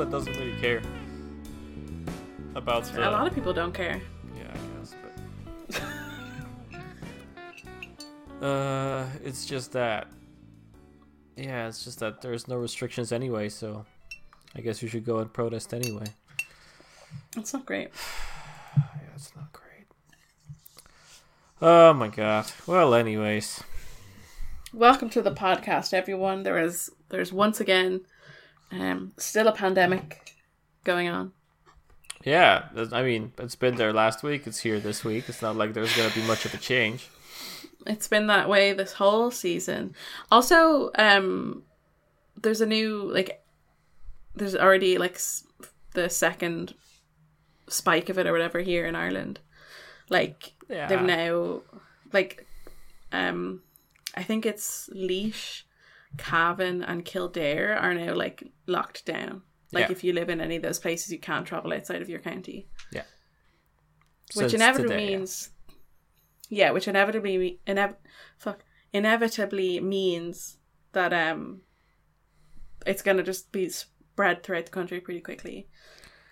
it up. I guess Poland doesn't really care about. A lot of people don't care. Yeah, I guess, but. uh, it's just that. Yeah, it's just that there's no restrictions anyway, so I guess you should go and protest anyway. It's not great. yeah, it's not great. Oh my god. Well, anyways. Welcome to the podcast, everyone. There is there's once again um still a pandemic going on. Yeah, I mean, it's been there last week. It's here this week. It's not like there's gonna be much of a change. It's been that way this whole season. Also, um there's a new like there's already like the second spike of it or whatever here in Ireland. Like Yeah. they've now like um I think it's Laois, Cavan and Kildare are now like locked down. Like Yeah. if you live in any of those places you can't travel outside of your county. Yeah. Which Since inevitably today, means Yeah, which inevitably inev- fuck inevitably means that um it's gonna just be spread throughout the country pretty quickly.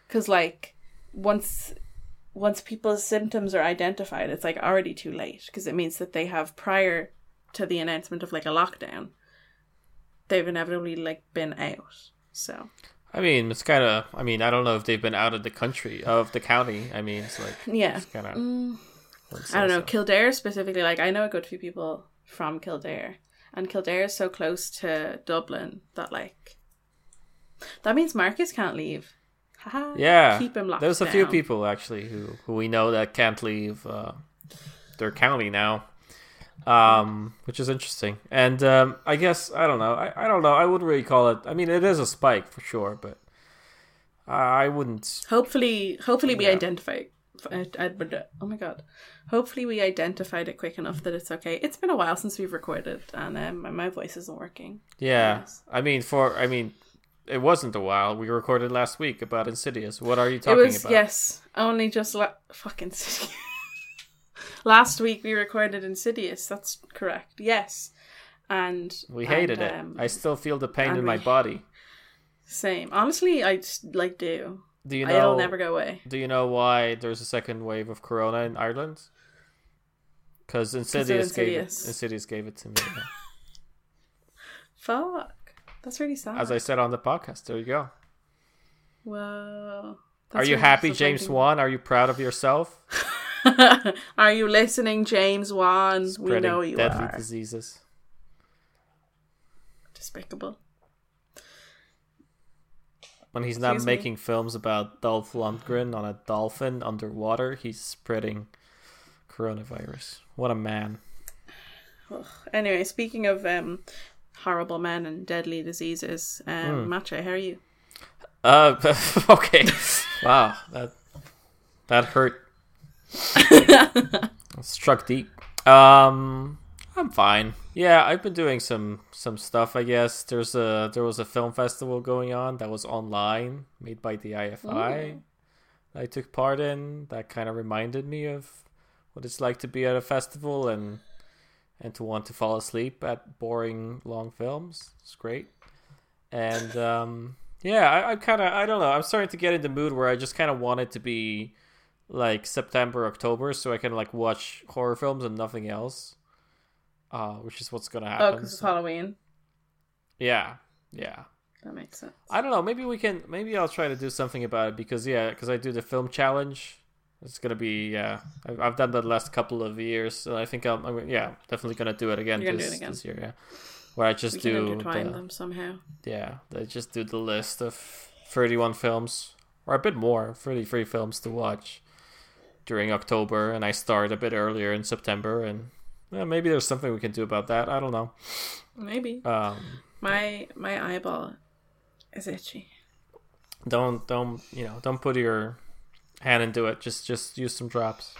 Cause like once once people's symptoms are identified, it's like already too late because it means that they have prior to the announcement of like a lockdown, they've inevitably like been out. So I mean, it's kind of. I mean, I don't know if they've been out of the country of the county. I mean, it's like yeah, it's kind of. Mm, I don't know Kildare specifically. Like I know a good few people from Kildare, and Kildare is so close to Dublin that like that means Marcus can't leave. Haha. Yeah, keep him locked. There's a few people actually who who we know that can't leave uh, their county now, um, which is interesting. And um, I guess I don't know. I, I don't know. I wouldn't really call it. I mean, it is a spike for sure, but I, I wouldn't. Hopefully, hopefully we Yeah. identify. I- I- Oh my god! Hopefully we identified it quick enough that it's okay. It's been a while since we've recorded, and um, my- my voice isn't working. Yeah, Yes. I mean, for I mean, it wasn't a while. We recorded last week about Insidious. What are you It talking was about? yes, only just la- fucking Insidious. Last week we recorded Insidious. That's correct. Yes, and We hated and, it. um, I still feel the pain in my we- body. same. Honestly, I just like do. Do you know? It'll never go away. Do you know why there's a second wave of Corona in Ireland? Because Insidious, gave it. Insidious. Insidious gave it to me. Fuck, that's really sad. As I said on the podcast, there you go. Whoa. Are you happy, James. Wan? Are you proud of yourself? are you listening, James Wan? We know you deadly are. diseases. Despicable. When he's not Excuse me? making films about Dolph Lundgren on a dolphin underwater, he's spreading coronavirus. What a man. Anyway, speaking of um, horrible men and deadly diseases, um, Hmm. Matcha, how are you? Uh, okay. wow, that that hurt. Struck deep. Um, I'm fine. Yeah, I've been doing some some stuff. I guess there's a there was a film festival going on that was online, made by the IFI. that I took part in. That kind of reminded me of what it's like to be at a festival and and to want to fall asleep at boring long films. It's great. And um, yeah, I, I kind of I don't know. I'm starting to get in the mood where I just kind of want it to be like September, October, so I can like watch horror films and nothing else. Uh, which is what's gonna happen. Oh, happen. because it's Halloween. yeah, yeah. That makes sense. I don't know. Maybe we can. Maybe I'll try to do something about it because yeah, because I do the film challenge. It's gonna be yeah. I've, I've done that the last couple of years, so I think I'm, I'm yeah definitely gonna do it again, You're gonna do it again. this year. Yeah, where I just we do intertwine the, them somehow. yeah, they just do the list of 31 films or a bit more, 33 films to watch during October, and I start a bit earlier in September, and yeah, maybe there's something we can do about that. I don't know. Maybe Um, my my eyeball is itchy. don't don't you know don't put your hand into it. Just just use some drops.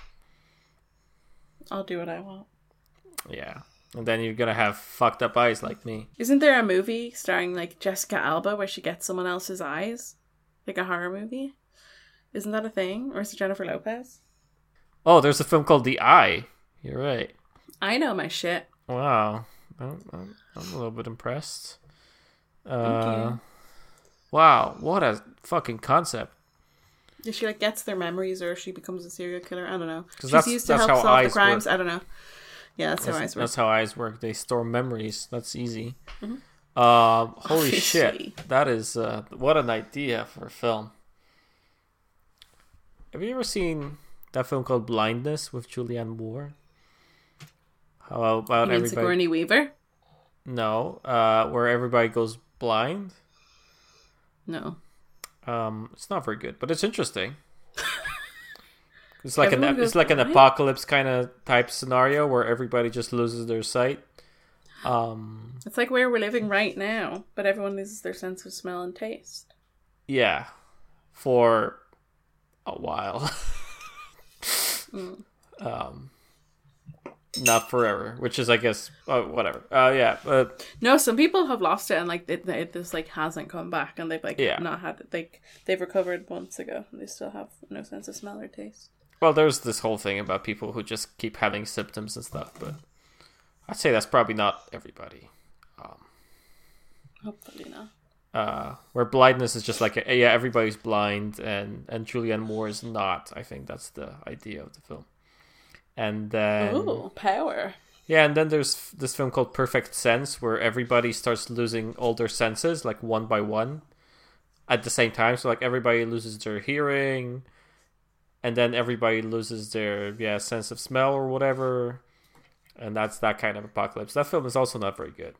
I'll do what I want. Yeah, and then you're gonna have fucked up eyes like me. Isn't there a movie starring like Jessica Alba where she gets someone else's eyes, like a horror movie? Isn't that a thing, or is it Jennifer Lopez? Oh, there's a film called The Eye. You're right. I know my shit. Wow, I'm, I'm, I'm a little bit impressed. Uh. Wow, what a fucking concept. If she like gets their memories or she becomes a serial killer, I don't know. She's that's- used to help how solve the eyes crimes. work. I don't know. Yeah, that's, how That's, eyes work. that's how eyes work. They store memories. That's easy. Um, holy shit, that is uh, what an idea for a film. Have you ever seen that film called Blindness with Julianne Moore? How about You mean everybody? Sigourney Weaver? No, uh, where everybody goes blind. No. Um, it's not very good, but it's interesting. It's like an it's like an apocalypse kind of type scenario where everybody just loses their sight. Um, It's like where we're living right now, but everyone loses their sense of smell and taste. yeah, for a while. Mm. um, not forever, which is I guess uh, whatever. Uh, yeah, but No, some people have lost it and like it, it this like hasn't come back and they've like Yeah. not had it like they've recovered months ago and they still have no sense of smell or taste. well, there's this whole thing about people who just keep having symptoms and stuff, but I'd say that's probably not everybody. Um, Hopefully not. Uh, where blindness is just like a, yeah everybody's blind and and Julianne Moore is not. I think that's the idea of the film. And then Ooh, power. yeah, and then there's this film called Perfect Sense where everybody starts losing all their senses like one by one at the same time. So like everybody loses their hearing, and then everybody loses their yeah sense of smell or whatever. And that's that kind of apocalypse. That film is also not very good.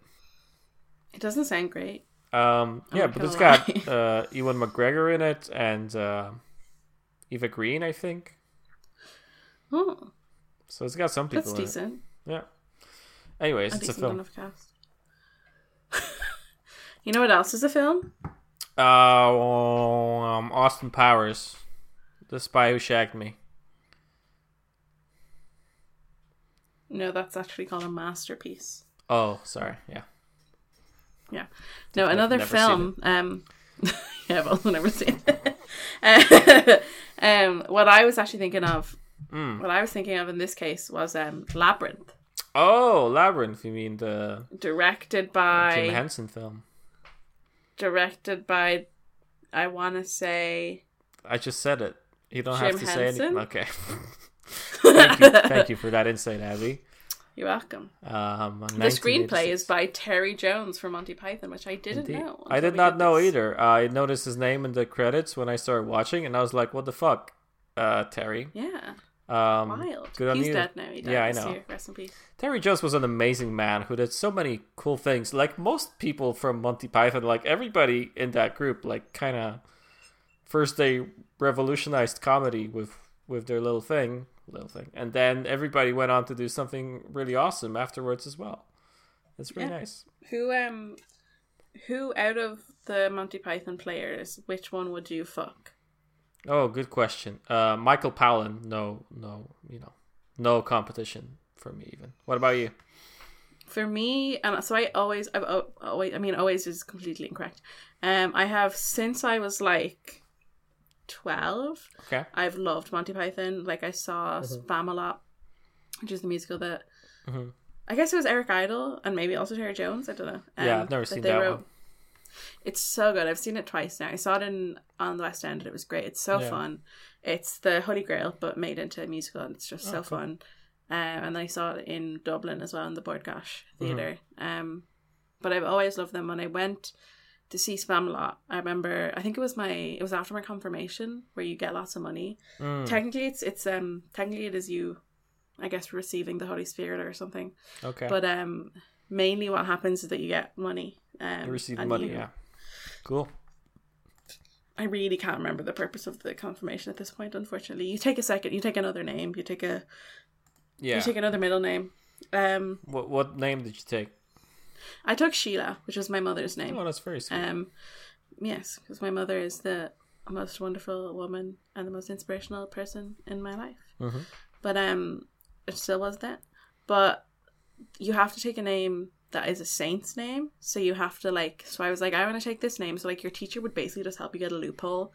It doesn't sound great. Um, yeah, but it's got uh, Ewan McGregor in it and uh, Eva Green, I think. Oh, So it's got some people that's in it. decent. Yeah. Anyways, A it's a film. you know what else is a film? Uh, um, Austin Powers, The Spy Who Shagged Me. No, that's actually called a masterpiece. Oh, sorry. Yeah. Yeah. No, another film. Um, yeah, I've also never seen it. Uh, um, what I was actually thinking of, Mm. what I was thinking of in this case was um, Labyrinth, Oh, Labyrinth. You mean the directed by Jim Henson film? directed by, I want to say. I just said it. You don't Jim have to say anything. Okay. thank you. Thank you for that insight, Abby. You're welcome. Um, The screenplay is by Terry Jones from Monty Python, which I didn't Indeed. know. I did not know this. either. I noticed his name in the credits when I started watching, and I was like, "What the fuck, uh, Terry?" Yeah, Um, wild. good on He's you. dead now. He died Yeah, I know. year. Rest in peace. Terry Jones was an amazing man who did so many cool things. Like most people from Monty Python, like everybody in that group, like kind of first they revolutionized comedy with with their little thing, little thing, and then everybody went on to do something really awesome afterwards as well. It's really Yeah. nice. Who um, who out of the Monty Python players, which one would you fuck? Oh, good question. Uh, Michael Palin, no, no, you know, no competition for me even. What about you? For me, and so I always, I've always, I mean, always is completely incorrect. Um, I have since I was like twelve. Okay. I've loved Monty Python. Like I saw Spamalot, which is the musical that Mhm. I guess it was Eric Idle and maybe also Terry Jones. I don't know. Yeah, Um, I've never that seen that one. It's so good. I've seen it twice now. I saw it in on the West End and it was great. It's so Yeah. fun. It's the Holy Grail but made into a musical and it's just so Oh, cool. fun. Um, and I saw it in Dublin as well in the Bord Gáis Theatre. Mm-hmm. Um, but I've always loved them. When I went to see Spamalot, I remember I think it was my it was after my confirmation where you get lots of money. Mm, Technically, it's it's um technically it is you, I guess, receiving the Holy Spirit or something. okay. But um, mainly what happens is that you get money. Um, you receive money, you- yeah. Cool. I really can't remember the purpose of the confirmation at this point. Unfortunately, you take a second, you take another name, you take a Yeah. you take another middle name. Um, What what name did you take? I took Sheila, which was my mother's name. Oh, that's very sweet. Um, yes, because my mother is the most wonderful woman and the most inspirational person in my life. Mhm. But um, it still was that. But you have to take a name that is a saint's name. So you have to like. So I was like, I want to take this name. So like, your teacher would basically just help you get a loophole.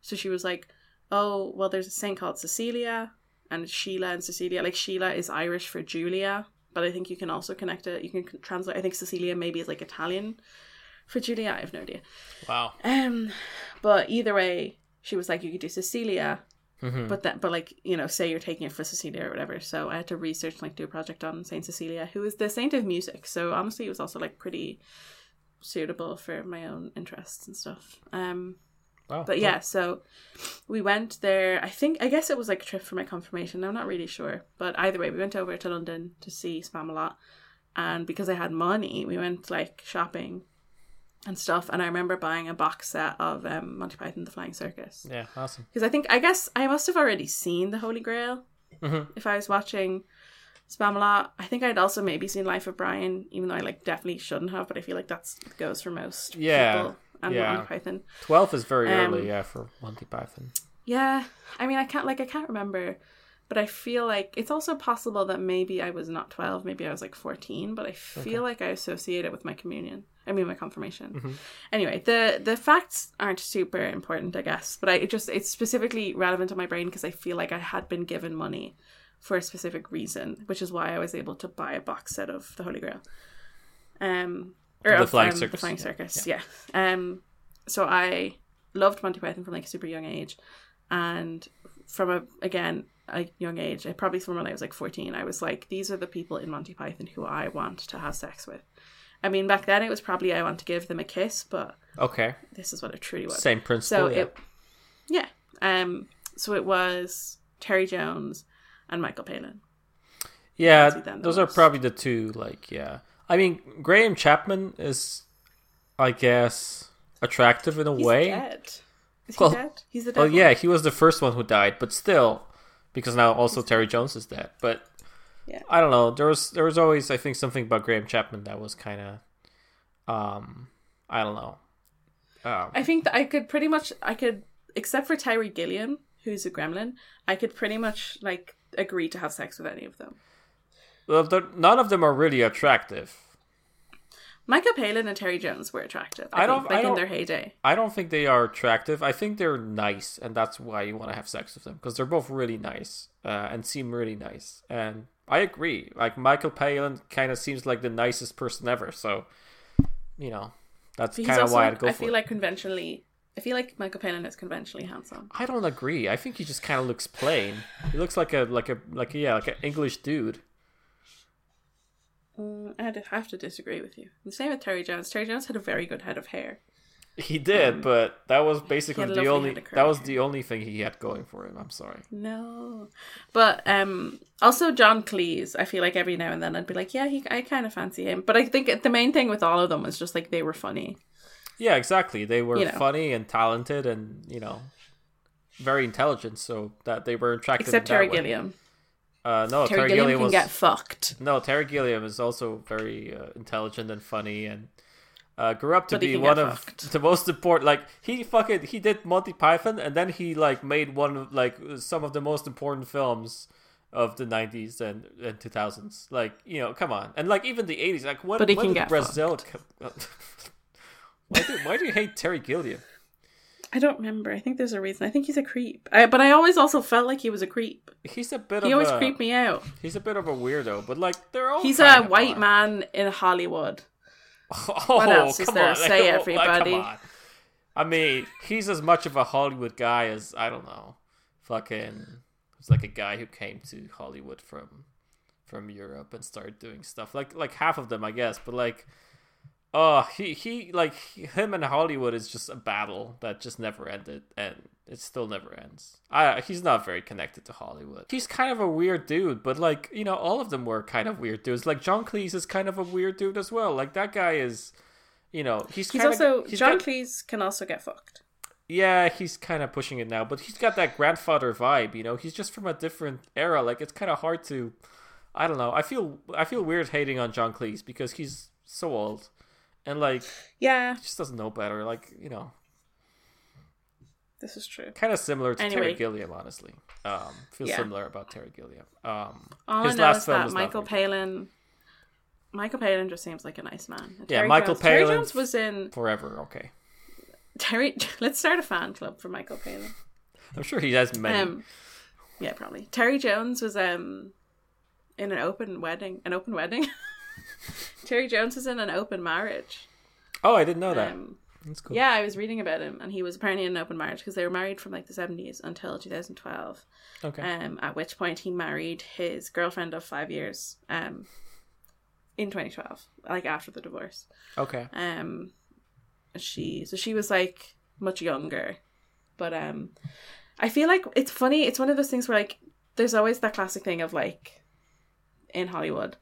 So she was like, Oh, well, there's a saint called Cecilia and Sheila and Cecilia. Like Sheila is Irish for Julia, but I think you can also connect it. You can translate. I think Cecilia maybe is like Italian For Julia, I have no idea. Wow. Um, but either way, she was like, you could do Cecilia, Mhm. but that, but like you know, say you're taking it for Cecilia or whatever. So I had to research like do a project on Saint Cecilia, who is the saint of music. So honestly, it was also like pretty suitable for my own interests and stuff. Um, But yeah, so we went there. I think I guess it was like a trip for my confirmation. I'm not really sure, but either way, we went over to London to see Spamalot, and because I had money, we went like shopping and stuff. And I remember buying a box set of um, Monty Python: The Flying Circus Yeah, awesome. because I think I guess I must have already seen the Holy Grail Mhm. if I was watching Spamalot. I think I'd also maybe seen Life of Brian, even though I like definitely shouldn't have. But I feel like that's goes for most Yeah, people and yeah. Monty Python. Twelve is very Um, early, yeah, for Monty Python. Yeah, I mean, I can't like I can't remember, but I feel like it's also possible that maybe I was not twelve, maybe I was like fourteen, but I feel like I associate it with my communion. I mean, my confirmation. Mhm. Anyway, the the facts aren't super important, I guess, but I it just it's specifically relevant to my brain because I feel like I had been given money for a specific reason, which is why I was able to buy a box set of the Holy Grail. Um, or The of, Flying um, Circus, The Flying yeah, Circus, yeah. Um, so I loved Monty Python from like a super young age, and from a again a young age, I probably from when I was like fourteen, I was like, these are the people in Monty Python who I want to have sex with. I mean, back then it was probably I want to give them a kiss, but Okay. this is what it truly was. Same principle. So yeah. it, yeah. Um. So it was Terry Jones and Michael Palin. Yeah, see them the those are probably the two. Like, yeah. I mean, Graham Chapman is, I guess, attractive in a He's way. dead. Is Well- he dead? He's the Well, devil. yeah, he was the first one who died, but still, because now also Terry Jones is dead. But Yeah. I don't know. There was there was always I think something about Graham Chapman that was kind of, um, I don't know. Um, I think that I could pretty much I could except for Terry Gilliam, who's a gremlin, I could pretty much like agree to have sex with any of them. Well, none of them are really attractive. Michael Palin and Terry Jones were attractive. I, I don't- think, I in their heyday. I don't think they are attractive. I think they're nice, and that's why you want to have sex with them because they're both really nice uh, and seem really nice. And I agree. Like Michael Palin kind of seems like the nicest person ever. So, you know, that's kind of why I'd go I feel it. like conventionally, I feel like Michael Palin is conventionally handsome. I don't agree. I think he just kind of looks plain. He looks like a like a like a, yeah like an English dude. Mm, I have to disagree with you. The same with Terry Jones. Terry Jones had a very good head of hair. He did, Um, but that was basically he had a the only head of curly that was the only thing he had going for him. I'm sorry. No, but um, also John Cleese. I feel like every now and then I'd be like, yeah, he, I kind of fancy him. But I think the main thing with all of them was just like they were funny. Yeah, exactly. They were You know. funny and talented, and you know, very intelligent. So that they were attractive. Except Terry. Gilliam. Uh, no, Terry, Terry, Gilliam, Gilliam can was get fucked. no. Terry Gilliam is also very uh, intelligent and funny, and uh, grew up to But be one of fucked. the most important. Like he fucking he did Monty Python, and then he like made one of like some of the most important films of the 90s and, and 2000s like you know come on and like even the 80s like when, But he when can get brazil come... why, do, why do you hate terry gilliam I don't remember. I think there's a reason. I think he's a creep. I, but I always also felt like he was a creep. he's a bit He of always a creeped me out. he's a bit of a weirdo but like they're all He's a white are. man in Hollywood. oh, else is there on. say, Like, everybody? on. i mean he's as much of a hollywood guy as i don't know fucking it's like a guy who came to hollywood from from europe and started doing stuff like like half of them i guess but like oh he he like him and hollywood is just a battle that just never ended and it still never ends i he's not very connected to hollywood he's kind of a weird dude but like you know all of them were kind of weird dudes like john cleese is kind of a weird dude as well like that guy is you know he's, He's also he's John got- Cleese can also get fucked. yeah, he's kind of pushing it now, but he's got that grandfather vibe. You know, he's just from a different era. Like it's kind of hard to, I don't know. I feel I feel weird hating on John Cleese because he's so old, and like Yeah, he just doesn't know better. Like you know, this is true. kind of similar to Terry Gilliam, honestly. Um, feels Yeah. similar about Terry Gilliam. Um, All his I know last is film that was Michael. Palin. Michael Palin just seems like a nice man. And Yeah, Terry Michael Jones, Terry Palin- Jones was in forever. Okay, Terry. Let's start a fan club for Michael Palin. I'm sure he has many. Um, yeah, probably. Terry Jones was um in an open wedding. An open wedding. Terry Jones was in an open marriage. Oh, I didn't know that. Um, That's cool. Yeah, I was reading about him, and he was apparently in an open marriage because they were married from like the seventies until two thousand twelve. Okay. Um, at which point he married his girlfriend of five years. Um, in twenty twelve, like after the divorce. okay. Um, she so she was like much younger, but um, I feel like it's funny. It's one of those things where like there's always that classic thing of like in Hollywood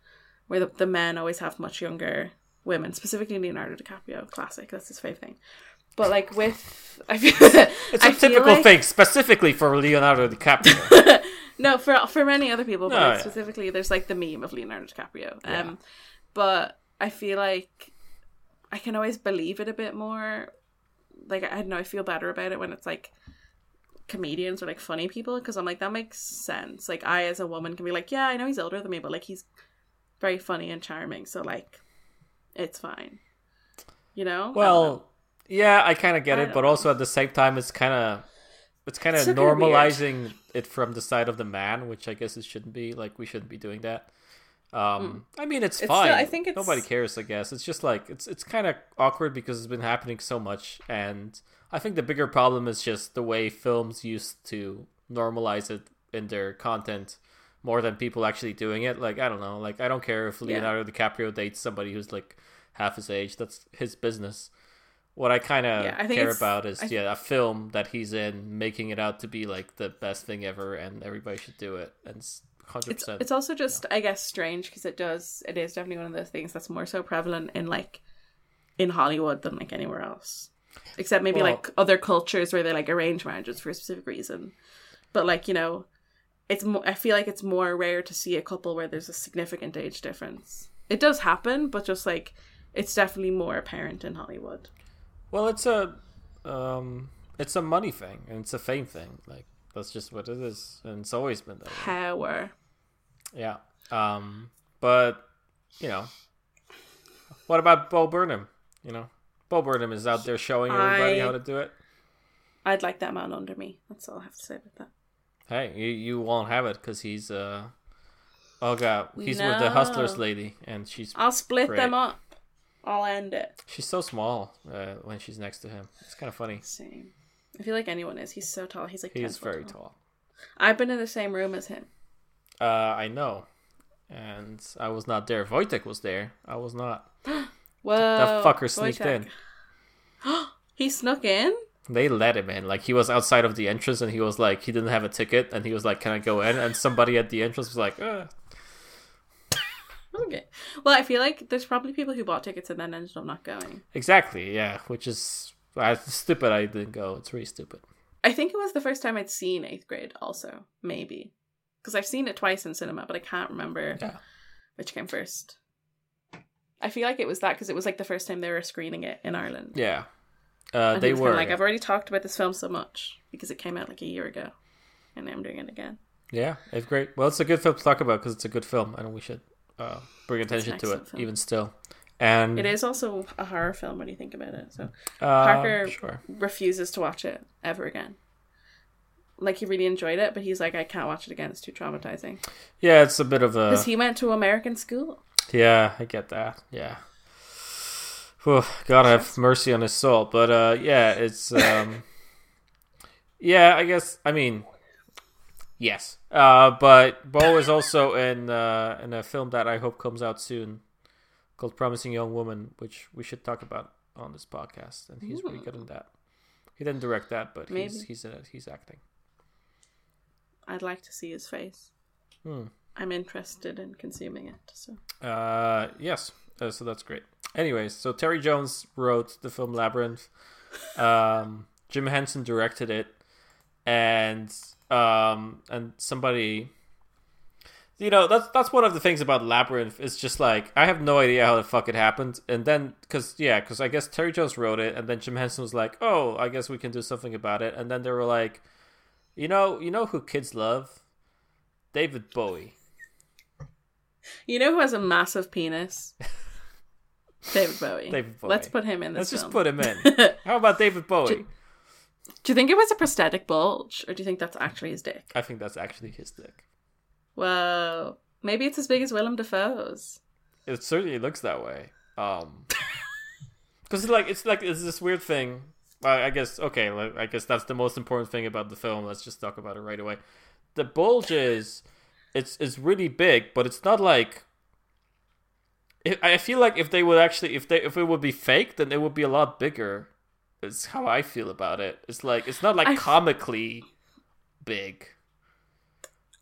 where the, the men always have much younger women, specifically Leonardo DiCaprio. Classic. That's his fave thing. But like with I feel It's I a feel typical like- thing, specifically for Leonardo DiCaprio. no, for for many other people, but Oh, like, yeah. specifically, there's like the meme of Leonardo DiCaprio. Yeah. Um, but I feel like I can always believe it a bit more. Like I don't know, I feel better about it when it's like comedians or like funny people because I'm like that makes sense. Like I, as a woman, can be like, yeah, I know he's older than me, but like he's very funny and charming, so like it's fine. You know? I know. well, yeah, I kind of get I it, but know. also at the same time, it's kind of it's kind of It's so kinda weird. normalizing it from the side of the man, which I guess it shouldn't be. Like we shouldn't be doing that. Um, I mean, it's, It's fine. still- I think it's- nobody cares. I guess it's just like it's it's kind of awkward because it's been happening so much, and I think the bigger problem is just the way films used to normalize it in their content more than people actually doing it. Like I don't know. Like I don't care if Yeah. Leonardo DiCaprio dates somebody who's like half his age. That's his business. What I kind of Yeah, care about is yeah, a film that he's in making it out to be like the best thing ever, and everybody should do it. And hundred percent. it's also just I guess strange because it does it is definitely one of those things that's more so prevalent in like in Hollywood than like anywhere else, except maybe Well- like other cultures where they like arrange marriages for a specific reason. But like you know, it's mo- I feel like it's more rare to see a couple where there's a significant age difference. It does happen, but just like it's definitely more apparent in Hollywood. Well, it's a um, it's a money thing and it's a fame thing. Like that's just what it is, and it's always been that. way. Power. Yeah. Um, but you know, what about Bo Burnham? You know, Bo Burnham is out there showing everybody I- how to do it. I'd like that man under me. That's all I have to say about that. Hey, you you won't have it because he's uh, oh god, he's with the Hustlers lady, and she's I'll split Great. them up. I'll end it. she's so small uh, when she's next to him. It's kind of funny. Same. I feel like anyone is. He's so tall. He's like He 10 is foot very tall. tall. I've been in the same room as him. Uh, I know, and I was not there. Wojtek was there. I was not. Whoa. That fucker sneaked Wojtek. in. he snuck in? They let him in. Like he was outside of the entrance, and he was like, he didn't have a ticket, and he was like, "Can I go in?" And somebody at the entrance was like, uh. Okay. Well, I feel like there's probably people who bought tickets and then ended up not going. "Exactly, yeah." Which is uh, stupid. I didn't go. It's really stupid. I think it was the first time I'd seen eighth grade, also. Maybe. Because I've seen it twice in cinema, but I can't remember Yeah. which came first. I feel like it was that because it was like the first time they were screening it in Ireland. Yeah, uh, they were. like. I've already talked about this film so much because it came out like a year ago, and now I'm doing it again. Yeah, it's great. Well, it's a good film to talk about because it's a good film, and we should uh, bring attention to it, film. even still. And It is also a horror film when you think about it. So uh, Parker- Sure. refuses to watch it ever again. Like he really enjoyed it, but he's like, I can't watch it again. It's too traumatizing. Yeah, it's a bit of a. Because he went to American school. Yeah, I get that. Yeah. Whew, God have mercy on his soul. But uh yeah, it's um Yeah, I guess I mean yes. Uh but Bo is also in uh in a film that I hope comes out soon called Promising Young Woman, which we should talk about on this podcast. And he's really good in that. He didn't direct that, but he's he's in it. He's acting. I'd like to see his face. Hmm. I'm interested in consuming it. So Uh, yes. Uh, so that's great. Anyways, so Terry Jones wrote the film Labyrinth. Um, Jim Henson directed it, and um, and somebody, you know, that's that's one of the things about Labyrinth. It's just like I have no idea how the fuck it happened, and then because yeah, because I guess Terry Jones wrote it, and then Jim Henson was like, oh, I guess we can do something about it, and then they were like, you know, you know who kids love, David Bowie. you know who has a massive penis? David Bowie. David Bowie. Let's put him in the film. Let's this just put him in. How about David Bowie? Do you think it was a prosthetic bulge, or do you think that's actually his dick? I think that's actually his dick. Whoa. Maybe it's as big as Willem Dafoe's. It certainly looks that way. Um, Because like it's like it's this weird thing. I I guess okay. I guess that's the most important thing about the film. Let's just talk about it right away. The bulge is it's it's really big, but it's not like. I I feel like if they would actually, if they, if it would be fake, then it would be a lot bigger. Is how I feel about it. It's like it's not like I- comically big.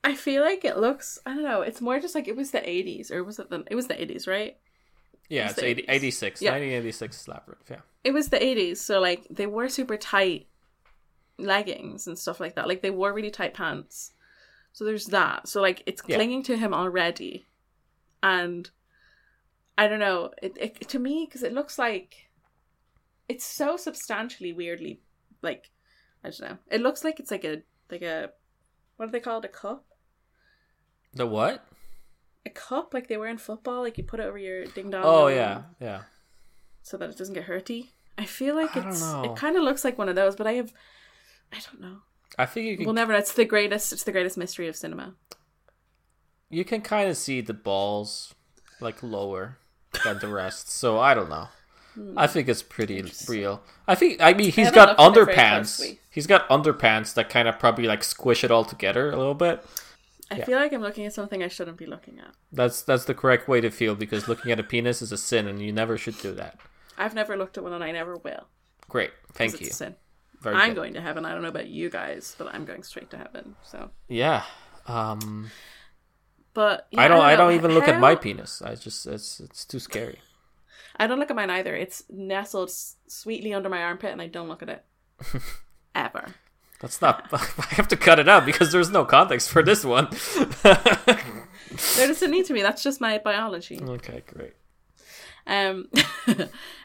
I feel like it looks. I don't know. It's more just like it was the '80s, or was it the? It was the '80s, right? Yeah, It's it's the 80, 86, Yeah. 1986 Labyrinth. Yeah, It was the '80s, so like they wore super tight leggings and stuff like that. Like they wore really tight pants. So there's that. So like it's Yeah. clinging to him already, and I don't know. It, it to me because it looks like it's so substantially weirdly like I don't know. It looks like it's like a like a what do they call it? A cup. the what? a cup like they wear in football, like you put it over your ding dong. Oh yeah, yeah. so that it doesn't get hurty. I feel like I it's it kind of looks like one of those, but I have I don't know. I think you can We'll never. know. It's the greatest. It's the greatest mystery of cinema. you can kind of see the balls like lower than the rest. So I don't know. I think it's pretty real. I think I mean he's haven't got looked at it very underpants. He's got underpants that kind of probably like squish it all together a little bit. I Yeah. feel like I'm looking at something I shouldn't be looking at. That's that's the correct way to feel because looking at a penis is a sin and you never should do that. I've never looked at one, and I never will. Great. Thank it's you. a sin. Very I'm good. going to heaven. I don't know about you guys, but I'm going straight to heaven. So, Yeah. Um but yeah, I don't I know. don't even look at my penis. I just it's it's too scary. I don't look at mine either. It's nestled s- sweetly under my armpit, and I don't look at it ever. That's not I have to cut it out because there's no context for this one. There doesn't need to be. That's just my biology. okay, great. Um,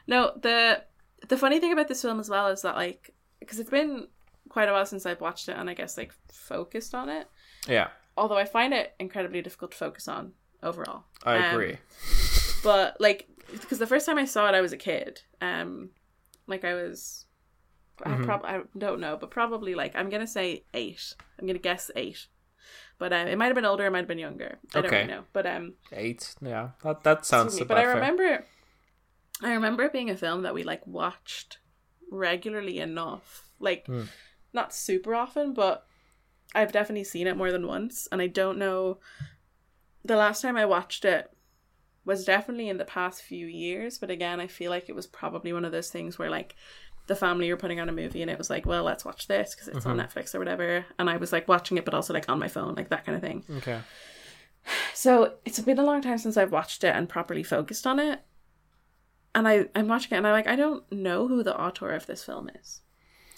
no, the the funny thing about this film as well is that like because it's been quite a while since I've watched it, and I guess like focused on it. Yeah, Although I find it incredibly difficult to focus on overall. I Um, agree. But like, because the first time I saw it, I was a kid. Um, like I was. I, Mhm. prob- I don't know, but probably like I'm gonna say eight. I'm gonna guess eight, but um, it might have been older, it might have been younger. I don't Okay. really know, but um, Eight. Yeah, that that sounds me, but I fair. remember I remember it being a film that we like watched regularly enough. Like Hmm. not super often, but I've definitely seen it more than once and I don't know the last time I watched it was definitely in the past few years, but again, I feel like it was probably one of those things where like the family were putting on a movie and it was like, well, let's watch this because it's on Mm-hmm. Netflix or whatever. And I was like watching it, but also like on my phone, like that kind of thing. Okay. So it's been a long time since I've watched it and properly focused on it. And I, I'm watching it and I like I don't know who the author of this film is.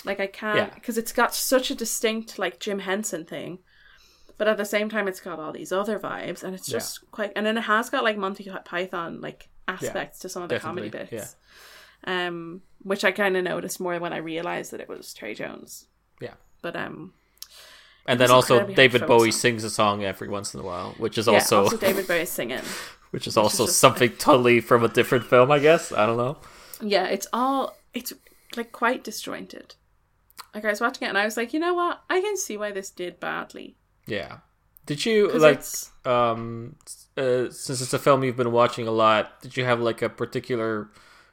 Like I can't Yeah. because it's got such a distinct like Jim Henson thing. But at the same time it's got all these other vibes and it's Yeah. just quite and then it has got like Monty Python like aspects to some of the comedy bits. Um which I kind of noticed more when I realized that it was Terry Jones. Yeah. But um And then also incredibly hard to David Bowie sings a song every once in a while, which is yeah, also, also David Bowie singing. which is also just- something totally from a different film, I guess. I don't know. Yeah, it's all it's like quite disjointed. Like I was watching it and I was like, you know what? I can see why this did badly. Yeah. Did you like it's um uh, since it's a film you've been watching a lot? Did you have like a particular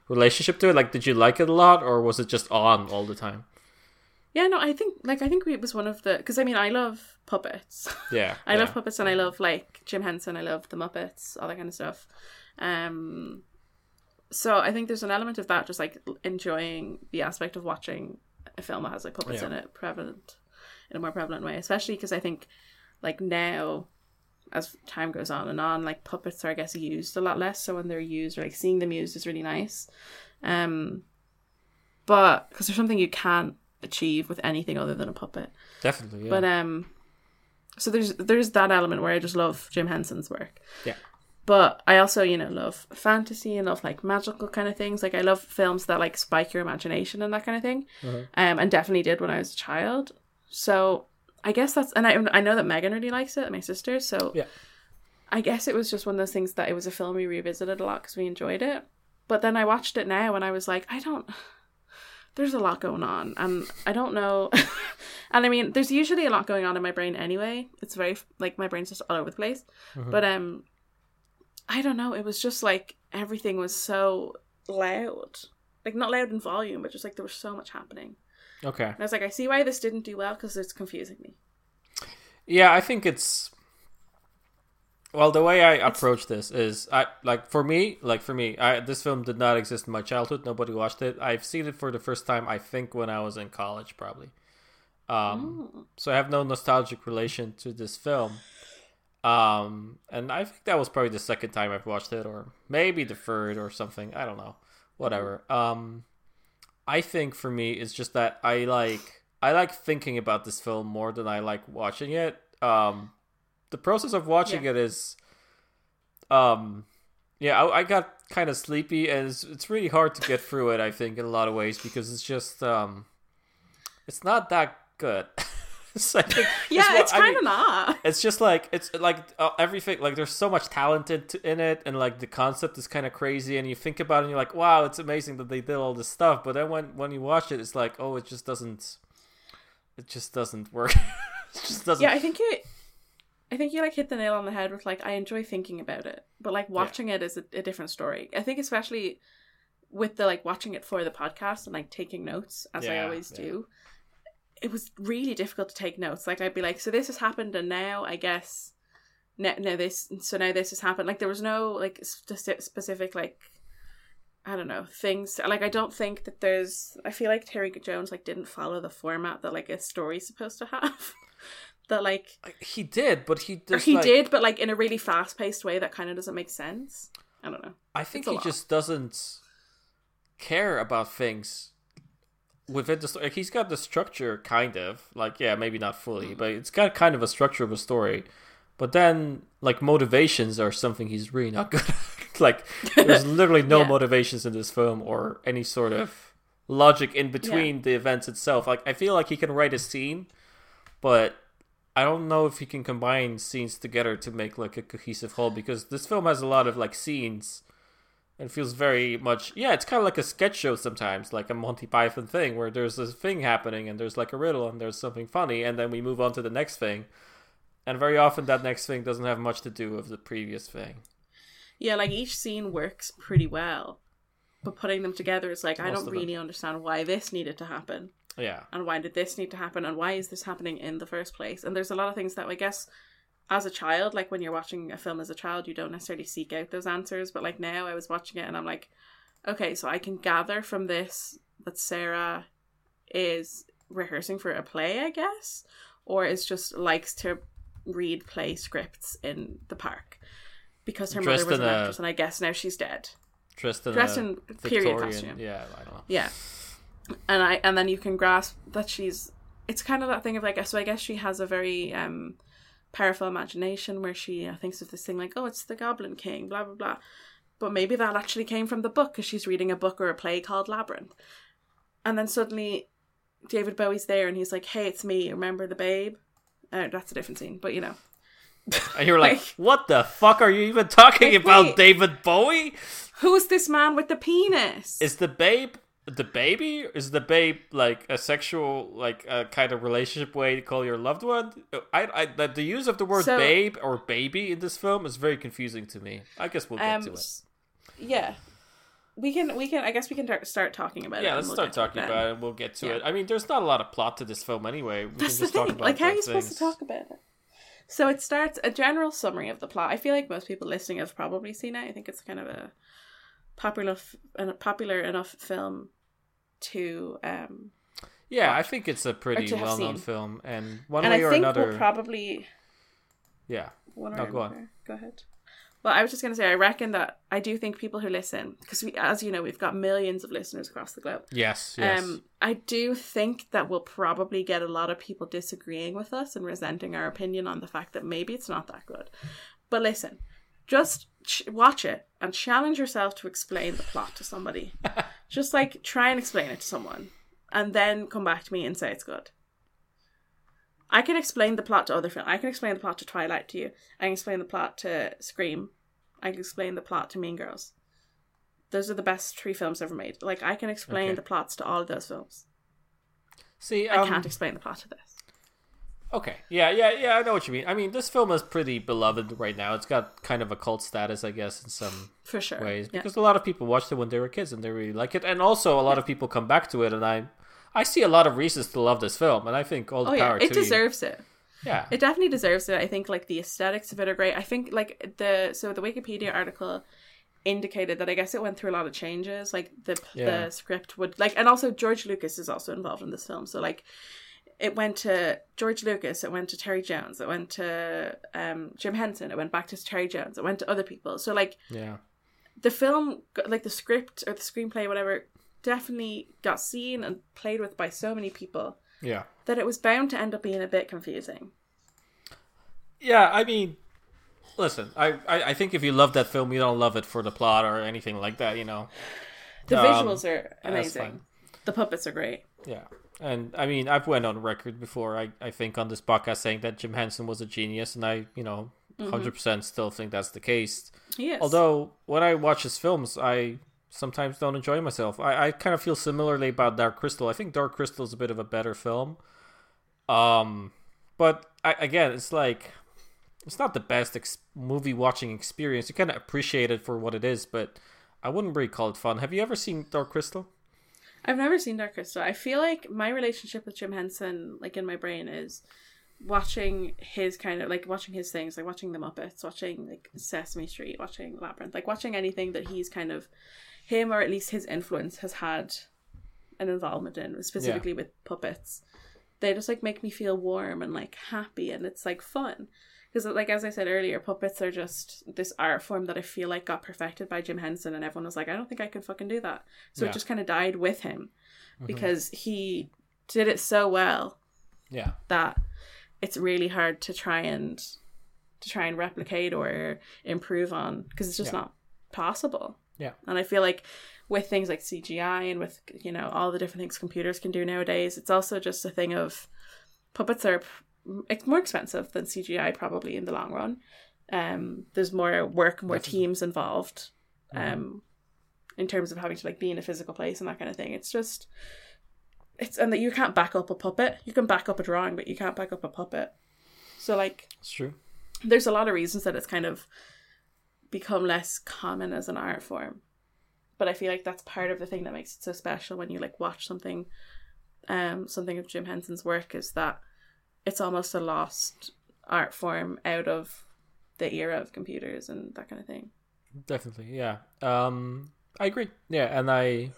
relationship to it? Like, did you like it a lot, or was it just on all the time? yeah, no, I think like I think it was one of the because I mean I love puppets. Yeah, I yeah. love puppets and I love like Jim Henson. I love the Muppets, all that kind of stuff. Um, so I think there's an element of that, just like enjoying the aspect of watching a film that has like puppets Yeah. in it, prevalent in a more prevalent way. Especially because I think like now, as time goes on and on, like puppets are I guess used a lot less. So when they're used, or like seeing them used is really nice. Um, but because there's something you can't achieve with anything other than a puppet. Definitely. Yeah. But um, so there's there's that element where I just love Jim Henson's work. Yeah. But I also, you know, love fantasy and love like magical kind of things. Like I love films that like spike your imagination and that kind of thing. Mhm. Um, and definitely did when I was a child. So I guess that's and I I know that Megan really likes it, my sister. So Yeah. I guess it was just one of those things that it was a film we revisited a lot because we enjoyed it. But then I watched it now and I was like, I don't. There's a lot going on, and I don't know. and I mean, there's usually a lot going on in my brain anyway. It's very like my brain's just all over the place. Mhm. But um, I don't know. It was just like everything was so loud. like not loud in volume, but just like there was so much happening. Okay. And I was like, I see why this didn't do well because it's confusing me. Yeah, I think it's well the way I approach this is I like for me, like for me, I this film did not exist in my childhood. Nobody watched it. I've seen it for the first time I think when I was in college probably. Um Mm. so I have no nostalgic relation to this film. Um and I think that was probably the second time I've watched it or maybe the third or something. I don't know. Whatever. Um I think for me it's just that I like I like thinking about this film more than I like watching it. Um the process of watching Yeah. it is um yeah, I, I got kind of sleepy and it's, it's really hard to get through it I think in a lot of ways because it's just um it's not that good. It's like- Yeah, what- it's kind of not. it's just like it's like uh, everything like there's so much talent in, in it and like the concept is kind of crazy and you think about it and you're like wow it's amazing that they did all this stuff but then when when you watch it it's like oh it just doesn't it just doesn't work it just doesn't Yeah, I think you. I think you like hit the nail on the head with like I enjoy thinking about it, but like watching it is a, a different story. I think especially with the like watching it for the podcast and like taking notes as I always yeah. do. It was really difficult to take notes. Like I'd be like, so this has happened, and now I guess now, now this, so now this has happened. Like there was no like speci- specific like I don't know things. Like I don't think that there's. I feel like Terry Jones like didn't follow the format that like a story's supposed to have. that like he did but he or just he like, did, but like in a really fast paced way that kind of doesn't make sense. I don't know. I think he lot. just doesn't care about things within the story. Like, he's got the structure, kind of. Like, yeah, maybe not fully, mm. but it's got kind of a structure of a story. But then, like, motivations are something he's really not good at. like, there's literally no Yeah. motivations in this film or any sort of logic in between the events itself. Like, I feel like he can write a scene, but I don't know if he can combine scenes together to make like a cohesive whole because this film has a lot of like scenes and feels very much yeah it's kind of like a sketch show sometimes like a monty python thing where there's this thing happening and there's like a riddle and there's something funny and then we move on to the next thing and very often that next thing doesn't have much to do with the previous thing Yeah, like each scene works pretty well, but putting them together is like I don't of them. really understand why this needed to happen, yeah and why did this need to happen, and why is this happening in the first place? And there's a lot of things that I guess as a child, like when you're watching a film as a child, you don't necessarily seek out those answers. But like now, I was watching it and I'm like, okay, so I can gather from this that Sarah is rehearsing for a play, I guess, or is just likes to read play scripts in the park because her Dressed mother was an a- actress, and I guess now she's dead. dressed in Dressed a in period Victorian costume. yeah i don't know Yeah. And I and then you can grasp that she's it's kind of that thing of like so I guess she has a very um powerful imagination where she uh, thinks of this thing like, oh, it's the Goblin King, blah blah blah. But maybe that actually came from the book because she's reading a book or a play called Labyrinth. And then suddenly David Bowie's there and he's like, hey, it's me. Remember the babe? Uh, that's a different scene, but you know. and you're like Like- what the fuck are you even talking Like, about wait. david bowie Who's this man with the penis? Is the babe the baby? Is the babe like a sexual, like a kind of relationship way to call your loved one? I, I, the, the use of the word So- babe or baby in this film is very confusing to me. I guess we'll get um, to it. yeah. We can, we can, I guess we can tar- start talking about it. Yeah, let's we'll start it talking about it. and We'll get to Yeah. it. I mean, there's not a lot of plot to this film anyway. We That's can the just talk thing. about Like, how are the you supposed to talk about it? So it starts a general summary of the plot. I feel like most people listening have probably seen it. I think it's kind of a popular, f- a popular enough film to, um, Yeah, I think it's a pretty well-known seen. film, and one and way I or think another, we'll probably yeah. one No, go on. Go ahead. Well, I was just going to say, I reckon that I do think people who listen, because we, as you know, we've got millions of listeners across the globe. Yes, yes. Um, I do think that we'll probably get a lot of people disagreeing with us and resenting our opinion on the fact that maybe it's not that good. But listen, just ch- watch it and challenge yourself to explain the plot to somebody. just like try and explain it to someone, and then come back to me and say it's good. I can explain the plot to other films. I can explain the plot to Twilight to you. I can explain the plot to Scream. I can explain the plot to Mean Girls. Those are the best three films ever made. Like I can explain Okay. the plots to all of those films. See, I um, can't explain the plot to this. Okay. Yeah, yeah, yeah. I know what you mean. I mean, this film is pretty beloved right now. It's got kind of a cult status, I guess, in some For sure. ways Yeah. because a lot of people watched it when they were kids and they really like it, and also a lot of people come back to it, and I, I see a lot of reasons to love this film, and I think all the Oh yeah, power it to you. deserves it. Yeah. It definitely deserves it. I think like the aesthetics of it are great. I think like the so the Wikipedia article indicated that I guess it went through a lot of changes. Like the Yeah. the script would like, and also George Lucas is also involved in this film. So like, it went to George Lucas, it went to Terry Jones, it went to um, Jim Henson, it went back to Terry Jones, it went to other people. So like yeah. the film, like the script or the screenplay, whatever, definitely got seen and played with by so many people Yeah. that it was bound to end up being a bit confusing. Yeah, I mean, listen, I, I, I think if you love that film, you don't love it for the plot or anything like that, you know. The Um, visuals are amazing. The puppets are great. Yeah. And I mean, I've went on record before. I, I think on this podcast saying that Jim Henson was a genius, and I you know 100 percent still think that's the case. Yes. Although when I watch his films, I sometimes don't enjoy myself. I, I kind of feel similarly about Dark Crystal. I think Dark Crystal is a bit of a better film. Um, but I, again, it's like it's not the best ex- movie watching experience. You kind of appreciate it for what it is, but I wouldn't really call it fun. Have you ever seen Dark Crystal? I've never seen Dark Crystal. I feel like my relationship with Jim Henson, like in my brain, is watching his kind of like watching his things, like watching the Muppets, watching like Sesame Street, watching Labyrinth, like watching anything that he's kind of him or at least his influence has had an involvement in, specifically with puppets. They just like make me feel warm and like happy, and it's like fun. Because, like as I said earlier, puppets are just this art form that I feel like got perfected by Jim Henson, and everyone was like, "I don't think I could fucking do that." So Yeah. it just kind of died with him mm-hmm. because he did it so well Yeah. that it's really hard to try and to try and replicate or improve on because it's just Yeah. not possible. Yeah. And I feel like with things like CGI and with you know all the different things computers can do nowadays, it's also just a thing of puppets are it's more expensive than CGI probably in the long run. Um, there's more work, more Definitely. teams involved. Um, in terms of having to like be in a physical place and that kind of thing. It's just it's and that you can't back up a puppet. You can back up a drawing, but you can't back up a puppet. So like It's true. there's a lot of reasons that it's kind of become less common as an art form. But I feel like that's part of the thing that makes it so special when you like watch something um something of Jim Henson's work is that it's almost a lost art form out of the era of computers and that kind of thing. Definitely, yeah. Um, I agree. Yeah, and I,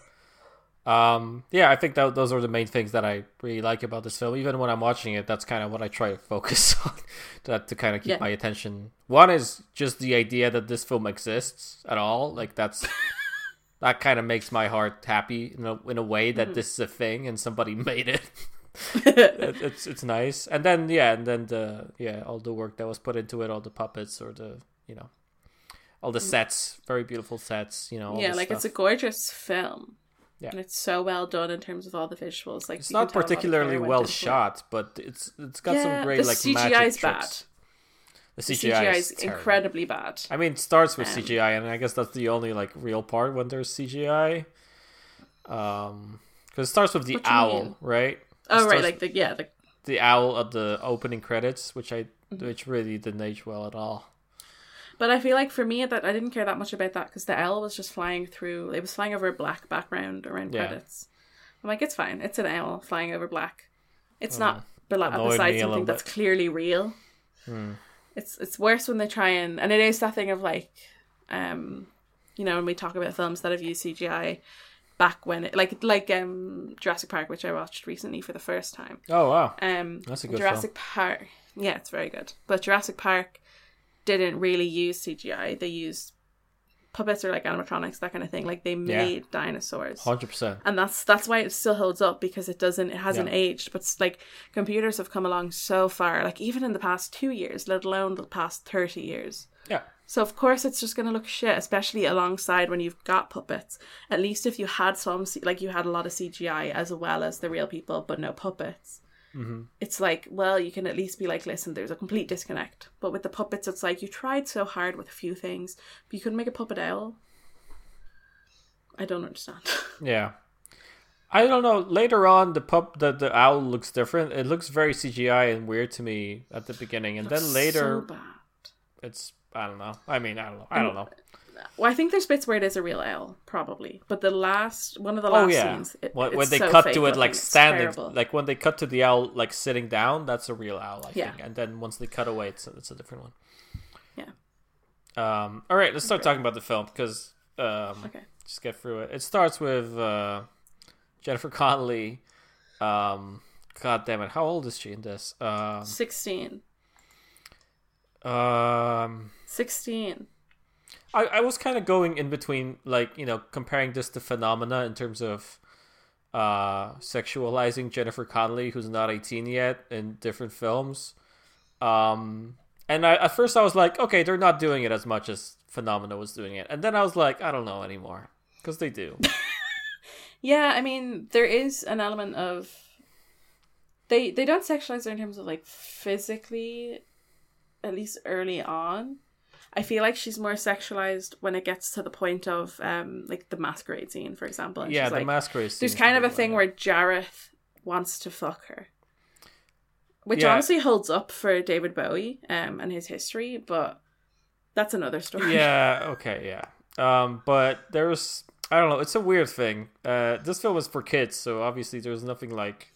um, yeah, I think that those are the main things that I really like about this film. Even when I'm watching it, that's kind of what I try to focus on, that to kind of keep Yeah. my attention. One is just the idea that this film exists at all. Like that's that kind of makes my heart happy in a in a way that this is a thing and somebody made it. it, it's it's nice and then yeah and then the yeah all the work that was put into it all the puppets or the you know all the sets very beautiful sets you know Mm. yeah, like it's a gorgeous film. Yeah. And it's so well done in terms of all the visuals. Like it's not tell a lot of particularly well shot but it's it's got Yeah, some great the like CGI magic is bad. tricks. the The CGI, CGI is is incredibly bad. I mean, it starts with Um, CGI, and I guess that's the only like real part when there's CGI. Um, because it starts with the What do you owl, right? Oh right, like the yeah, the the owl at the opening credits, which I Mm-hmm. which really didn't age well at all. But I feel like for me that I didn't care that much about that because the owl was just flying through. It was flying over a black background around Yeah. credits. I'm like, it's fine. It's an owl flying over black. It's not bela- besides something that's bit. clearly real. Hmm. It's it's worse when they try and and it is that thing of like, um, you know, when we talk about films that have used CGI back when it like like um Jurassic Park, which I watched recently for the first time. Oh wow, Um, That's a good Jurassic Park. Yeah, it's very good. But Jurassic Park didn't really use CGI. They used puppets or like animatronics, that kind of thing. Like they made dinosaurs, hundred percent. and that's that's why it still holds up because it doesn't. It hasn't Yeah. aged. But like computers have come along so far. Like even in the past two years, let alone the past thirty years. Yeah, So of course it's just gonna look shit, especially alongside when you've got puppets. At least if you had some, like you had a lot of CGI as well as the real people, but no puppets. hmm It's like, well, you can at least be like, listen, there's a complete disconnect. But with the puppets, it's like you tried so hard with a few things, but you couldn't make a puppet owl. I don't understand. yeah. I don't know. Later on, the pup, the, the owl looks different. It looks very CGI and weird to me at the beginning, and then later, so bad. it's I don't know. I mean, I don't know. I don't know. Well, I think there's bits where it is a real owl, probably. But the last one of the Oh last yeah, scenes, it, when, it's when they so cut to it like standing, like when they cut to the owl like sitting down, that's a real owl, I Yeah. think. And then once they cut away, it's a, it's a different one. Yeah. Um. All right, let's start Okay. talking about the film because um, Okay. just get through it. It starts with uh, Jennifer Connelly. Um. God damn it! How old is she in this? Um. Sixteen. Um. Sixteen. I, I was kind of going in between, like, you know, comparing this to Phenomena in terms of uh, sexualizing Jennifer Connelly, who's not 18 yet, in different films. Um, and I, at first I was like, okay, they're not doing it as much as Phenomena was doing it. And then I was like, I don't know anymore. Because they do. Yeah, I mean, there is an element of they they don't sexualize her in terms of like physically, at least early on. I feel like she's more sexualized when it gets to the point of um like the masquerade scene, for example. And yeah, the like, masquerade there's kind of a thing where Jareth wants to fuck her, which Yeah. honestly holds up for David Bowie um and his history, but that's another story. yeah okay yeah um but there's i don't know it's a weird thing uh this film is for kids so obviously there's nothing like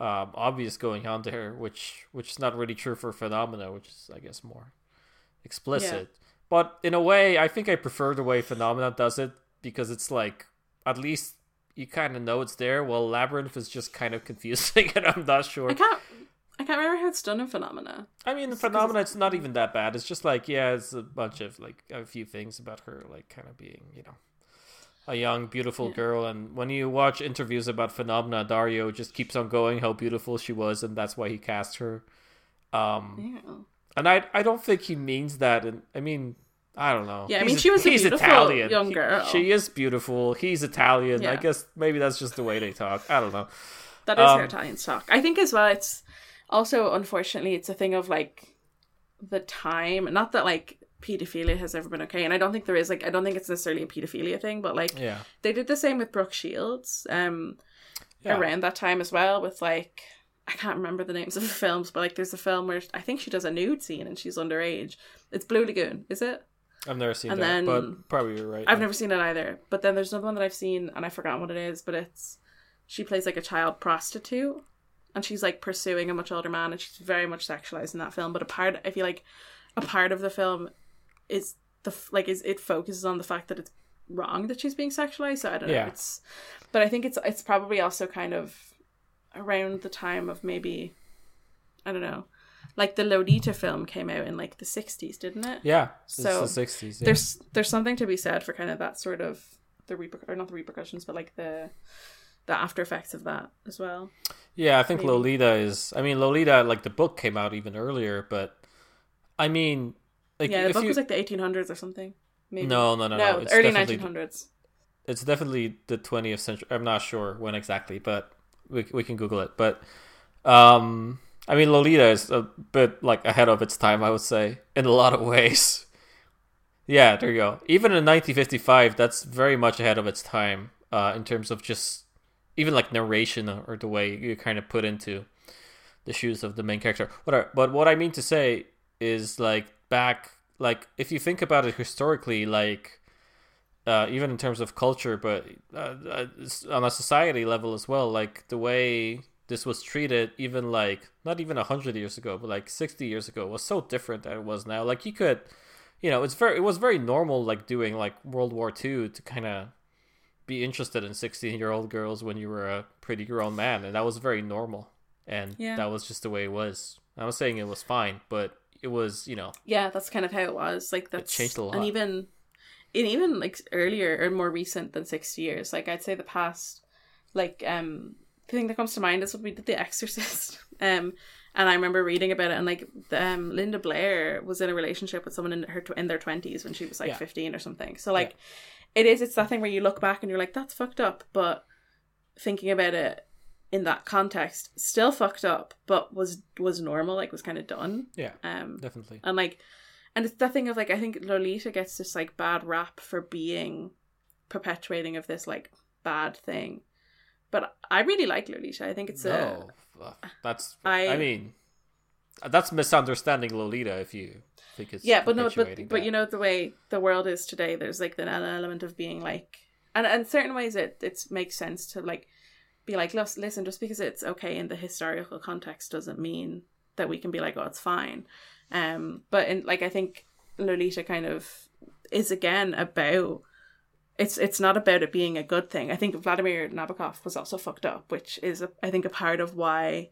um obvious going on there which which is not really true for phenomena which is i guess more explicit but in a way i think i prefer the way phenomena does it because it's like at least you kind of know it's there Well, labyrinth is just kind of confusing and i'm not sure I can't I can't remember how it's done in Phenomena. I mean, the phenomena, it's not even that bad. It's just like, yeah, it's a bunch of like a few things about her, like kind of being, you know, a young, beautiful Yeah. girl. And when you watch interviews about phenomena, Dario just keeps on going how beautiful she was, and that's why he cast her. Um, Yeah. And I, I don't think he means that. And I mean, I don't know. Yeah, I He's mean, she was a he's beautiful Italian. young He- girl. she is beautiful. He's Italian. I guess maybe that's just the way they talk. I don't know. That is Um, her Italian talk. I think as well. It's also unfortunately it's a thing of like the time. Not that like pedophilia has ever been okay, and I don't think there is. Like I don't think it's necessarily a pedophilia thing, but like Yeah. they did the same with Brooke Shields. Um, Yeah. around that time as well with like I can't remember the names of the films, but like there's a film where I think she does a nude scene and she's underage. It's Blue Lagoon, is it? I've never seen And that, then- but probably you're right. I've never seen it either. But then there's another one that I've seen and I forgot what it is, but it's she plays like a child prostitute and she's like pursuing a much older man and she's very much sexualized in that film. But a part I feel like a part of the film is the like is it focuses on the fact that it's wrong that she's being sexualized. So I don't know. Yeah. It's but I think it's it's probably also kind of around the time of maybe I don't know. Like the Lolita film came out in like the sixties, didn't it? Yeah, So, the '60s. Yeah. there's there's something to be said for kind of that sort of the reper- or not the repercussions, but like the the after effects of that as well. Yeah, I think Maybe. Lolita is. I mean, Lolita, like the book came out even earlier, but I mean, like yeah, the book you, was like the 1800s or something. Maybe. no, no, no, no, no, it's early definitely 1900s. it's definitely the 20th century. I'm not sure when exactly, but we we can Google it. But um, I mean, Lolita is a bit like ahead of its time, I would say, in a lot of ways. Yeah, there you go. Even in 1955, that's very much ahead of its time uh, in terms of just even like narration or the way you kind of put into the shoes of the main character. Whatever. But what I mean to say is like back, like if you think about it historically, like uh, even in terms of culture, but uh, uh, on a society level as well, like the way this was treated, even like not even a hundred years ago, but like sixty years ago, was so different than it was now. Like you could, you know, it's very it was very normal, like doing like World War II to kind of be interested in sixteen year old girls when you were a pretty grown man, and that was very normal, and Yeah. that was just the way it was. I was saying it was fine, but it was, you know, Yeah, that's kind of how it was. Like that's changed a lot. and even and even like earlier or more recent than 60 years. Like I'd say the past, like um, the thing that comes to mind is when we did The Exorcist. Um, and I remember reading about it, and like um, Linda Blair was in a relationship with someone in her tw- in their 20s when she was like Yeah. 15 or something. So like, it is. It's that thing where you look back and you're like, that's fucked up, but thinking about it in that context, still fucked up, but was was normal. Like was kind of done. yeah, Um, definitely. and like and it's that thing of like i think lolita gets this like bad rap for being perpetuating of this like bad thing but I really like Lolita. I think it's a No, uh, that's. I- I, mean, that's misunderstanding Lolita if you think it's yeah, but no, but but you know the way the world is today. There's like an element of being like, and and certain ways it it makes sense to like be like, listen, just because it's okay in the historical context doesn't mean that we can be like, oh, it's fine. Um, but in like I think Lolita kind of is again about. It's it's not about it being a good thing. I think Vladimir Nabokov was also fucked up, which is a, I think a part of why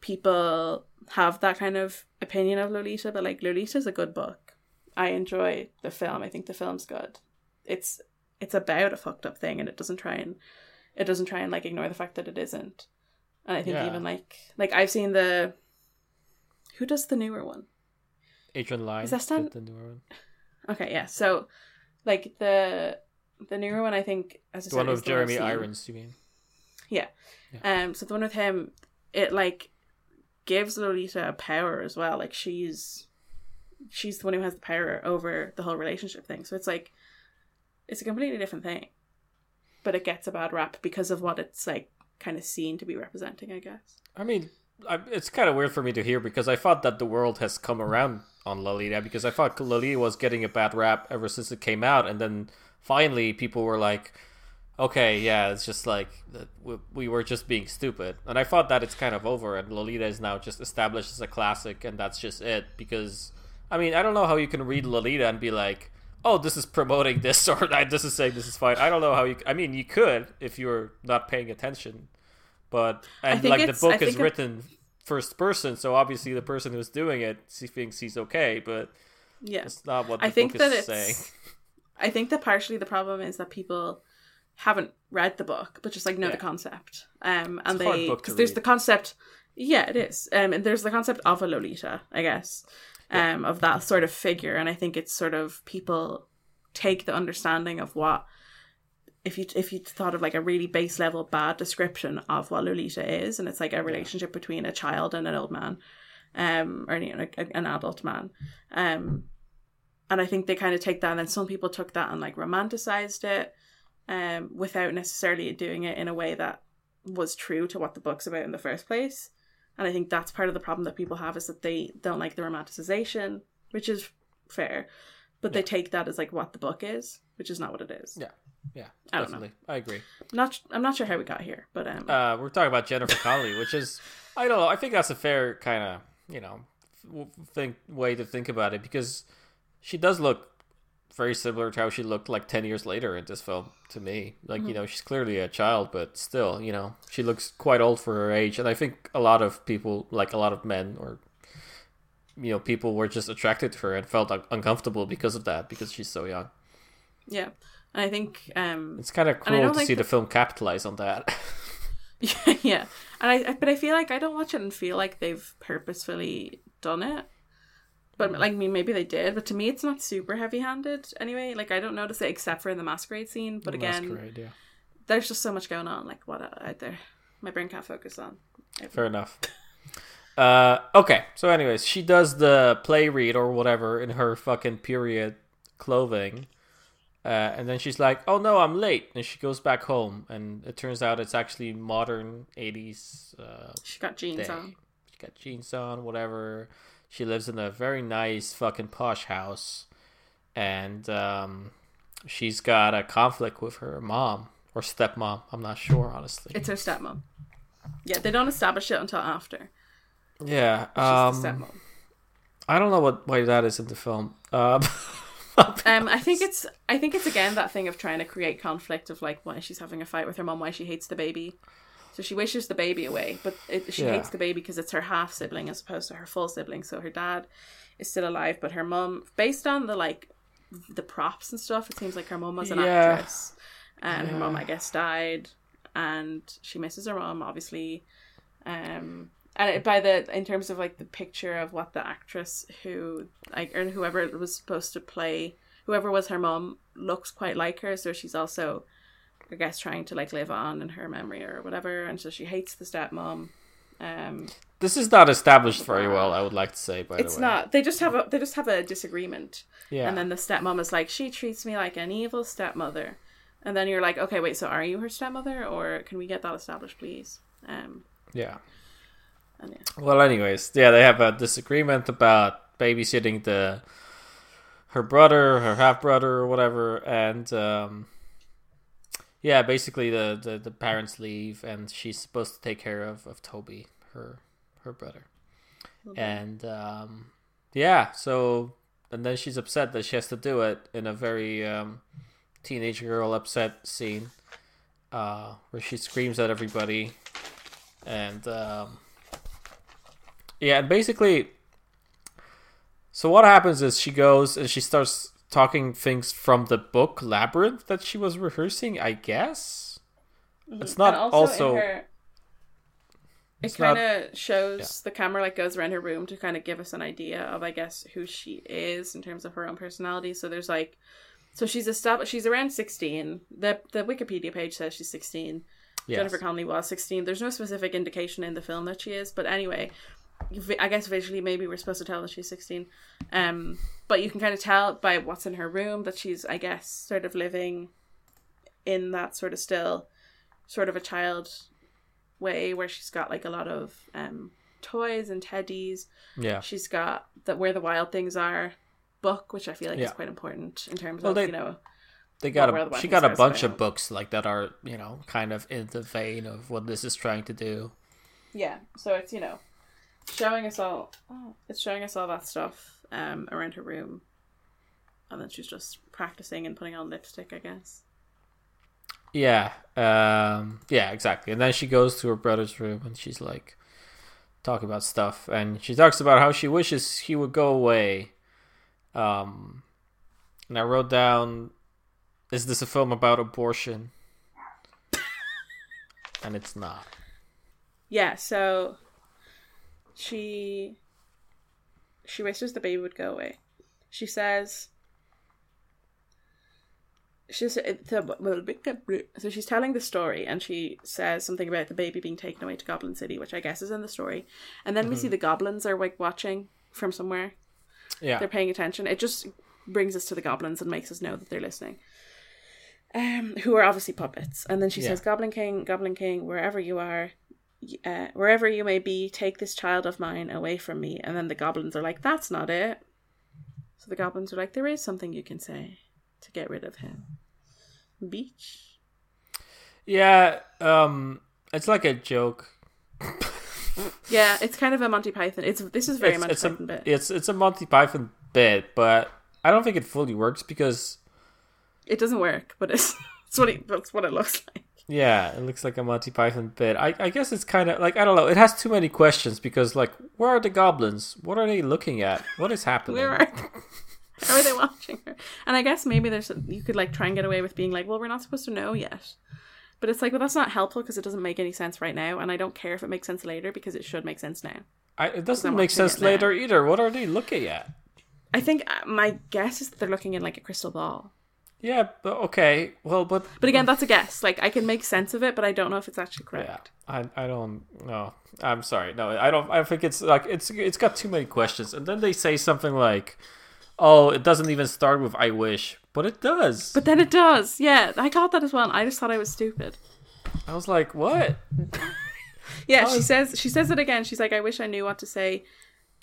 people have that kind of opinion of Lolita, but like Lolita's a good book. I enjoy the film. I think the film's good. It's it's about a fucked up thing and it doesn't try and it doesn't try and like ignore the fact that it isn't. And I think Yeah. even like like I've seen the who does the newer one? Adrian Lyne Is that Stan- did the newer one. Okay, yeah. So like the the newer one I think as I The said, one with the one I've Jeremy. Irons, you mean? Yeah. Um, so the one with him, it like gives Lolita a power as well. Like she's she's the one who has the power over the whole relationship thing. So it's like it's a completely different thing, but it gets a bad rap because of what it's like kind of seen to be representing. I guess. I mean, I, it's kind of weird for me to hear because I thought that the world has come around on Lolita because I thought Lolita was getting a bad rap ever since it came out, and then finally people were like, "Okay, yeah, it's just like we, we were just being stupid," and I thought that it's kind of over, and Lolita is now just established as a classic, and that's just it. Because I mean, I don't know how you can read Lolita and be like. Oh, this is promoting this, or this is saying this is fine. I don't know how you. I mean, you could if you're not paying attention, but and like the book is it- written first person, so obviously the person who's doing it he thinks he's okay, but Yeah. it's not what the I think book that is it's. saying. I think that partially the problem is that people haven't read the book, but just like know Yeah. the concept. Um, and they because there's the concept. Yeah, it is. Um, and there's the concept of a Lolita, I guess, um, of that sort of figure, and I think it's sort of people take the understanding of what. If you if you thought of like a really base level bad description of what Lolita is, and it's like a relationship between a child and an old man, um, or you know, a- an adult man, um, and I think they kind of take that, and then some people took that and like romanticized it, um, without necessarily doing it in a way that was true to what the book's about in the first place. And I think that's part of the problem that people have is that they don't like the romanticization, which is fair, but they take that as like what the book is, which is not what it is. Yeah, yeah, I don't know. definitely, I agree. Not, I'm not sure how we got here, but um, Uh, we're talking about Jennifer Connelly, which is I don't know. I think that's a fair kind of you know think way to think about it because she does look very similar to how she looked like 10 years later in this film to me like you know she's clearly a child but still you know she looks quite old for her age and i think a lot of people like a lot of men or you know people were just attracted to her and felt un- uncomfortable because of that because she's so young yeah, and I think um, it's kind of cool to see the film capitalize on that yeah, yeah, and I but I feel like I don't watch it and feel like they've purposefully done it. But like, I mean, maybe they did, but to me, it's not super heavy-handed anyway. Like, I don't notice it except for in the masquerade scene. But again, Masquerade, yeah. there's just so much going on. Like, what out there, my brain can't focus on. Fair enough. Uh, okay, so anyways, she does the play read or whatever in her fucking period clothing. Uh, and then she's like, "Oh no, I'm late," and she goes back home. And it turns out it's actually modern '80s uh, She got jeans day. on. She got jeans on, whatever. She lives in a very nice fucking posh house, and um, she's got a conflict with her mom or stepmom. I'm not sure, honestly. It's her stepmom. Yeah, they don't establish it until after. yeah, She's um, stepmom. I don't know what why that is in the film. Um, Um, I think it's I think it's again that thing of trying to create conflict of like why she's having a fight with her mom, why she hates the baby. So she wishes the baby away, but it, she Yeah. hates the baby because it's her half sibling as opposed to her full sibling. So her dad is still alive, but her mom, based on the like the props and stuff, it seems like her mom was an Yeah. actress, and her mom I guess died, and she misses her mom obviously. Um, and it, by the in terms of like the picture of what the actress who like or whoever was supposed to play whoever was her mom looks quite like her so she's also i guess trying to like live on in her memory or whatever and so she hates the stepmom um this is not established very well. I would like to say, by it's the way. not they just have a they just have a disagreement Yeah. and then the stepmom is like she treats me like an evil stepmother and then you're like, okay, wait, so are you her stepmother, or can we get that established, please? Um, Yeah. Well, anyways, yeah, they have a disagreement about babysitting the her brother, her half brother, or whatever, and um, yeah, basically the, the the parents leave, and she's supposed to take care of of Toby, her her brother, and um, yeah, so and then she's upset that she has to do it in a very um, teenage girl upset scene, uh, where she screams at everybody, and. Um, yeah, and basically, so what happens is she goes and she starts talking things from the book Labyrinth that she was rehearsing. I guess it's not Mm-hmm. And also. in her- it kind of shows the camera like goes around her room to kind of give us an idea of I guess who she is in terms of her own personality. So there's like, so she's established. She's around sixteen. the The Wikipedia page says she's sixteen. yes. Jennifer Connelly was 16. There's no specific indication in the film that she is, but anyway, I guess visually maybe we're supposed to tell that she's 16. Um, but you can kind of tell by what's in her room that she's, I guess, sort of living in that sort of still sort of a child way where she's got like a lot of um toys and teddies. yeah, She's got that where the wild things are book, which I feel like is quite important in terms Well, of, they- you know, they got a the she got a bunch of books like that are you know kind of in the vein of what this is trying to do. yeah so it's you know showing us all oh, it's showing us all that stuff um around her room and then she's just practicing and putting on lipstick i guess Yeah, um, yeah, exactly. And then she goes to her brother's room and she's like talking about stuff, and she talks about how she wishes he would go away. Um, and I wrote down, "Is this a film about abortion?" and it's not. yeah so she she wishes the baby would go away she says she's so she's telling the story and she says something about the baby being taken away to goblin city which i guess is in the story and then we see the goblins are like watching from somewhere Yeah, they're paying attention. It just brings us to the goblins and makes us know that they're listening. Um, who are obviously puppets. And then she Yeah. says, "Goblin King, Goblin King, wherever you are, uh, wherever you may be, take this child of mine away from me." And then the goblins are like, "That's not it." So the goblins are like, "There is something you can say to get rid of him." Beach. yeah. Um, it's like a joke. Yeah, it's kind of a Monty Python. It's this is very it's, Monty it's Python a bit. it's it's a Monty Python bit, but I don't think it fully works because It doesn't work, but it's it's what it, that's what it looks like. Yeah, it looks like a Monty Python bit. I, I guess it's kind of like I don't know. It has too many questions because like, where are the goblins? What are they looking at? What is happening? Where are how are they watching her? And I guess maybe there's you could like try and get away with being like, well, we're not supposed to know yet. But it's like, well, that's not helpful because it doesn't make any sense right now, and I don't care if it makes sense later because it should make sense now. I, it doesn't make sense it now. later either. What are they looking at? I think uh, my guess is that they're looking in like a crystal ball. Yeah, but okay. Well, but But again, that's a guess. Like I can make sense of it, but I don't know if it's actually yeah, correct. I I don't know. I'm sorry. No, I don't. I think it's like it's it's got too many questions, and then they say something like, "Oh, it doesn't even start with I wish," but it does. But then it does. Yeah, I got that as well. I just thought I was stupid. I was like, "What?" Yeah, she says she says it again. She's like, I wish I knew what to say.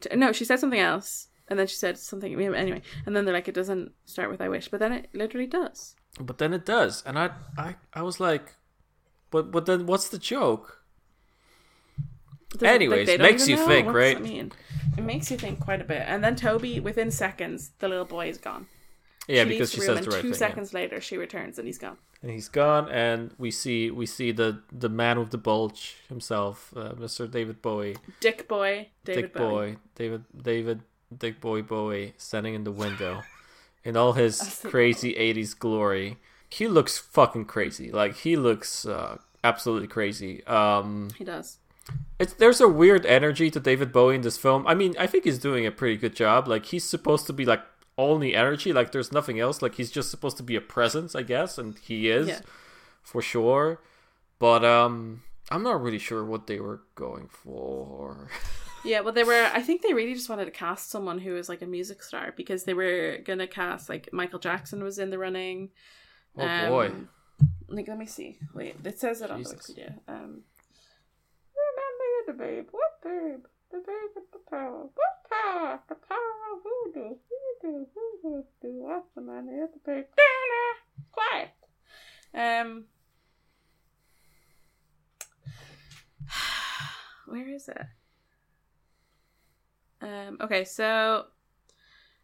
To, no, she said something else, and then she said something anyway. And then they're like, it doesn't start with I wish, but then it literally does. But then it does, and I I I was like, "But but then what's the joke?" Anyways, don't makes you know. think, What right? mean? It makes you think quite a bit. And then Toby, within seconds, the little boy is gone. Yeah, she because she the says the and right two thing. yeah. seconds later, she returns and he's gone. and he's gone and we see we see the the man with the bulge himself uh, mr david bowie Dick boy, David dick Bowie. boy david david dick boy bowie standing in the window in all his crazy 80s glory. He looks fucking crazy. Like he looks uh, absolutely crazy. Um He does. it's there's a weird energy to david bowie in this film. I mean i think he's doing a pretty good job. Like he's supposed to be like only energy. Like there's nothing else. Like he's just supposed to be a presence i guess and he is Yeah. for sure. But um i'm not really sure what they were going for Yeah, well, they were. I think they really just wanted to cast someone who was like a music star because they were gonna cast like Michael Jackson was in the running. oh boy like let me see. Wait, it says it on Jesus. the Wikipedia. Um, remember the babe. What babe? The babe with the power. What power? The power of voodoo. Voodoo. Voodoo. Do what's the man? The babe. Quiet. Um. Where is it? Um. Okay, so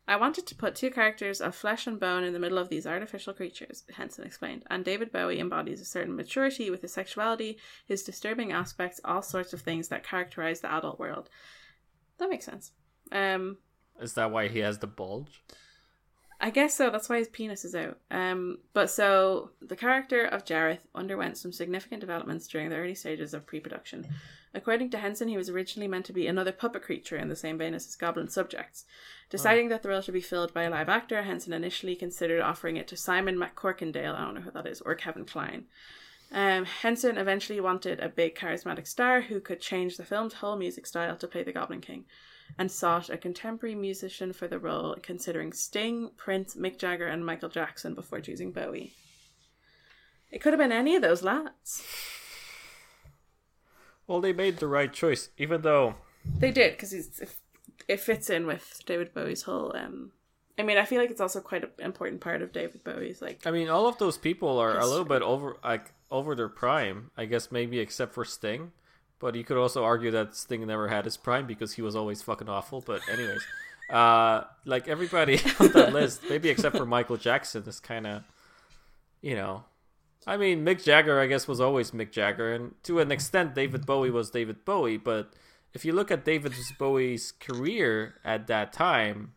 I wanted to put two characters of flesh and bone in the middle of these artificial creatures, Henson explained, and David Bowie embodies a certain maturity with his sexuality, his disturbing aspects, all sorts of things that characterize the adult world. That makes sense. Um, Is that why he has the bulge? I guess so. That's why his penis is out. Um, but so the character of Jareth underwent some significant developments during the early stages of pre-production. According to Henson, he was originally meant to be another puppet creature in the same vein as his goblin subjects. Deciding that the role should be filled by a live actor, Henson initially considered offering it to Simon McCorkindale, I don't know who that is, or Kevin Kline. Um, Henson eventually wanted a big charismatic star who could change the film's whole music style to play the Goblin King, and sought a contemporary musician for the role, considering Sting, Prince, Mick Jagger, and Michael Jackson before choosing Bowie. It could have been any of those lads. Well, they made the right choice, even though They did because it, it fits in with David Bowie's whole. Um, I mean, I feel like it's also quite an important part of David Bowie's like. I mean, all of those people are a little bit over, like over their prime. I guess maybe except for Sting, but you could also argue that Sting never had his prime because he was always fucking awful. But anyways, uh, like everybody on that list, maybe except for Michael Jackson, is kind of, you know, I mean, Mick Jagger, I guess, was always Mick Jagger, and to an extent, David Bowie was David Bowie. But if you look at David Bowie's career at that time,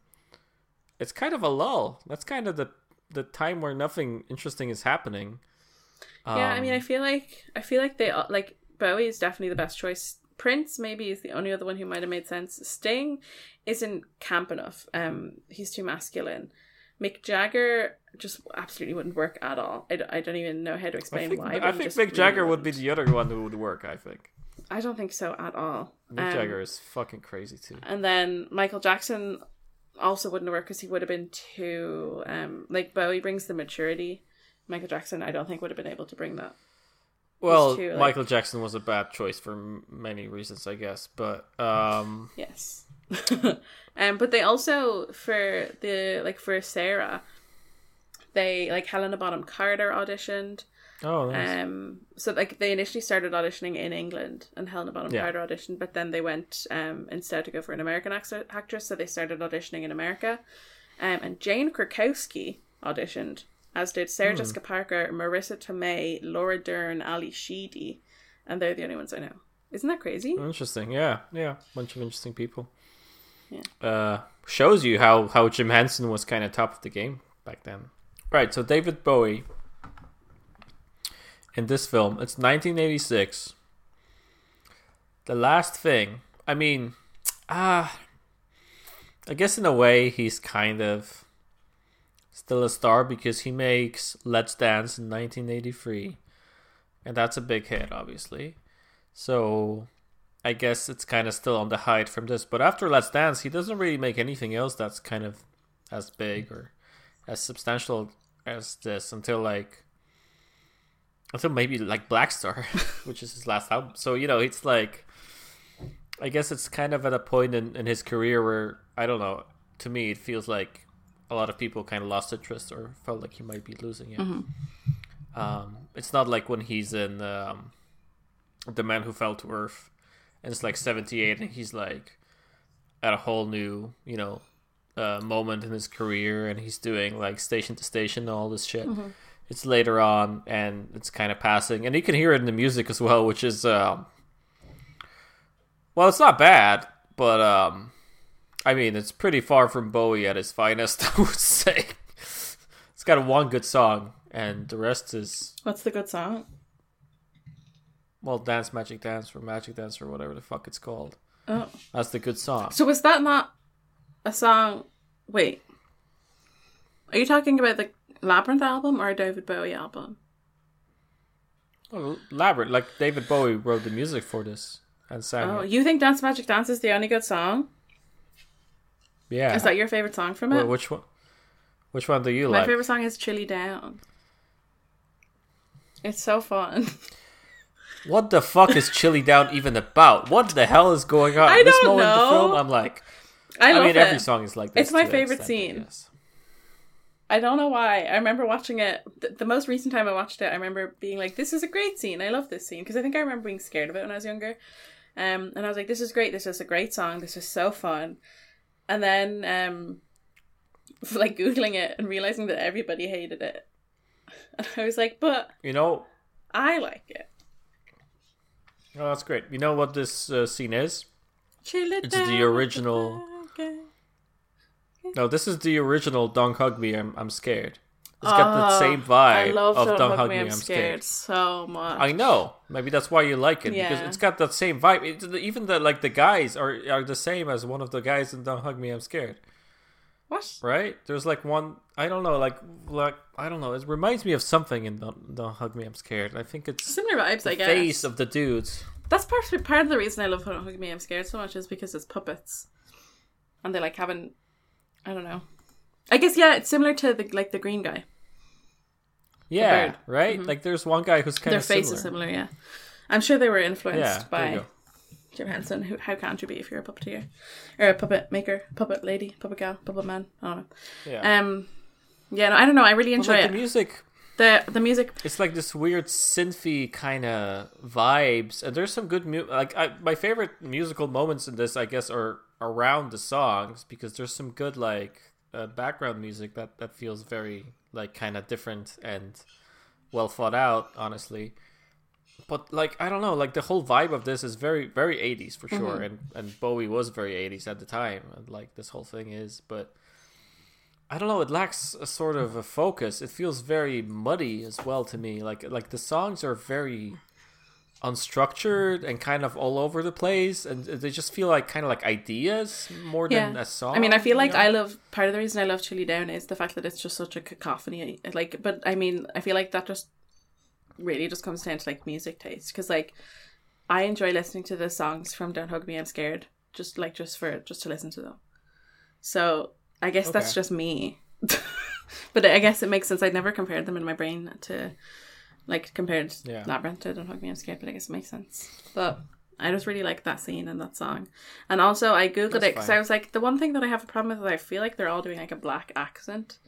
it's kind of a lull. That's kind of the the time where nothing interesting is happening. yeah, I Um, mean, I feel like I feel like they all- like Bowie is definitely the best choice. Prince maybe is the only other one who might have made sense. Sting isn't camp enough. Um, he's too masculine. Mick Jagger just absolutely wouldn't work at all. I, d- I don't even know how to I explain think, why. I think Mick really Jagger would be wouldn't. the other one who would work. I think I don't think so at all. Mick Um, Jagger is fucking crazy too. And then Michael Jackson also wouldn't work because he would have been too um like Bowie brings the maturity. Michael Jackson, I don't think would have been able to bring that. Well, too, like- Michael Jackson was a bad choice for many reasons, I guess. But um, Yes. Um, but they also for the like for Sarah, they like Helena Bonham Carter auditioned. oh, nice. Um, so like they initially started auditioning in England, and Helena Bonham Yeah. Carter auditioned, but then they went um instead to go for an American actor- actress, so they started auditioning in America. Um, and Jane Krakowski auditioned, as did Sarah Hmm. Jessica Parker, Marisa Tomei, Laura Dern, Ally Sheedy, and they're the only ones I know. Isn't that crazy? interesting. Yeah, yeah, bunch of interesting people. Yeah. Uh, shows you how how Jim Henson was kind of top of the game back then. Right. So David Bowie in this film, it's 1986. The last thing, I mean, ah, I guess in a way he's kind of still a star because he makes Let's Dance in 1983, and that's a big hit, obviously. So I guess it's kind of still on the hide from this. But after Let's Dance, he doesn't really make anything else that's kind of as big or as substantial as this until like until maybe like Blackstar, which is his last album. So you know, it's like I guess it's kind of at a point in, in his career where I don't know. To me, it feels like a lot of people kind of lost interest or felt like he might be losing it. Um, it's not like when he's in um, the Man Who Fell to Earth, and it's like seventy eight, and he's like at a whole new, you know, uh, moment in his career, and he's doing like station to station and all this shit. It's later on, and it's kind of passing, and you can hear it in the music as well, which is, um, well, it's not bad, but um, I mean, it's pretty far from Bowie at his finest, I would say. it's got one good song, and the rest is What's the good song? Well, Dance Magic Dance or Magic Dance or whatever the fuck it's called. Oh, That's the good song. so was that not a song? Wait, are you talking about the Labyrinth album or a David Bowie album? Oh, Labyrinth, like David Bowie wrote the music for this and sang Oh, it. you think Dance Magic Dance is the only good song? Yeah. Is that your favorite song from it? which one? Which one do you My like? My favorite song is Chilly Down. It's so fun. What the fuck is Chilly Down even about? What the hell is going on? I this don't moment in the know. film, I'm like, I I, mean, it. every song is like this. It's my favorite extent, scene. I don't know why. I remember watching it. The, the most recent time I watched it, I remember being like, "This is a great scene. I love this scene." Because I think I remember being scared of it when I was younger. Um, and I was like, "This is great. This is a great song. This is so fun." And then, um, like googling it and realizing that everybody hated it, and I was like, "But You know, I like it." Oh, that's great. You know what this uh, scene is? Chill It's the original-. No, this is the original "Don't Hug Me, I'm I'm Scared." It's got the Oh, same I vibe love of Don't, Hug Me, I'm scared. scared. so much. I know. Maybe that's why you like it because it's got that same vibe. It's, even the like the guys are are the same as one of the guys in "Don't Hug Me, I'm Scared." what? Right? There's like one. I don't know. Like like I don't know. It reminds me of something in "Don't, don't Hug Me, I'm Scared." I think it's Similar vibes, I guess. face of the dudes. That's part part of the reason I love Don't Hug Me, I'm Scared so much is because it's puppets, and they like haven't. I don't know. I guess yeah, it's similar to the like the green guy. Yeah, right. Like there's one guy who's kind Their of their face similar. is similar. Yeah, I'm sure they were influenced Yeah, by. Jim Henson. Who how can't you be if you're a puppeteer or a puppet maker, puppet lady, puppet gal, puppet man? I don't know. Yeah. Um, yeah, no, I don't know. I really enjoy like it. the music. the the music It's like this weird synthy kind of vibes, and there's some good mu- like I, my favorite musical moments in this, I guess, are around the songs because there's some good like uh, background music that that feels very like kind of different and well thought out, honestly. But like I don't know, like the whole vibe of this is very very 80s for sure, and and Bowie was very 80s at the time, and like this whole thing is, but. I don't know. It lacks a sort of a focus. It feels very muddy as well to me. Like like the songs are very unstructured and kind of all over the place, and they just feel like kind of like ideas more than a song. I mean, I feel like know? I love part of the reason I love Chilly Down is the fact that it's just such a cacophony. Like, but I mean, I feel like that just really just comes down to like music taste because like I enjoy listening to the songs from Don't Hug Me, I'm Scared, just like just for just to listen to them. So I guess that's just me. but I guess it makes sense. I'd never compared them in my brain to like compared Yeah. Labyrinth to Don't Hug Me, I'm Scared, but I guess it makes sense. But I just really like that scene and that song. And also, I googled That's it because. I was like, the one thing that I have a problem with is I feel like they're all doing like a black accent.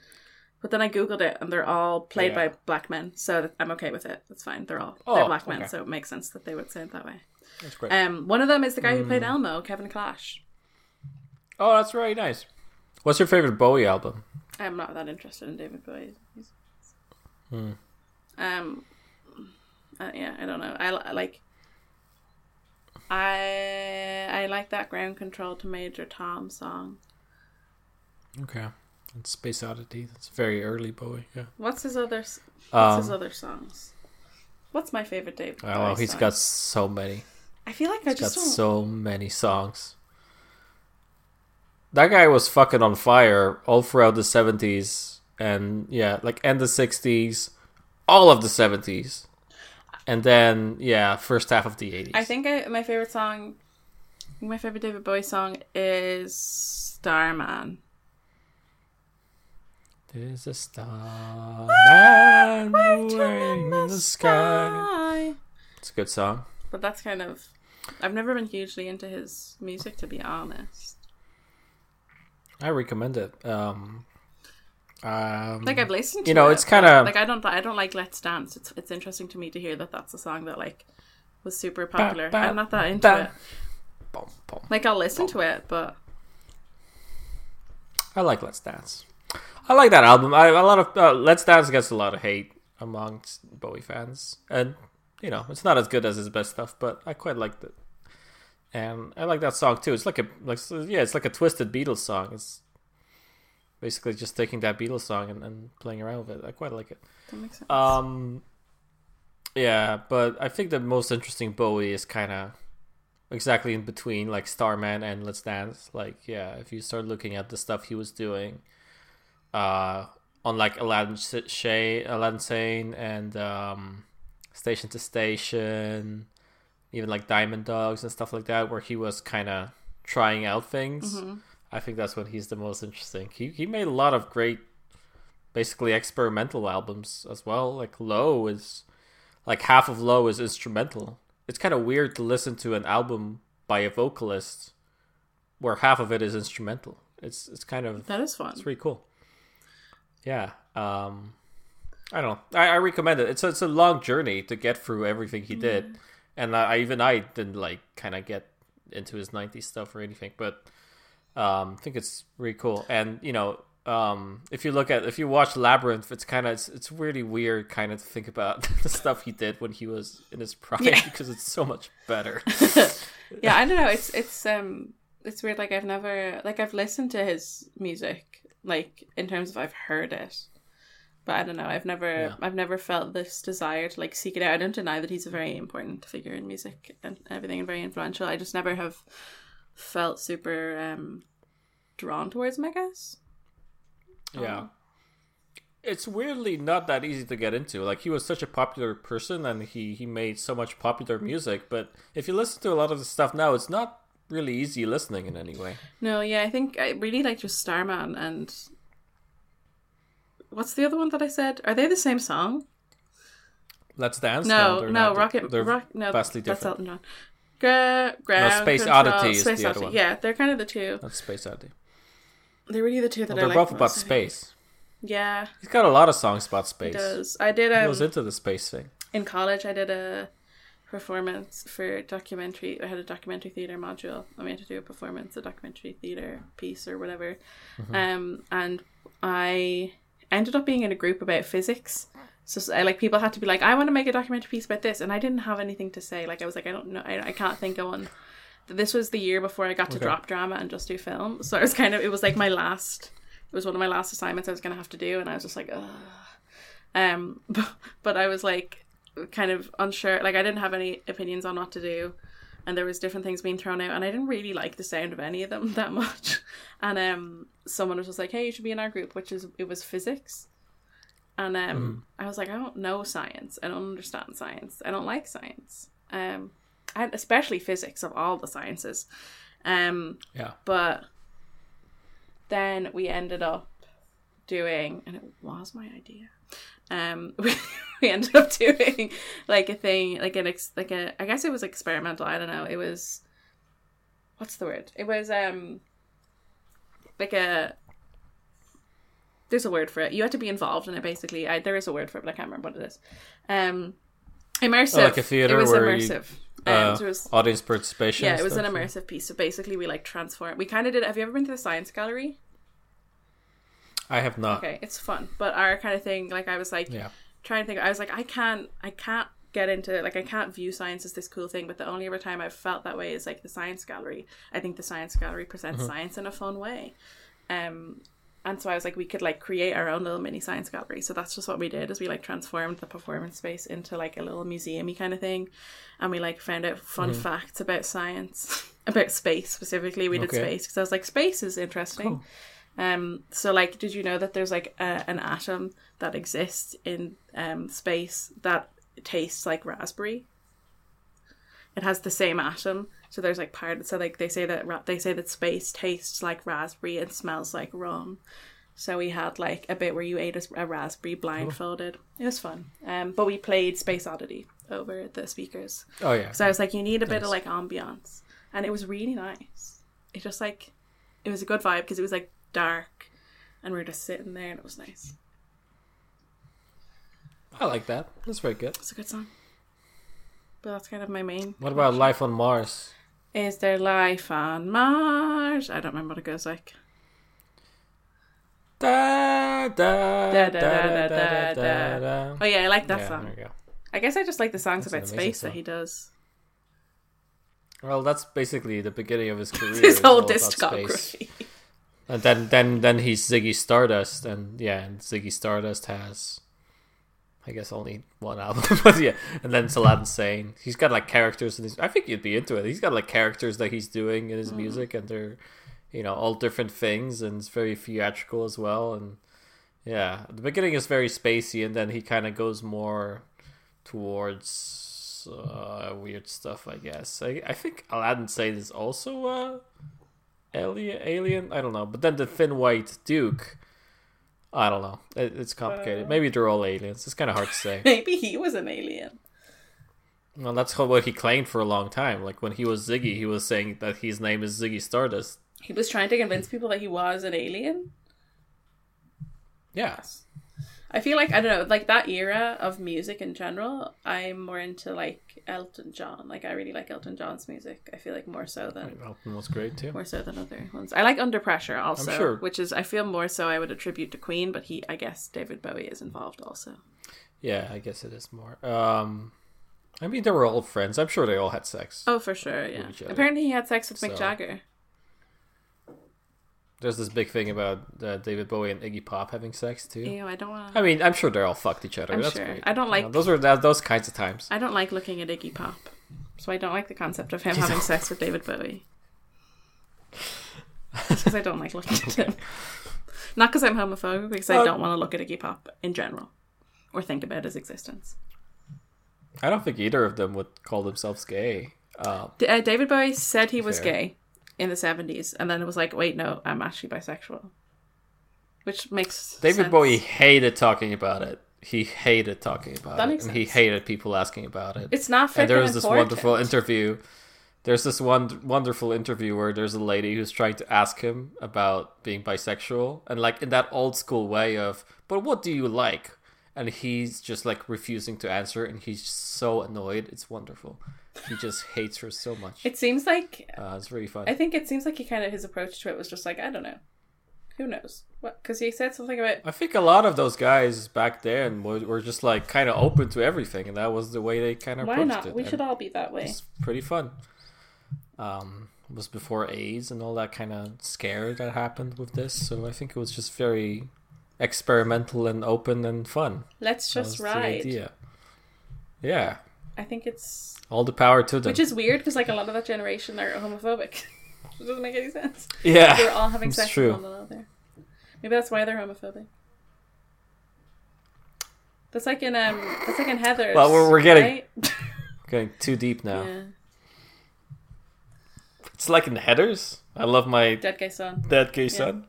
But then I googled it and they're all played Yeah. by black men, so I'm okay with it. That's fine. They're all Oh, they're black men, so it makes sense that they would say it that way. That's great. Um, one of them is the guy who Mm. played Elmo, Kevin Clash. oh, that's very nice. What's your favorite Bowie album? I'm not that interested in David Bowie. He's- Hmm. Um, uh, yeah, I don't know. I, I like. I I like that ground control to Major Tom song. Okay, and Space Oddity. That's very early Bowie. Yeah. What's his other What's his Um, other songs? What's my favorite David? oh, Bowie he's song? got so many. I feel like I He's got so many songs. That guy was fucking on fire all throughout the 70s and yeah, like end the 60s, all of the 70s. And then yeah, first half of the 80s. I think I, my favorite song, my favorite David Bowie song is Starman. There's a star man ah, waiting in the sky. It's a good song. But that's kind of. I've never been hugely into his music, to be honest. I recommend it. Um um Like I've listened to You know, it, it's kinda- like I don't I don't like Let's Dance. It's it's interesting to me to hear that that's a song that like was super popular. ba, I'm not that into ba. it. Like I'll listen to it, but I like Let's Dance. I like that album. I a lot of uh, Let's Dance gets a lot of hate amongst Bowie fans, and you know it's not as good as his best stuff, but I quite liked it. And I like that song too. It's like a like yeah, it's like a twisted Beatles song. It's basically just taking that Beatles song and, and playing around with it. I quite like it. that makes sense. Um, yeah, but I think the most interesting Bowie is kind of exactly in between, like Starman and Let's Dance. Like, yeah, if you start looking at the stuff he was doing, uh, on like Aladdin Shay, Aladdin Sane, and um, Station to Station, even like Diamond Dogs and stuff like that, where he was kind of trying out things. Mm-hmm. I think that's when he's the most interesting. He he made a lot of great, basically experimental albums as well. Like Low is like half of Low is instrumental. It's kind of weird to listen to an album by a vocalist where half of it is instrumental. It's it's kind of That is fun. it's pretty cool. Yeah. Um, I don't know. I, I recommend it. It's a, it's a long journey to get through everything he did, and I, even I didn't like kind of get into his '90s stuff or anything, but um, I think it's really cool. And you know, um, if you look at if you watch Labyrinth, it's kind of it's, it's really weird kind of to think about the stuff he did when he was in his prime Yeah. because it's so much better. yeah, I don't know. It's it's um it's weird. Like I've never like I've listened to his music like in terms of I've heard it, but I don't know. I've never Yeah. I've never felt this desire to like seek it out. I don't deny that he's a very important figure in music and everything and very influential. I just never have felt super um drawn towards him. I guess. Yeah. It's weirdly not that easy to get into. Like he was such a popular person and he he made so much popular music, but if you listen to a lot of the stuff now, it's not really easy listening in any way. No, yeah, I think I really like just Starman and what's the other one that I said? Are they the same song? Let's dance. No, no, not. Rocket, They're rock, no, vastly that's different. Elton John. Gra- ground Space control, Oddity is Space the other one. Yeah, they're kind of the two. That's Space Oddity. They're really the two that Well, they're like. both the about most, space. Yeah, He's got a lot of songs about space. does. I did He um goes into the space thing. in college. I did a performance for documentary. I had a documentary theater module. and we had to do a performance, a documentary theater piece or whatever. Mm-hmm. Um, and I ended up being in a group about physics. So like people had to be like, I want to make a documentary piece about this, and I didn't have anything to say. Like I was like, I don't know, I, I can't think of one. This was the year before I got to Okay. drop drama and just do film. So I was kind of, it was like my last. It was one of my last assignments I was gonna have to do, and I was just like, ugh. Um, but, but I was like, kind of unsure. Like I didn't have any opinions on what to do, and there was different things being thrown out, and I didn't really like the sound of any of them that much. And um, someone was just like, "Hey, you should be in our group," which is it was physics. And um, I was like, I don't know science. I don't understand science. I don't like science. Um, and especially physics of all the sciences. Um, Yeah. but then we ended up doing, and it was my idea. Um, we, we ended up doing like a thing, like an ex, like a. I guess it was experimental. I don't know. It was. What's the word? It was um. Like a. There's a word for it. You had to be involved in it. Basically, I, there is a word for it, but I can't remember what it is. Um, immersive. Oh, like a theater It was where you- immersive. Um, Uh, so it was, audience participation. yeah, it was an immersive piece. So basically, we like transform. We kind of did. Have you ever been to the science gallery? I have not. Okay, it's fun. But our kind of thing, like I was like Yeah. trying to think. I was like, I can't, I can't get into like I can't view science as this cool thing. But the only ever time I've felt that way is like the science gallery. I think the science gallery presents Mm-hmm. science in a fun way. Um, and so I was like, we could like create our own little mini science gallery. So that's just what we did. Is we like transformed the performance space into like a little museumy kind of thing, and we like found out fun Mm-hmm. facts about science, about space specifically. We did Okay. space because I was like, space is interesting. Um, so like, did you know that there's like a, an atom that exists in um space that tastes like raspberry? It has the same atom. So there's like part. So like they say that ra- they say that space tastes like raspberry and smells like rum. So we had like a bit where you ate a, a raspberry blindfolded. It was fun. Um, but we played Space Oddity over the speakers. Oh yeah. So I was like, you need a bit of like ambiance, and it was really nice. It just like, it was a good vibe because it was like dark, and we were just sitting there, and it was nice. I like that. That's very good. It's a good song. But that's kind of my main. What about Life on Mars? Is there life on Mars? I don't remember what it goes like. Da, da, Da, da, da, da, da, da. Oh yeah, I like that Yeah, song. there go. I guess I just like the songs That's about space that he does. Well, that's basically the beginning of his career. His whole all about space. discography. And then, then, then he's Ziggy Stardust, and yeah, and Ziggy Stardust has, I guess, only one album, but yeah. And then it's Aladdin Sane. He's got like characters in his. I think you'd be into it. He's got like characters that he's doing in his Mm. music, and they're, you know, all different things, and it's very theatrical as well. And yeah, the beginning is very spacey, and then he kind of goes more towards uh, weird stuff. I guess. I, I think Aladdin Sane is also. Uh, alien alien i don't know but then the thin white duke i don't know it, it's complicated uh, maybe they're all aliens it's kind of hard to say Maybe he was an alien. Well, that's what he claimed for a long time. Like when he was Ziggy, he was saying that his name is Ziggy Stardust. He was trying to convince people that he was an alien. Yes. I feel like I don't know, like that era of music in general. I'm more into like Elton John. Like I really like Elton John's music. I feel like more so than Elton was great too. more so than other ones. I like Under Pressure also, sure. which is I feel more so I would attribute to Queen, but he I guess David Bowie is involved also. Yeah, I guess it is more. Um, I mean, they were all friends. I'm sure they all had sex. Oh, for sure, yeah. Apparently, he had sex with Mick Jagger. There's this big thing about uh, David Bowie and Iggy Pop having sex too. Ew, I don't want. I mean, I'm sure they're all fucked each other. I'm That's sure. great. I don't You like- know, those are that, those kinds of times. I don't like looking at Iggy Pop, so I don't like the concept of him You having don't- sex with David Bowie. Because I don't like looking at him. Not because I'm homophobic, because I don't want to look at Iggy Pop in general, or think about his existence. I don't think either of them would call themselves gay. Uh, D- uh, David Bowie said he was Fair. gay in the 70s, and then it was like, wait, no, I'm actually bisexual. Which makes David sense. Bowie hated talking about it. He hated talking about That it, and he hated people asking about it. It's not and there was this important. wonderful interview. There's this one wonderful interview where there's a lady who's trying to ask him about being bisexual, and like in that old school way of, "But what do you like?" And he's just like refusing to answer, and he's so annoyed. It's wonderful. He just hates her so much. It seems like Uh, it's really fun. I think it seems like he kind of his approach to it was just like I don't know, who knows what? Because he said something about I think a lot of those guys back then were, were just like kind of open to everything, and that was the way they kind of why not? it. We and should all be that way. It's pretty fun. Um, was before AIDS and all that kind of scare that happened with this, so I think it was just very experimental and open and fun. Let's just ride. idea. Yeah, I think it's all the power to them. which is weird because like a lot of that generation are homophobic. it doesn't make any sense. yeah, They're all having sex true. with one another. Maybe that's why they're homophobic. That's like in um, that's like in Heathers. Well, we're- we're getting- right? Getting too deep now. yeah. It's like in the Heathers. I love my Dead gay son. dead gay son.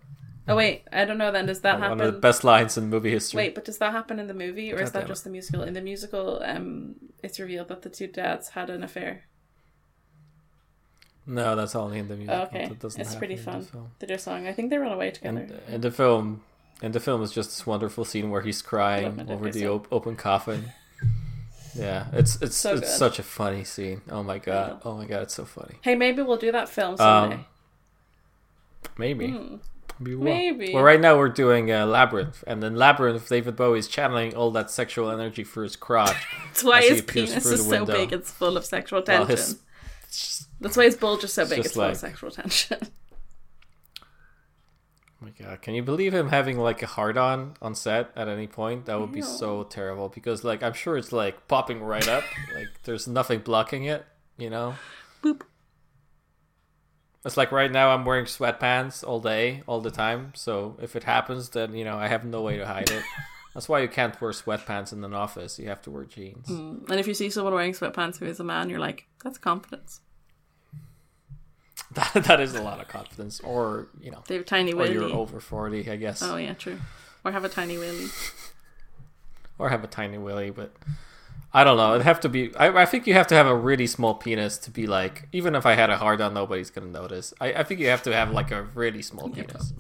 Oh wait, I don't know. Then does that happen? One of the best lines in movie history. Wait, but does that happen in the movie, or is that it. just the musical? In the musical, um, it's revealed that the two dads had an affair. No, that's only in the music. Oh, okay, it's pretty the fun. They a song. I think they run away together. And in the film, in the film is just this wonderful scene where he's crying over the op- open coffin. Yeah, it's it's So it's such a funny scene. Oh my god! Oh my god! It's so funny. hey, maybe we'll do that film someday. Um, maybe. Hmm. Maybe. we will. Maybe. Well, right now we're doing uh, Labyrinth, and in Labyrinth, David Bowie is channeling all that sexual energy through his crotch. That's why as he his penis is so big; it's full of sexual Well, tension. his- just- That's why his bulge is so big; just it's full of sexual tension. oh my god! Can you believe him having like a hard on on set at any point? That would be so terrible because like I'm sure it's like popping right up. like there's nothing blocking it. You know. Boop. It's like right now I'm wearing sweatpants all day, all the time. So if it happens, then you know I have no way to hide it. That's why you can't wear sweatpants in an office. You have to wear jeans. Mm. And if you see someone wearing sweatpants who is a man, you're like, "That's confidence." That, that is a lot of confidence. Or you know, They have tiny or willy. you're over forty, I guess, Oh yeah, true. Or have a tiny willy. or have a tiny willy. But I don't know. It'd have to be. I, I think you have to have a really small penis to be like. Even if I had a hard on, nobody's gonna notice. I, I think you have to have like a really small penis.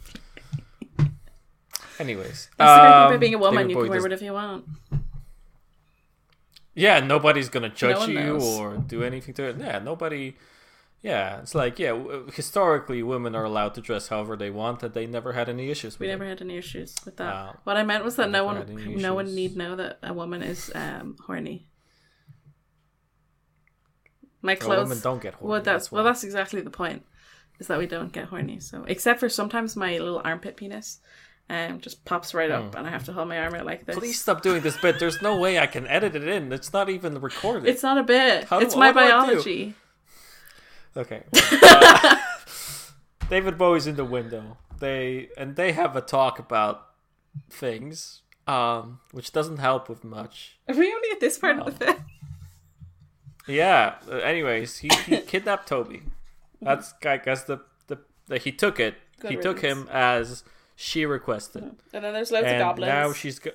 Anyways, That's the great um, being a woman; David you Bowie can wear does- whatever you want. Yeah, nobody's gonna judge one you or do anything to it. Yeah, nobody. Yeah, it's like yeah. w- Historically, women are allowed to dress however they want, and they never had any issues with We it. never had any issues with that. Wow. What I meant was that no one, no one need know that a woman is um, horny. My Well, clothes. women don't get horny. well, that's why. well, that's exactly the point. Is that we don't get horny. So, except for sometimes my little armpit penis, um, just pops right up, and I have to hold my arm out like this. Hmm. Please stop doing this bit. There's no way I can edit it in. It's not even recorded. It's not a bit. How do- it's my what do I biology. Okay. Uh, David Bowie's in the window. They and they have a talk about things, um, which doesn't help with much. Are we only at this part of the film? Yeah. uh, anyways, he, he kidnapped Toby. That's I guess the the, the he took it. Good he took him as she requested, And then there's loads of and goblins. now she's go-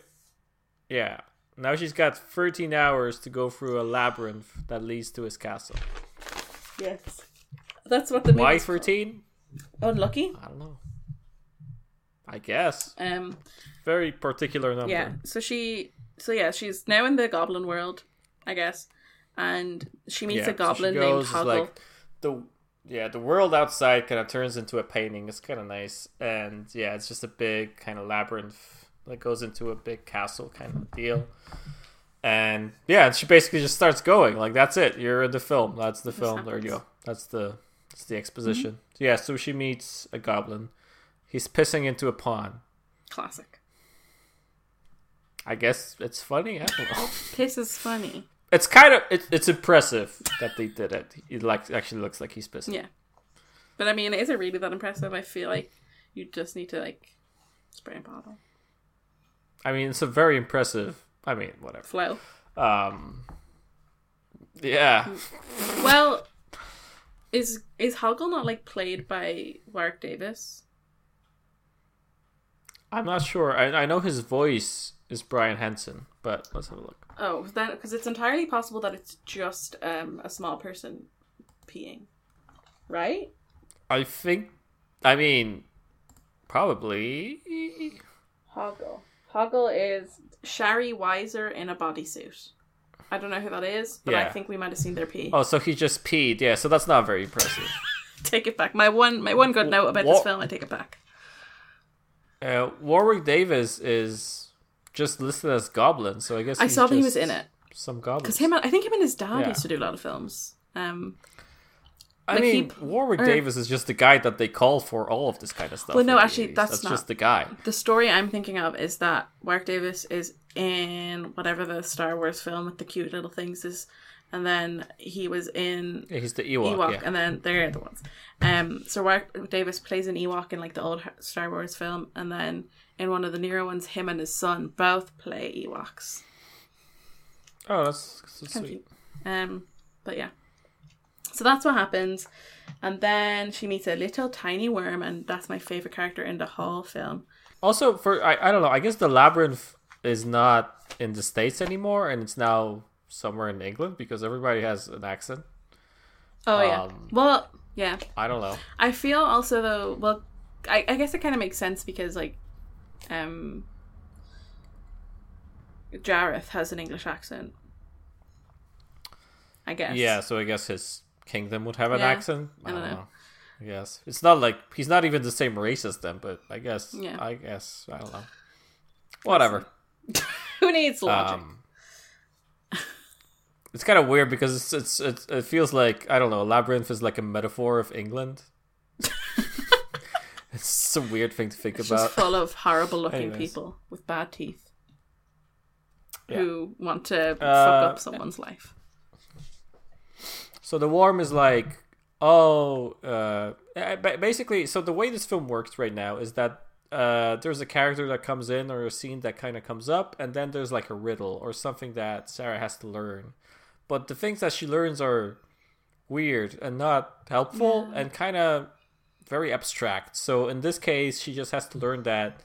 yeah. Now she's got 13 hours to go through a labyrinth that leads to his castle. Yes. That's what the Why 13? Unlucky. I don't know. I guess. Um. Very particular number. Yeah. So she. So yeah, she's now in the goblin world, I guess, and she meets Yeah, a so goblin goes, named Hoggle. Like the yeah, the world outside kind of turns into a painting. It's kind of nice, and yeah, it's just a big kind of labyrinth that goes into a big castle kind of deal. And yeah, she basically just starts going. Like that's it. You're in the film. That's the film. There you go. That's the that's the exposition. So yeah, so she meets a goblin. He's pissing into a pond. Classic. I guess it's funny. I don't know. Piss is funny. It's kind of it, it's impressive that they did it. It like actually looks like he's pissing. Yeah. But I mean, is it really that impressive? I feel like you just need to like spray a bottle. I mean, it's a very impressive. I mean, whatever. Flow. Um, yeah, Well, is is Hoggle not like played by Warwick Davis? I'm not sure. I, I know his voice is Brian Henson, but let's have a look. Oh, then because it's entirely possible that it's just um a small person peeing, right? I think. I mean, probably. Hoggle. Hoggle is Shari Weiser in a bodysuit. I don't know who that is, but I think we might have seen their pee. Oh, so he just peed. Yeah, so that's not very impressive. Take it back. My one, my one good note about this film, I take it back. Uh, Warwick Davis is just listed as Goblin, so I guess I saw that he was in it Some Goblin. because him, and- I think him and his dad Yeah. used to do a lot of films. Um, I like, mean, he- Warwick or- Davis is just the guy that they call for all of this kind of stuff. Well, no, actually, movies. that's not- just the guy. the story I'm thinking of is that Warwick Davis is in whatever the Star Wars film with the cute little things is, and then he was in Yeah, he's the Ewok. Ewok, yeah. and then they're the ones. Um, so Warwick Davis plays an Ewok in like the old Star Wars film, and then in one of the newer ones, him and his son both play Ewoks. Oh, that's, that's of sweet. Um, but yeah, so that's what happens, and then she meets a little tiny worm, and that's my favorite character in the whole film. Also, for I, I don't know. I guess the labyrinth is not in the states anymore, and it's now somewhere in England because everybody has an accent. Oh yeah, Um, well yeah. I don't know. I feel also though, well, I, I guess it kind of makes sense because like, um, Jareth has an English accent. I guess. Yeah, so I guess his kingdom would have an Yeah, accent. I, I don't know. know. I guess it's not like he's not even the same race as them, but I guess. Yeah. I guess I don't know. Whatever. Who needs logic? Um, it's kind of weird because it's, it's it's it feels like I don't know. Labyrinth is like a metaphor of England. it's a weird thing to think it's about. just full of horrible looking Anyways. people with bad teeth Yeah. who want to fuck Uh, up someone's life. So the worm is like, oh, uh, uh, basically. So the way this film works right now is that uh, there's a character that comes in or a scene that kind of comes up, and then there's like a riddle or something that Sarah has to learn. But the things that she learns are weird and not helpful and kind of very abstract. So in this case, she just has to learn that.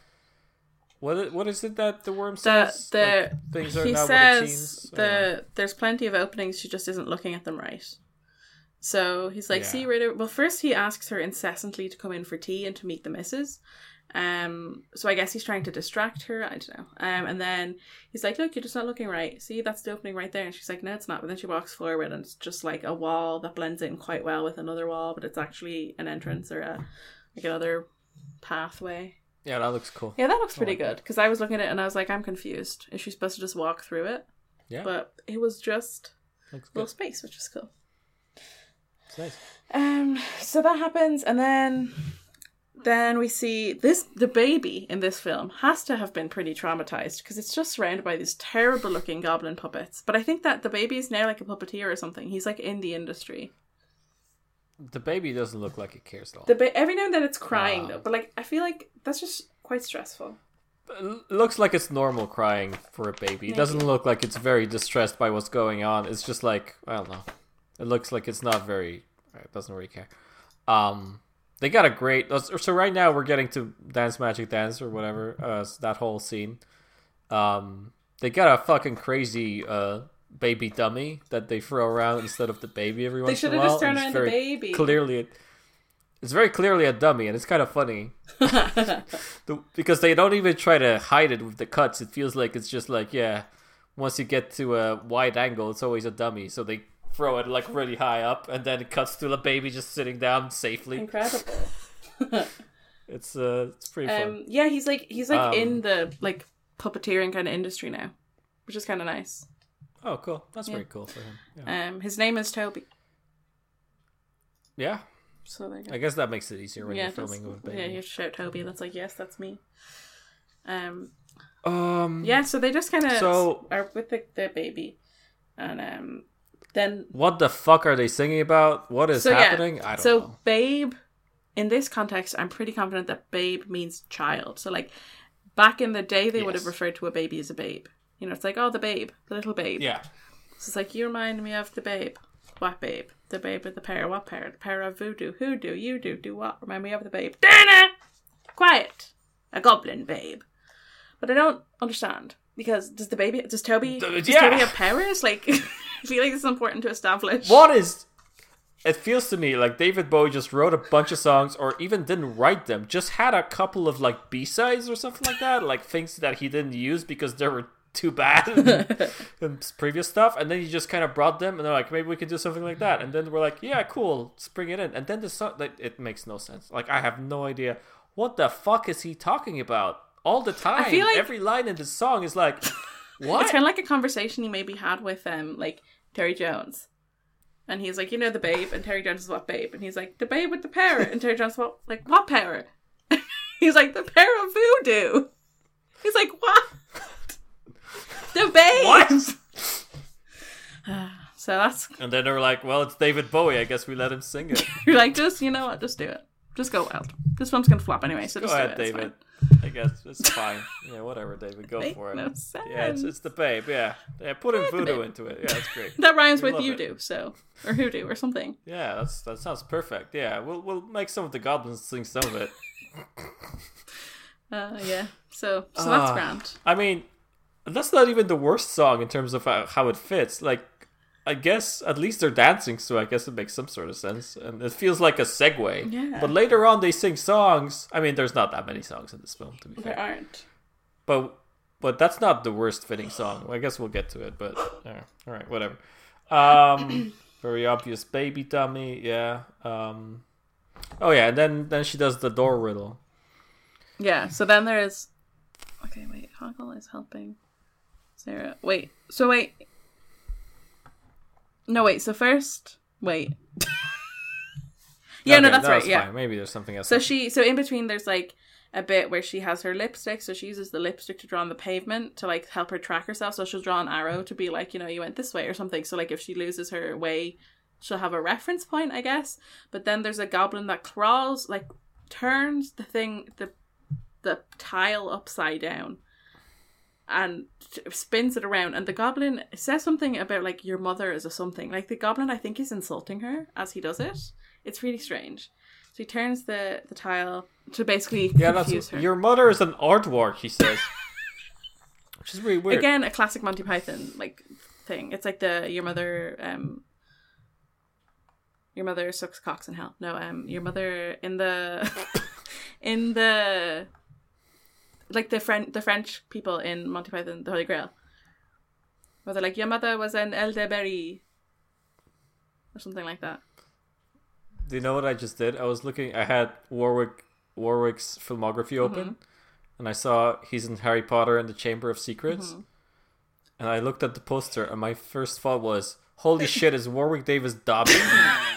What what is it that the worm says? the Like, things are he not what it says seems. the there's plenty of openings. She just isn't looking at them right. So he's like, Yeah. "See, Rita." Well, first he asks her incessantly to come in for tea and to meet the missus. Um, so I guess he's trying to distract her. I don't know. Um, and then he's like, "Look, you're just not looking right. See, that's the opening right there." And she's like, "No, it's not." But then she walks forward, and it's just like a wall that blends in quite well with another wall, but it's actually an entrance or a like another pathway. yeah, that looks cool. Yeah, that looks pretty like good because I was looking at it and I was like, I'm confused. Is she supposed to just walk through it? Yeah, But it was just looks a little good. space, which is cool. Nice. Um, so that happens, and then then we see this the baby in this film has to have been pretty traumatized because it's just surrounded by these terrible looking goblin puppets. But I think that the baby is now like a puppeteer or something. He's like in the industry. The baby doesn't look like it cares at all. The ba- every now and then it's crying Ah. though, but like I feel like that's just quite stressful. It looks like it's normal crying for a baby. It doesn't look like it's very distressed by what's going on. It's just like I don't know. It looks like it's not very. It doesn't really care. Um, they got a great. So right now we're getting to Dance Magic Dance or whatever. Uh, that whole scene. Um, they got a fucking crazy uh baby dummy that they throw around instead of the baby every once in a while. just turned and it's around the baby. Clearly, a- it's very clearly a dummy, and it's kind of funny The- because they don't even try to hide it with the cuts. It feels like it's just like yeah, once you get to a wide angle, it's always a dummy. So they throw it like really high up, and then it cuts to the baby just sitting down safely. Incredible. It's uh, it's pretty fun. Um, yeah, he's like he's like Um, in the like puppeteering kind of industry now, which is kind of nice. Oh, cool. That's yeah. very cool for him. Yeah. Um, his name is Toby. yeah, So there you go. I guess that makes it easier when yeah, you're filming with a yeah, you shout Toby. That's like yes, that's me. Um, Um, yeah, so they just kind of So- are with the, the baby, and um, then What the fuck are they singing about? What is so happening? yeah, I don't so know. So babe. In this context, I'm pretty confident that babe means child. So like back in the day, they would have referred to a baby as a babe. You know, it's like oh the babe, the little babe. Yeah. So it's like you remind me of the babe. What babe? The babe with the pair. What pair? The pair of voodoo. Who do? You do. Do what? Remind me of the babe. Dana! Quiet. A goblin babe. But I don't understand. Because does the baby does Toby does yeah. Toby have powers? Like I feel like it's important to establish. What is? It feels to me like David Bowie just wrote a bunch of songs, or even didn't write them. Just had a couple of like B sides or something like that, like things that he didn't use because they were too bad in, in previous stuff. And then he just kind of brought them, and they're like, maybe we could do something like that. And then we're like, yeah, cool, let's bring it in. And then the song, like, it makes no sense. Like I have no idea what the fuck is he talking about all the time. feel like- Every line in this song is like, what? It's kind of like a conversation he maybe had with um like Terry Jones. And he's like, you know the babe, and Terry Jones is what babe, and he's like, the babe with the parrot, and Terry Jones is what like what parrot? he's like the of voodoo. He's like what? the babe. what? So that's And then they were like, well, it's David Bowie. I guess we let him sing it. you're like just you know what, just do it, just go wild. This film's gonna flop anyway, so Go just ahead, do it. David. I guess it's fine. Yeah, whatever, David. Go for it. no. Yeah, it's, it's the babe. Yeah. Yeah, put in voodoo into it. Yeah, that's great. That rhymes We with you it. do so or hoodoo or something. Yeah, that's that sounds perfect. Yeah, we'll we'll make some of the goblins sing some of it. Uh, yeah. So so that's Ah. grand. I mean, that's not even the worst song in terms of how, how it fits. Like, I guess at least they're dancing, so I guess it makes some sort of sense, and it feels like a segue. Yeah. But later on, they sing songs. I mean, there's not that many songs in this film, to be fair. There aren't. But but that's not the worst fitting song. I guess we'll get to it. But yeah, all right, whatever. Um, very obvious baby dummy. Yeah. Um, oh yeah, and then then she does the door riddle. Yeah, so then there's Okay, wait, Hoggle is helping Sarah. Wait, so wait. No, wait, so first wait. yeah, no, Okay, that's right, yeah. fine. Maybe there's something else. So she so in between there's like a bit where she has her lipstick, so she uses the lipstick to draw on the pavement to like help her track herself. So she'll draw an arrow to be like, you know, you went this way or something. So like if she loses her way, she'll have a reference point, I guess. But then there's a goblin that crawls, like turns the thing the the tile upside down and spins it around and the goblin says something about like your mother is a something. Like the goblin i think is insulting her as he does it. It's really strange. So he turns the the tile to basically yeah, confuse that's her. your mother is an aardvark. He says, which is really weird. again a classic monty python like thing. It's like the your mother um your mother sucks cocks in hell. No um your mother in the in the like the french the french people in monty python the holy grail where they're like your mother was an elderberry or something like that Do you know what I just did? I was looking. I had Warwick Warwick's filmography open, Mm-hmm. and I saw he's in Harry Potter and the Chamber of Secrets. Mm-hmm. And I looked at the poster, and my first thought was, "Holy shit! Is Warwick Davis Dobby?"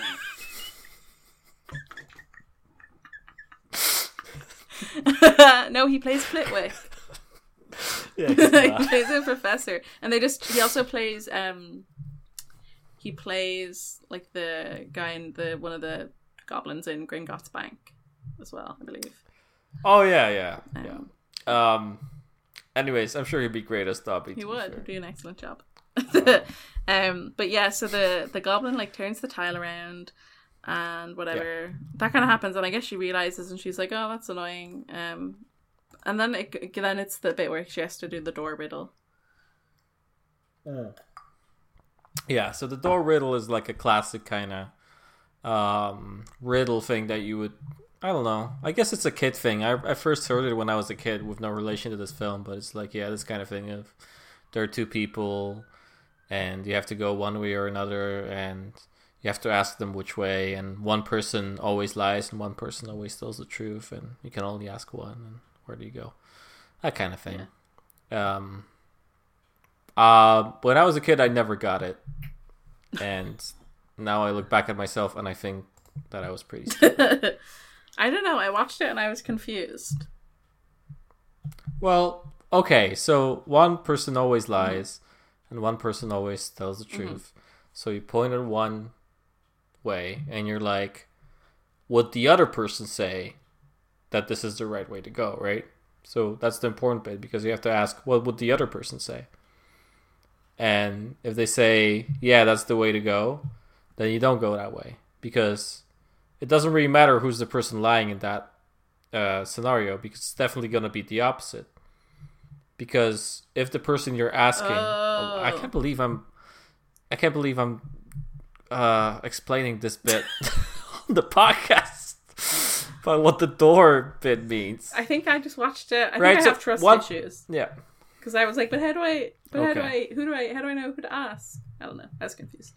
no he plays flitwick yeah, he plays a professor, and they just he also plays um he plays like the guy in the one of the goblins in Gringotts Bank as well, I believe. oh yeah, yeah, Um, yeah. Um. Anyways, I'm sure he'd be great as Dobby. He would fair. do an excellent job. um, but yeah, so the the goblin like turns the tile around and whatever that kind of happens, and I guess she realizes, and she's like, "Oh, that's annoying." Um, and then it then it's the bit where she has to do the door riddle, Yeah, so the door riddle is like a classic kind of um, riddle thing that you would. I don't know. I guess it's a kid thing. I, I first heard it when I was a kid with no relation to this film, but it's like, yeah, this kind of thing of there are two people and you have to go one way or another and you have to ask them which way and one person always lies and one person always tells the truth and you can only ask one and where do you go? That kind of thing. Yeah. Um uh, when I was a kid, I never got it, and now I look back at myself and I think that I was pretty. I don't know. I watched it and I was confused. Well, okay, so one person always lies, mm-hmm. and one person always tells the mm-hmm. truth. Mm-hmm. So you point at one way, and you're like, "Would the other person say that this is the right way to go?" Right. So that's the important bit because you have to ask, "What would the other person say?" And if they say, yeah, that's the way to go, then you don't go that way because it doesn't really matter who's the person lying in that uh, scenario because it's definitely going to be the opposite. Because if the person you're asking, oh. Oh, I can't believe I'm, I can't believe I'm uh, explaining this bit on the podcast. about what the door bit means. I think I just watched it. I right? think I have trust what, issues. Yeah. Because I was like, but how do I but okay. how do I? Who do I? How do I know who to ask? I don't know. I was confused,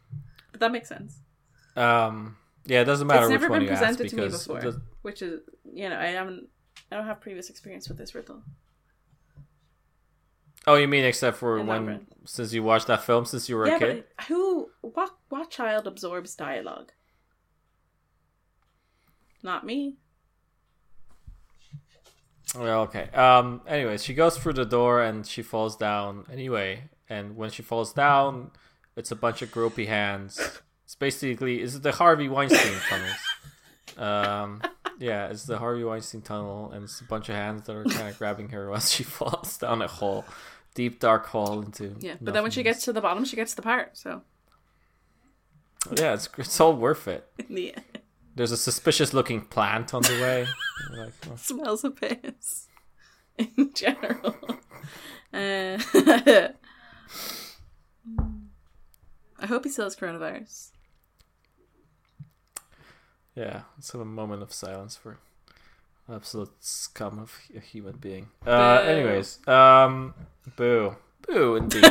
but that makes sense. Um. Yeah, it doesn't matter. It's never been presented to me before, the... which is you know I haven't. I don't have previous experience with this riddle. Oh, you mean except for when since you watched that film since you were yeah, a kid? But who? What? What child absorbs dialogue? Not me. Well, okay. Um. Anyways, she goes through the door and she falls down. Anyway, and when she falls down, it's a bunch of gropey hands. It's basically is the Harvey Weinstein tunnels. Um. Yeah, it's the Harvey Weinstein tunnel, and it's a bunch of hands that are kind of grabbing her as she falls down a hole, deep dark hole into. Yeah, but then when she gets to the bottom, she gets the part. So. Yeah, it's it's all worth it. Yeah. There's a suspicious looking plant on the way. like, oh. Smells of piss. In general. Uh, I hope he still has coronavirus. Yeah, let's have a moment of silence for absolute scum of a human being. Uh, anyways, um, boo, boo, indeed.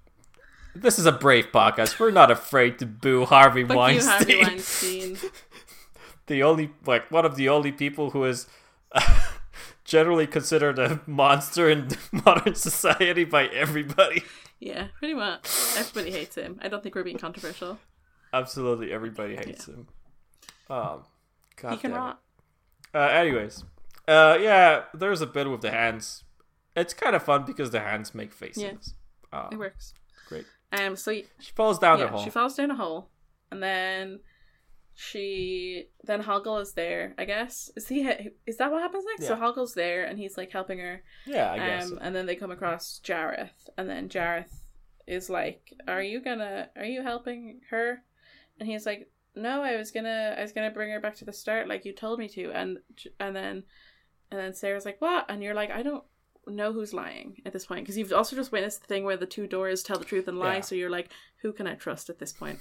this is a brave podcast. We're not afraid to boo Harvey Fuck Weinstein. You, Harvey Weinstein the only like one of the only people who is generally considered a monster in modern society by everybody. Yeah, pretty much. Everybody hates him. I don't think we're being controversial. Absolutely, everybody hates yeah. him. Um, God he can rot. Uh, anyways, uh, yeah, there's a bit with the hands. It's kind of fun because the hands make faces. Yeah, um, it works. Great. Um, so she falls down yeah, a hole. She falls down a hole, and then she then Hoggle is there. I guess is he is that what happens next? Yeah. So Hoggle's there and he's like helping her. Yeah, I guess. Um, so. And then they come across Jareth, and then Jareth is like, "Are you gonna? Are you helping her?" And he's like, "No, I was gonna. I was gonna bring her back to the start, like you told me to." And and then and then Sarah's like, "What?" And you're like, "I don't." know who's lying at this point because you've also just witnessed the thing where the two doors tell the truth and lie yeah. so you're like who can i trust at this point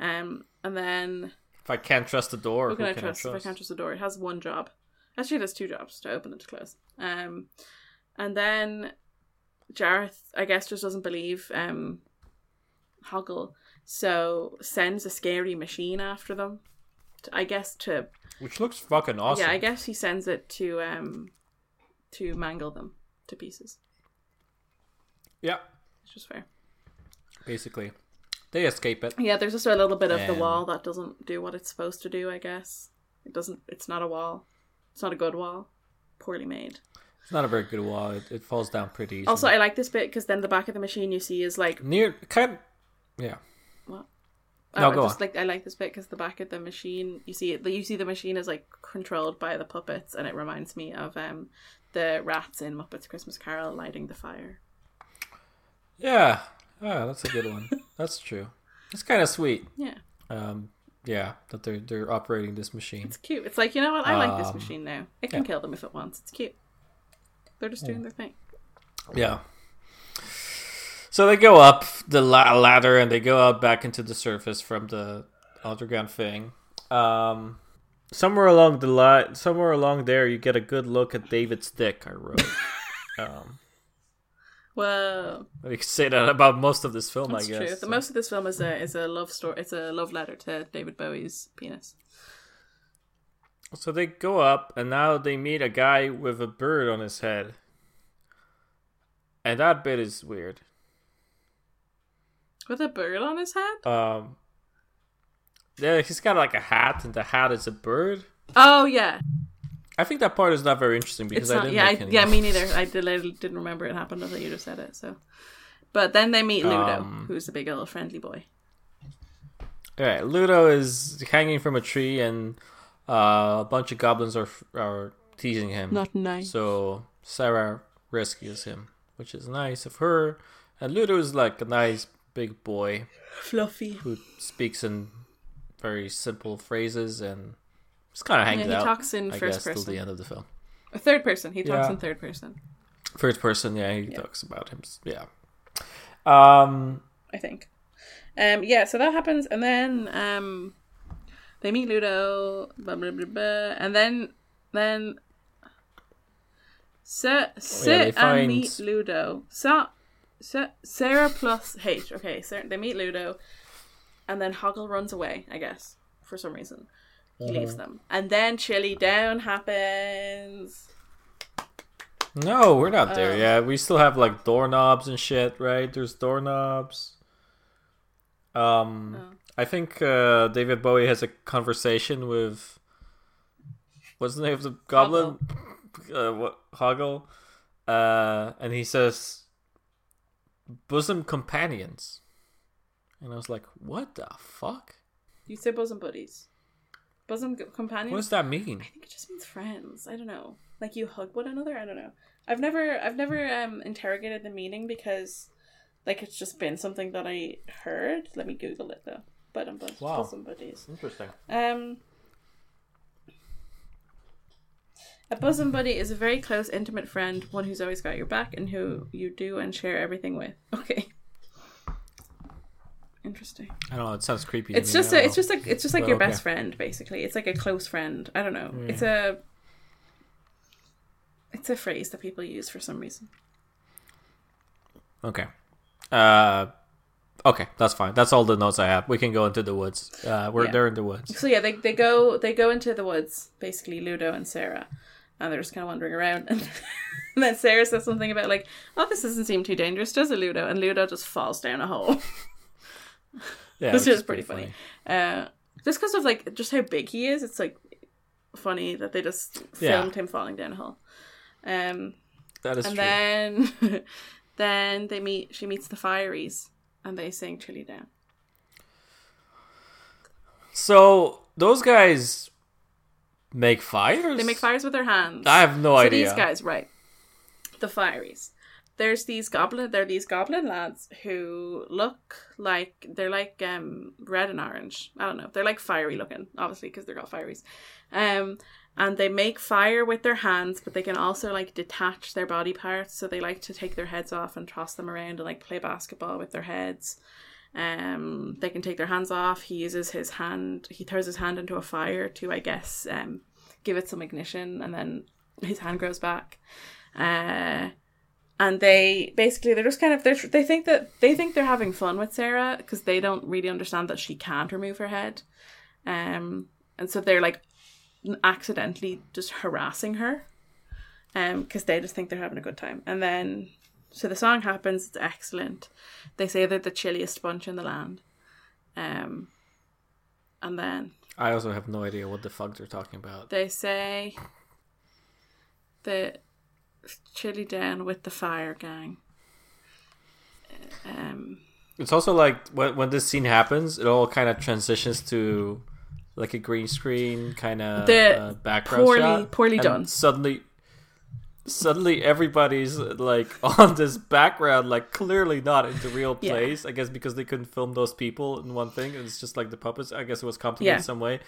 um and then if I can't trust the door, who can, who I, can trust? I, trust? If I can't trust the door, it has one job. Actually, it has two jobs to open and to close. Um, and then Jareth, I guess, just doesn't believe um, Hoggle, so sends a scary machine after them. To, I guess to which looks fucking awesome. Yeah, I guess he sends it to um to mangle them to pieces. Yeah, it's just fair. Basically. They escape it. Yeah, there's just a little bit of the wall that doesn't do what it's supposed to do. I guess it doesn't. It's not a wall. It's not a good wall. Poorly made. It's not a very good wall. It, it falls down pretty easily. Also, I like this bit because then the back of the machine you see is like near kind. Of, yeah. No, oh, go I just on. like I like this bit because the back of the machine you see it. You see the machine is like controlled by the puppets, and it reminds me of um the rats in Muppets Christmas Carol lighting the fire. Yeah, Ah, that's a good one. that's true. It's kind of sweet. Yeah. Um, yeah, that they're they're operating this machine. It's cute. It's like you know what? I like this um, machine now. It can yeah. kill them if it wants. It's cute. They're just doing their thing. Yeah. So they go up the la- ladder and they go out back into the surface from the underground thing. Um, somewhere along the line, somewhere along there, you get a good look at David's dick. I wrote. um, Whoa, you can say that about most of this film, that's I guess. true. The most of this film is a is a love story. It's a love letter to David Bowie's penis. So they go up, and now they meet a guy with a bird on his head, and that bit is weird. With a bird on his head? Um, yeah, he's got like a hat, and the hat is a bird. Oh yeah, I think that part is not very interesting because it's I didn't. Yeah, I, make any yeah, me neither. I did, I didn't remember it happened until you just said it. So, but then they meet Ludo, Um, who's a big old friendly boy. All right, Ludo is hanging from a tree, and uh, a bunch of goblins are are teasing him. Not nice. So Sarah rescues him, which is nice of her. And Ludo is like a nice big boy Fluffy. who speaks in very simple phrases and just kind of hangs Yeah, he out. talks in I first guess till the end of the film. A third person. He talks Yeah. in third person. First person, yeah, he Yeah. talks about him. Yeah. Um. I think. Um, yeah, so that happens, and then um, they meet Ludo, blah blah blah, blah and then then Sa- sit they and find- meet Ludo. Sa- Sarah plus H. Okay, Sarah, they meet Ludo, and then Hoggle runs away. I guess for some reason he leaves them, and then Chilly Down happens. No, we're not there Um, yet. We still have like doorknobs and shit, right? There's doorknobs. Um, Oh. I think uh, David Bowie has a conversation with what's the name of the goblin? Uh, what Hoggle? Uh, and he says, "Bosom companions," and I was like, "What the fuck? You say bosom buddies, bosom companions. What does that mean?" I think it just means friends. I don't know. Like you hug one another. I don't know. I've never I've never um interrogated the meaning because like it's just been something that I heard. Let me Google it though. But um, but Wow. bosom buddies. Interesting. Um. A bosom buddy is a very close, intimate friend, one who's always got your back and who you do and share everything with. Okay. Interesting. I don't know. It sounds creepy. It's just a, it's just like it's just like Well, your okay. best friend basically. It's like a close friend. I don't know. Yeah. It's a it's a phrase that people use for some reason. okay. Uh, okay, that's fine. That's all the notes I have. We can go into the woods. Uh, we're Yeah. there in the woods. So yeah, they they go they go into the woods, basically Ludo and Sarah, and they're just kind of wandering around. And, and then Sarah says something about like, "Oh, this doesn't seem too dangerous, does it, Ludo?" And Ludo just falls down a hole, Yeah, which is pretty funny. Uh, just because of like just how big he is, it's like funny that they just Yeah. filmed him falling down a hole. Um, That is true. and true. then then they meet. She meets the Fireys, and they sing "Chilly Down." So those guys make fires. They make fires with their hands. I have no so idea. these guys, right? The Fireys. There's these goblin. They're these goblin lads who look like they're like um red and orange. I don't know. They're like fiery looking, obviously, because they're got fireys. Um, and they make fire with their hands, but they can also like detach their body parts. So they like to take their heads off and toss them around and like play basketball with their heads. Um, they can take their hands off. He uses his hand. He throws his hand into a fire to, I guess, um, give it some ignition, and then his hand grows back. Uh, and they basically they're just kind of they're, they think that they think they're having fun with Sarah because they don't really understand that she can't remove her head. Um, and so they're like accidentally just harassing her. Um, because they just think they're having a good time, and then so the song happens. It's excellent. They say they're the chilliest bunch in the land. Um, and then I also have no idea what the fuck they're talking about. they say the chilly down with the fire gang. Um, It's also like when when this scene happens, it all kind of transitions to like a green screen kind of uh, background poorly- shot. poorly done. Suddenly, suddenly everybody's like on this background, like clearly not in the real Yeah. place. I guess because they couldn't film those people in one thing. It's just like the puppets. I guess it was complicated Yeah. some way.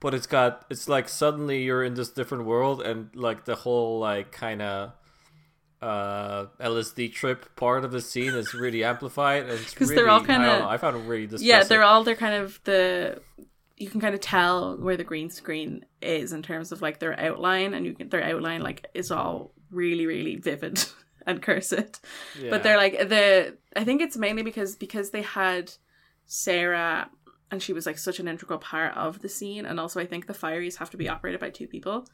But it's got it's like suddenly you're in this different world and like the whole like kind of uh LSD trip part of the scene is really amplified and it's really, they're all kinda- don't I found it really distressing. Yeah, they're all they're kind of the you can kind of tell where the green screen is in terms of like their outline, and you can their outline like is all really really vivid and cursed. Yeah. But they're like the I think it's mainly because because they had Sarah and she was like such an integral part of the scene, and also I think the fireys have to be operated by two people.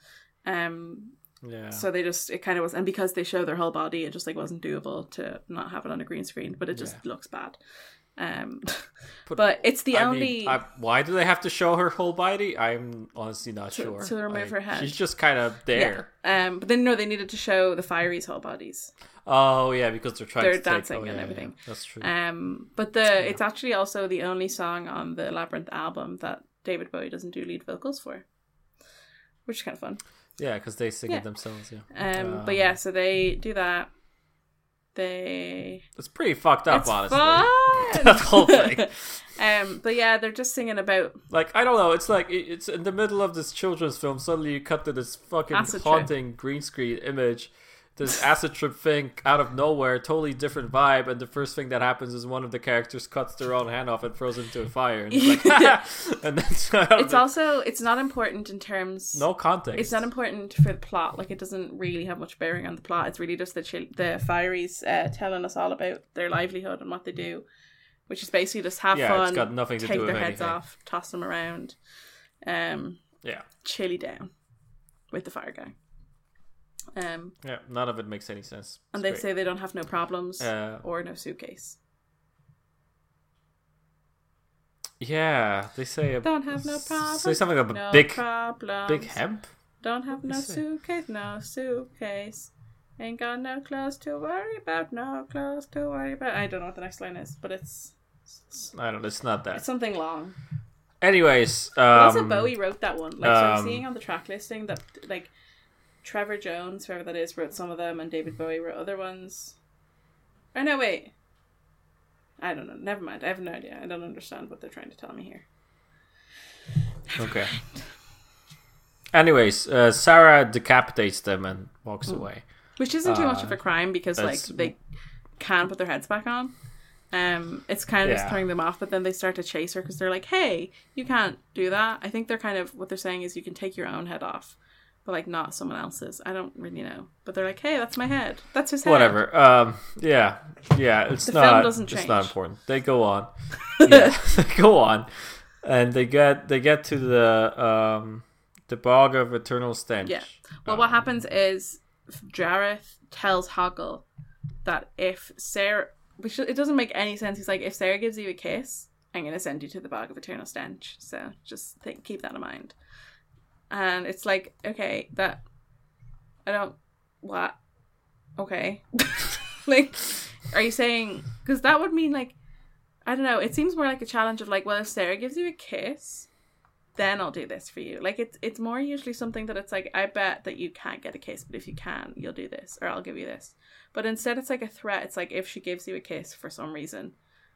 Um, yeah. so they just it kind of was, and because they show their whole body, it just like wasn't doable to not have it on a green screen. But it just Yeah. looks bad. Um, But- but it's the I only mean, I, why do they have to show her whole body? I'm honestly not To- sure. to remove Like, her head. She's just kind of there. yeah. Um, but then no, they needed to show the fireys' whole bodies. Oh yeah, because they're trying They're to take- dancing oh, and yeah, yeah, everything. That's true. Um, but the it's actually also the only song on the Labyrinth album that David Bowie doesn't do lead vocals for, which is kind of fun. yeah, because they sing it themselves. Yeah. Um, Um, but yeah, so they do that. They It's pretty fucked up, honestly. that whole thing. um, but yeah, they're just singing about Like I don't know, it's like it- it's in the middle of this children's film. Suddenly you cut to this fucking trip. haunting green screen image, this acid trip thing out of nowhere, totally different vibe. And the first thing that happens is one of the characters cuts their own hand off and throws it into a fire, and like, and then it's also it's not important in terms no context. it's not important for the plot like it doesn't really have much bearing on the plot it's really just the chil- the fireys uh, telling us all about their livelihood and what they do which is basically just have Yeah, fun it's got nothing to take do their heads anything. off toss them around um Yeah, chilly down with the fire guy um yeah, none of it makes any sense. and It's they great. say they don't have no problems Uh, or no suitcase yeah, they say a, don't have no s- problems Say something about no big, problems big hemp. Don't have no suitcase, no suitcase. Ain't got no clothes to worry about, no clothes to worry about. I don't know what the next line is, but it's it's, I don't. It's not that. it's something long. Anyways, um, also, Bowie wrote that one. Like, so I'm um, seeing on the track listing that like Trevor Jones, whoever that is, wrote some of them, and David Bowie wrote other ones. Oh no, wait. I don't know. Never mind. I have no idea. I don't understand what they're trying to tell me here. Okay. Anyways, uh, Sarah decapitates them and walks Hmm. away. Which isn't too much of Uh, a crime because like they can put their heads back on. Um, it's kind of just Yeah. throwing them off, but then they start to chase her because they're like, "Hey, you can't do that." I think they're kind of what they're saying is you can take your own head off, but like not someone else's. I don't really know, but they're like, "Hey, that's my head. That's his head." Whatever. Um, yeah, yeah. It's The film not. doesn't change. It's not important. They go on. yeah, they go on, and they get they get to the um the bog of eternal stench. Yeah. Well, what Um, happens is Jareth tells Hoggle that if Sarah, which it doesn't make any sense. He's like, if Sarah gives you a kiss, I'm gonna send you to the bog of eternal stench. So just think, keep that in mind. And it's like, okay, that I don't what, okay, like, are you saying because that would mean like, I don't know. It seems more like a challenge of like, well, if Sarah gives you a kiss then I'll do this for you. Like it's it's more usually something that it's like I bet that you can't get a kiss, but if you can, you'll do this or I'll give you this. But instead it's like a threat. It's like if she gives you a kiss for some reason,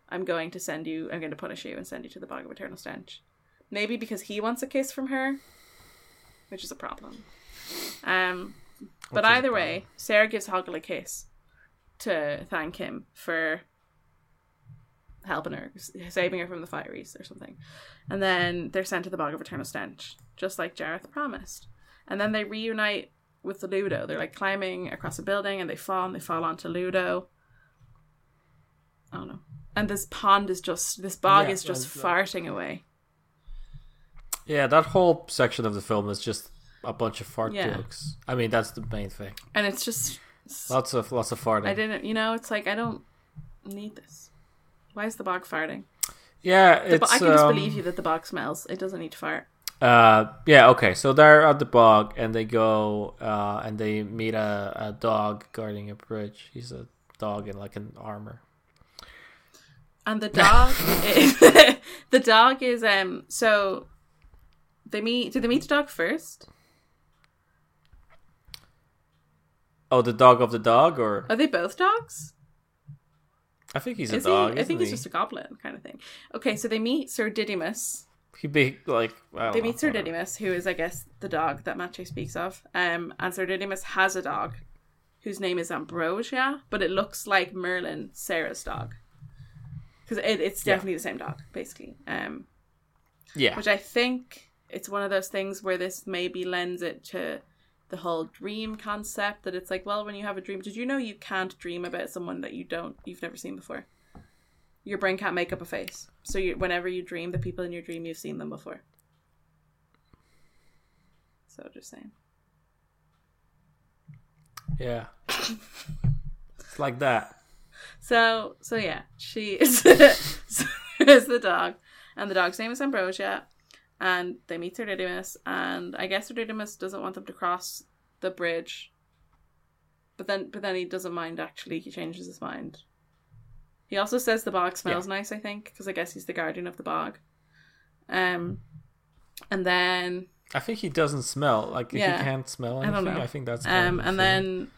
I'm going to send you I'm going to punish you and send you to the bog of eternal stench. Maybe because he wants a kiss from her, which is a problem. Um but either way. Sarah gives Hoggle a kiss to thank him for helping her, saving her from the fireys or something. And then they're sent to the Bog of Eternal Stench, just like Jareth promised. And then they reunite with the Ludo. They're like climbing across a building and they fall and they fall onto Ludo. I don't know. And this pond is just, this bog Yeah, is just uh, farting away. Yeah, that whole section of the film is just a bunch of fart Yeah. jokes. I mean, that's the main thing. And it's just, Lots of lots of farting. I didn't, you know, it's like, I don't need this. Why is the bog farting? Yeah, The bo- I can just um, believe you that the bog smells. It doesn't need to fart. Uh, yeah, okay. So they're at the bog and they go uh, and they meet a, a dog guarding a bridge. He's a dog in like an armor. And the dog is, the dog is um so they meet do they meet the dog first? Oh, the dog of the dog, or Are they both dogs? I think he's Is a dog. he? I think he's just a goblin kind of thing. Okay, so they meet Sir Didymus. he? He'd be like. They know, meet Sir. Didymus, who is I guess the dog that Mache speaks of. Um and Sir Didymus has a dog whose name is Ambrosia, but it looks like Merlin, Sarah's dog. Because it, it's Yeah. definitely the same dog, basically. Um, Yeah. which I think it's one of those things where this maybe lends it to the whole dream concept that it's like, well, when you have a dream, did you know you can't dream about someone that you don't, you've never seen before? Your brain can't make up a face. So you, whenever you dream, the people in your dream, you've seen them before. So just saying. Yeah. it's like that. So so yeah, she is is the dog, and the dog's name is Ambrosia, and they meet Sir Didymus, and I guess Sir Didymus doesn't want them to cross the bridge. But then but then he doesn't mind. Actually, he changes his mind. He also says the bog smells nice. I think because I guess he's the guardian of the bog. Um, and then I think he doesn't smell. Like if Yeah. he can't smell I anything, don't know. I, think that's Um, and thing. then,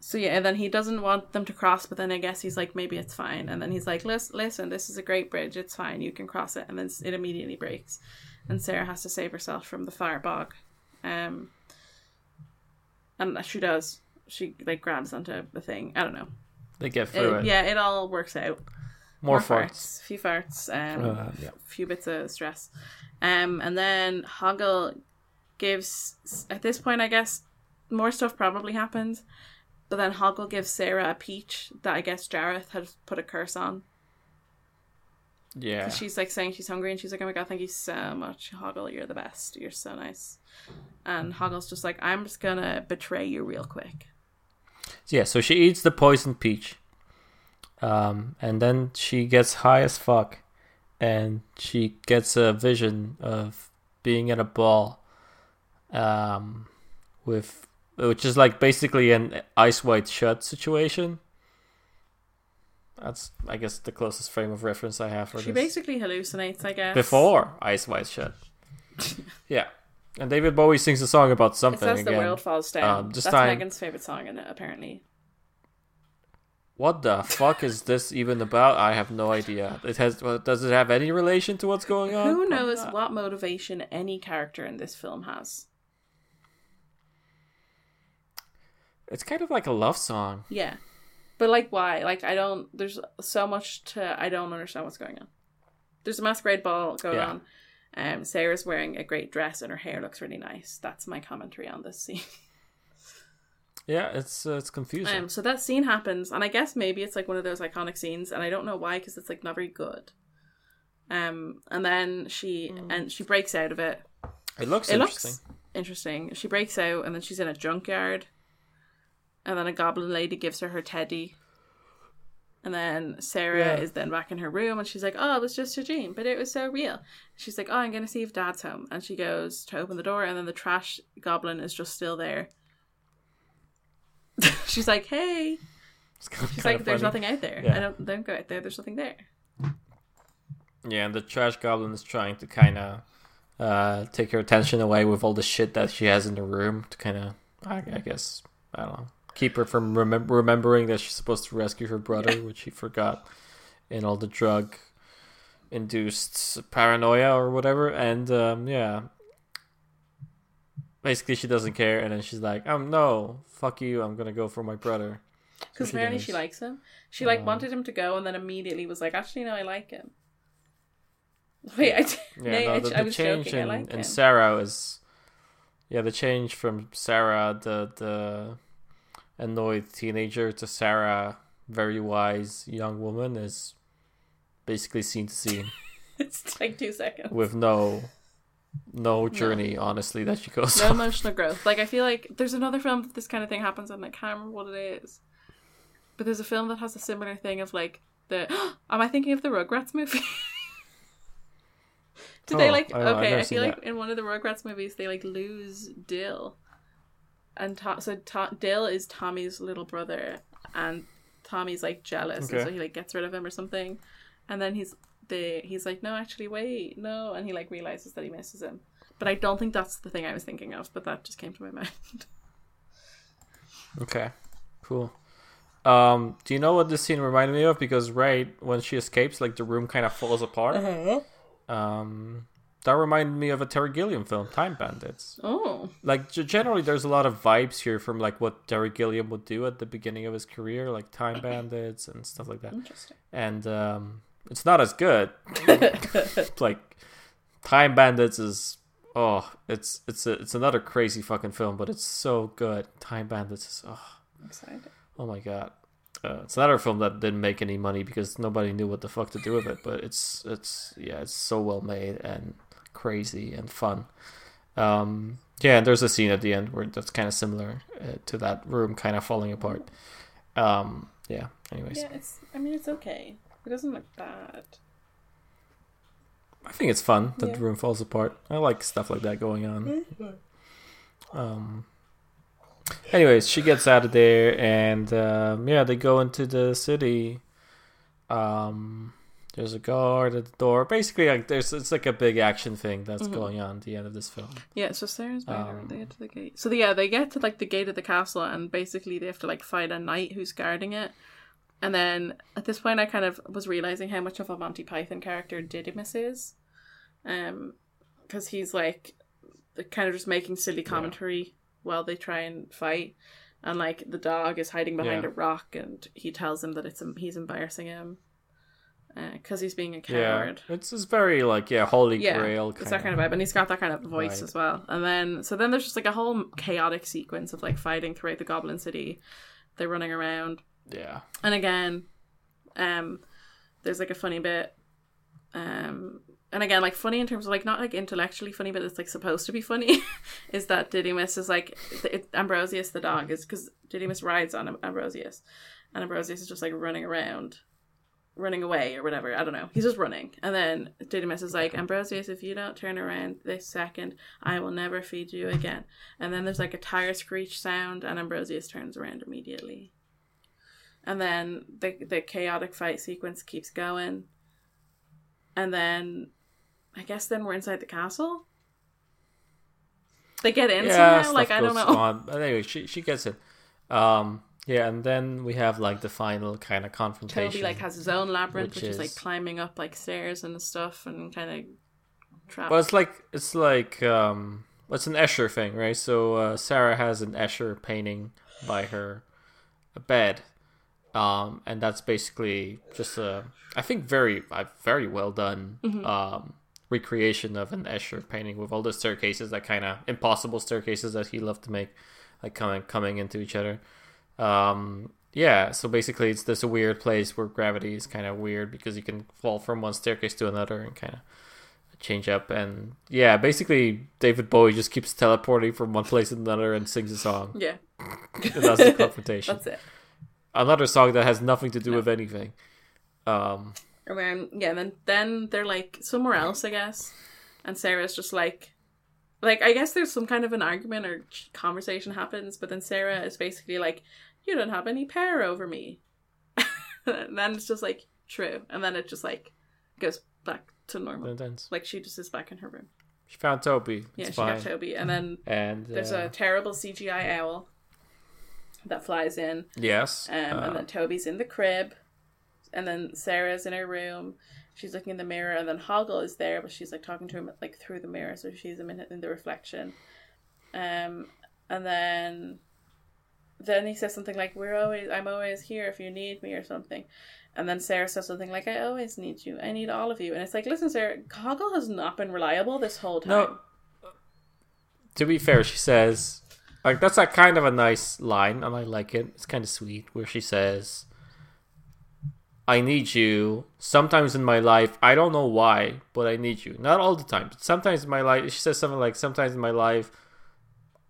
so yeah, and then he doesn't want them to cross, but then I guess he's like, maybe it's fine. And then he's like, listen, listen, this is a great bridge. It's fine. You can cross it. And then it immediately breaks. And Sarah has to save herself from the fire bog. Um, and she does. She like grabs onto the thing. I don't know. they get through It- it. yeah, it all works out. More, farts. A few farts. Um, Uh, yeah. a few bits of stress. Um, and then Hoggle gives at this point, I guess more stuff probably happens. But then Hoggle gives Sarah a peach that I guess Jareth had put a curse on. Yeah. She's like saying she's hungry, and she's like, "Oh my god, thank you so much, Hoggle. You're the best. You're so nice." And Hoggle's just like, "I'm just gonna betray you real quick." Yeah, so she eats the poisoned peach. Um, and then she gets high as fuck. And she gets a vision of being at a ball. Um, with which is like basically an Eyes Wide Shut situation. That's I guess the closest frame of reference I have for She this. basically hallucinates, I guess. Before Eyes Wide Shut. yeah. And David Bowie sings a song about It something says the world falls down. Um, just That's time- Megan's favorite song in it, apparently. What the fuck is this even about? I have no idea. It has. Does it have any relation to what's going on? Who knows what motivation any character in this film has? It's kind of like a love song. Yeah. But like why? Like I don't there's so much to I don't understand what's going on. There's a masquerade ball going Yeah. on. Um Sarah's wearing a great dress and her hair looks really nice. That's my commentary on this scene. Yeah, it's uh, it's confusing. Um so that scene happens and I guess maybe it's like one of those iconic scenes and I don't know why because it's like not very good. Um and then she and she breaks out of it it looks it interesting. looks interesting. She breaks out and then she's in a junkyard. And then a goblin lady gives her her teddy. And then Sarah Yeah. is then back in her room and she's like, Oh, it was just a dream, but it was so real. She's like, Oh, I'm going to see if dad's home. And she goes to open the door and then the trash goblin is just still there. she's like, Hey. It's kind She's kind like, There's funny. nothing out there. Yeah. I don't, don't go out there. There's nothing there. Yeah, and the trash goblin is trying to kind of uh, take her attention away with all the shit that she has in the room to kind of, I, I guess, I don't know, keep her from remem- remembering that she's supposed to rescue her brother, which she forgot in all the drug induced paranoia or whatever. And um, yeah, basically she doesn't care, and then she's like, um, no, fuck you, I'm gonna go for my brother. Because she apparently she likes him. She like Um, wanted him to go and then immediately was like, Actually, no, I like him. Wait, I, Yeah, no, no, I, the, I the was change joking. I in, like in. Sarah is, yeah, the change from Sarah, the the annoyed teenager, to Sarah, very wise young woman, is basically scene to scene it's like two seconds. with no no journey, honestly, that she goes No on. emotional growth. Like I feel like there's another film that this kind of thing happens and I can't remember what it is. But there's a film that has a similar thing of like the am I thinking of the Rugrats movie? Did they Oh, like I don't I've okay, I feel like in one of the Rugrats movies they like lose Dill. And to- so to- Dill is Tommy's little brother and Tommy's like jealous and so he like gets rid of him or something. And then he's the he's like no actually wait no and he like realizes that he misses him. But I don't think that's the thing I was thinking of, but that just came to my mind. Okay, cool. Um, do you know what this scene reminded me of? Because right when she escapes, like the room kind of falls apart. Uh-huh. Um, that reminded me of a Terry Gilliam film, Time Bandits. Oh, Like generally, there's a lot of vibes here from like what Terry Gilliam would do at the beginning of his career, like Time Bandits and stuff like that. interesting. And um, it's not as good. like Time Bandits is oh, it's it's a, it's another crazy fucking film, but it's so good. Time Bandits is oh, Excited. oh my god. Uh, it's another film that didn't make any money because nobody knew what the fuck to do with it. But it's it's yeah, it's so well made and crazy and fun. Um, yeah, and there's a scene at the end where that's kind of similar uh, to that room kind of falling apart. Um, yeah. Anyways, Yeah, it's. I mean, it's okay. It doesn't look bad. I think it's fun that Yeah. the room falls apart. I like stuff like that going on. Um. Anyways, she gets out of there, and um, yeah, they go into the city. Um, there's a guard at the door. Basically, like there's it's like a big action thing that's Mhm. going on at the end of this film. Yeah, so Sarah's by her. Um, They get to the gate. So yeah, they get to like the gate of the castle, and basically they have to like fight a knight who's guarding it. And then at this point, I kind of was realizing how much of a Monty Python character Didymus is, um, because he's like, kind of just making silly commentary while they try and fight, and like the dog is hiding behind Yeah. a rock, and he tells him that it's he's embarrassing him, because he's being a coward. Yeah, it's it's very like yeah, Holy Yeah, Grail. It's that kind of vibe, and he's got that kind of voice Right. as well. And then, so then there's just like a whole chaotic sequence of like fighting throughout the Goblin City. They're running around, Yeah, and again, um, there's like a funny bit, um, and again, like funny in terms of like not like intellectually funny, but it's like supposed to be funny. is that Didymus is like it, Ambrosius the dog is because Didymus rides on Am- Ambrosius, and Ambrosius is just like running around, running away or whatever. I don't know. He's just running, and then Didymus is like Ambrosius, if you don't turn around this second, I will never feed you again. And then there's like a tire screech sound, and Ambrosius turns around immediately. And then the the chaotic fight sequence keeps going. And then I guess then we're inside the castle. They get in yeah. somehow, like I don't know. On. But anyway, she she gets it. Um, yeah, and then we have like the final kind of confrontation. Toby like has his own labyrinth, which which, is, like climbing up like stairs and stuff, and kind of trap. Well, it's like it's like um, it's an Escher thing, right? So uh, Sarah has an Escher painting by her bed, um, and that's basically just a, I think very, uh, very well done um, recreation of an Escher painting with all the staircases, that kind of impossible staircases that he loved to make, like coming coming into each other. Um, yeah, so basically, it's this a weird place where gravity is kind of weird because you can fall from one staircase to another and kind of change up and yeah basically david bowie just keeps teleporting from one place to another and sings a song. Yeah, and that's the confrontation. That's it. another song that has nothing to do with anything. Um And yeah, and then then they're like somewhere else, I guess. And Sarah's just like, like I guess there's some kind of an argument or conversation happens, but then Sarah is basically like, "You don't have any power over me." and then it's just like true, and then it just like goes back to normal. Like she just is back in her room. she found toby Yeah, she fine got Toby, and then and there's uh, a terrible CGI owl that flies in, yes um, uh, and then Toby's in the crib, and then Sarah's in her room. She's looking in the mirror, and then Hoggle is there, but she's like talking to him like through the mirror, so she's a minute in the reflection. Um, and then, then he says something like, "We're always, I'm always here if you need me" or something. And then Sarah says something like, "I always need you. I need all of you." And it's like, listen, Sarah, Hoggle has not been reliable this whole time. No. to be fair she says like that's a kind of a nice line and i like it it's kind of sweet where she says i need you sometimes in my life i don't know why but i need you not all the time but sometimes in my life she says something like sometimes in my life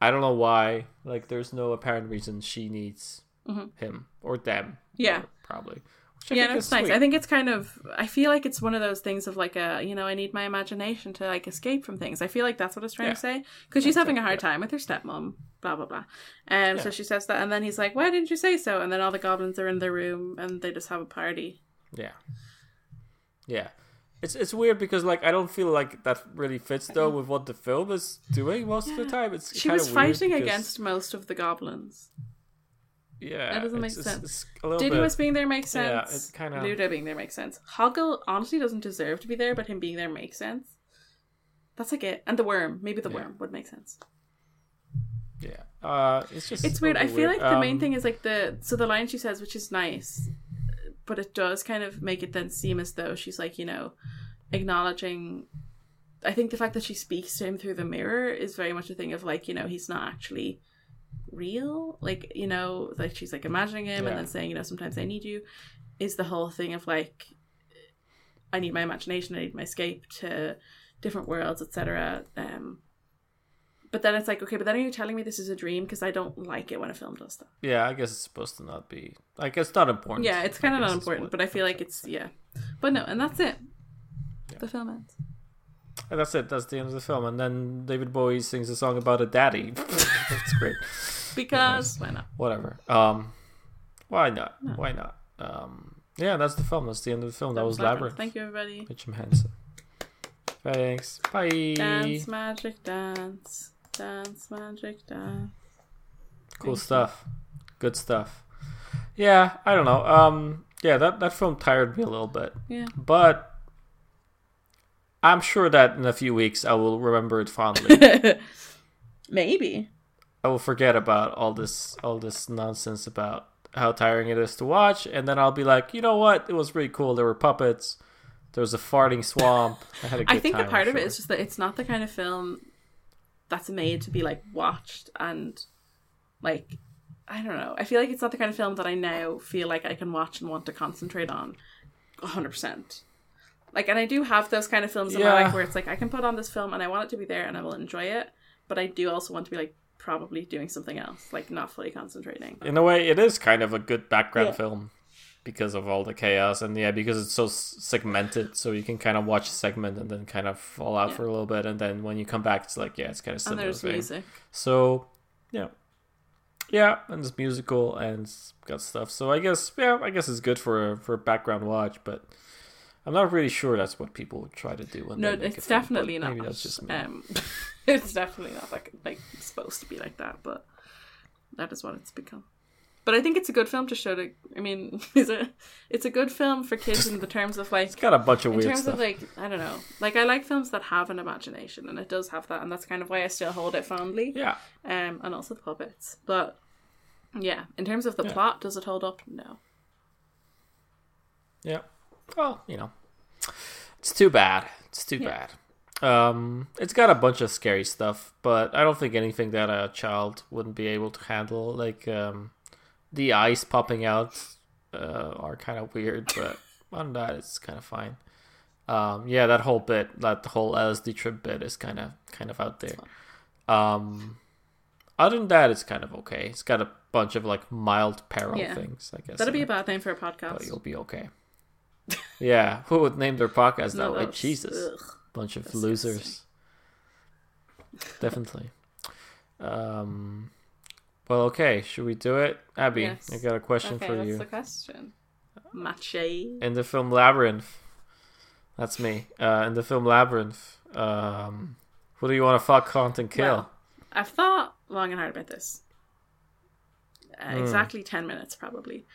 i don't know why like there's no apparent reason she needs Mhm. him or them Yeah. probably Which yeah, that's nice. sweet. I think it's kind of. I feel like it's one of those things of like a, you know, I need my imagination to like escape from things. I feel like that's what it's trying Yeah. to say because she's having a hard time with her stepmom. Blah blah blah. And Yeah. so she says that, and then he's like, "Why didn't you say so?" And then all the goblins are in their room and they just have a party. Yeah. Yeah. It's it's weird because like I don't feel like that really fits though with what the film is doing most of the time. It's She was fighting because- against most of the goblins. yeah. That doesn't make it's- it's- sense. it's a little Didymus being there makes Yeah, sense. it's kinda- Ludo being there makes sense. Hoggle honestly doesn't deserve to be there, but him being there makes sense. That's like it. And the worm. Maybe the Yeah. worm would make sense. Yeah. Uh, it's just It's weird. I little feel like the main Um, thing is like the so the line she says, which is nice, but it does kind of make it then seem as though she's like you know acknowledging. I think the fact that she speaks to him through the mirror is very much a thing of like you know he's not actually real. Like you know like she's like imagining him Yeah. and then saying you know sometimes I need you, is the whole thing of like I need my imagination, I need my escape to different worlds, etc. Um, but then it's like, okay, but then are you telling me this is a dream? Because I don't like it when a film does that. Yeah, I guess it's supposed to not be. Like, it's not important. Yeah, it's kind of not important, but I feel like it's yeah. But no, and that's it. Yeah. The film ends. And that's it. That's the end of the film. And then David Bowie sings a song about a daddy. that's great. Because why not? Whatever. Um, why not? Why not? Um, yeah, that's the film. That's the end of the film. That, was Labyrinth. Thank you, everybody. With Jim Henson. Thanks. Bye. Dance magic dance, dance magic dance. cool stuff. Good stuff. Yeah, I don't know. Um, yeah, that that film tired me a little bit, Yeah. but I'm sure that in a few weeks I will remember it fondly. Maybe. I will forget about all this all this nonsense about how tiring it is to watch, and then I'll be like, you know what? It was really cool. There were puppets. There was a farting swamp. I had a good I think time. a part I'm of it is just that it's not the kind of film that's made to be like watched and like I don't know. I feel like it's not the kind of film that I now feel like I can watch and want to concentrate on 100%. Like and I do have those kind of films in my life where it's like I can put on this film and I want it to be there and I will enjoy it, but I do also want to be like probably doing something else, like not fully concentrating. in a way, it is kind of a good background Yeah. film because of all the chaos and yeah, because it's so segmented, so you can kind of watch a segment and then kind of fall out Yeah. for a little bit, and then when you come back, it's like yeah, it's kind of similar And there's thing. music. So yeah, yeah, and it's musical and got stuff. So I guess yeah, I guess it's good for a, for a background watch, but. I'm not really sure that's what people would try to do. When No, they make a it's film, definitely not. Maybe that's just me. Um, it's definitely not like like supposed to be like that, but that is what it's become. But I think it's a good film to show to. I mean, is it? It's a good film for kids in the terms of like It's got a bunch of in weird terms stuff. of like I don't know. Like I like films that have an imagination, and it does have that, and that's kind of why I still hold it fondly. yeah, Um, and also the puppets, but yeah, in terms of the Yeah. plot, does it hold up? No. Yeah. Well, you know, it's too bad. It's too Yeah. bad. Um, it's got a bunch of scary stuff, but I don't think anything that a child wouldn't be able to handle. Like um, the eyes popping out uh, are kind of weird, but on that, it's kind of fine. Um, yeah, that whole bit, that whole LSD trip bit, is kind of kind of out there. Um, other than that, it's kind of okay. It's got a bunch of like mild peril Yeah. things. I guess That'd be a bad name for a podcast. but you'll be okay. yeah, who would name their podcast No, that way? that's- Jesus, ugh. bunch of losers. Definitely. Um. Well, okay. Should we do it, Abby? Yes. I got a question Okay, for what's you. the question? Mache. In the film Labyrinth, that's me. Uh, in the film Labyrinth, um, who do you want to fuck, haunt, and kill? Well, I've thought long and hard about this. Uh, Hmm. Exactly 10 minutes, probably.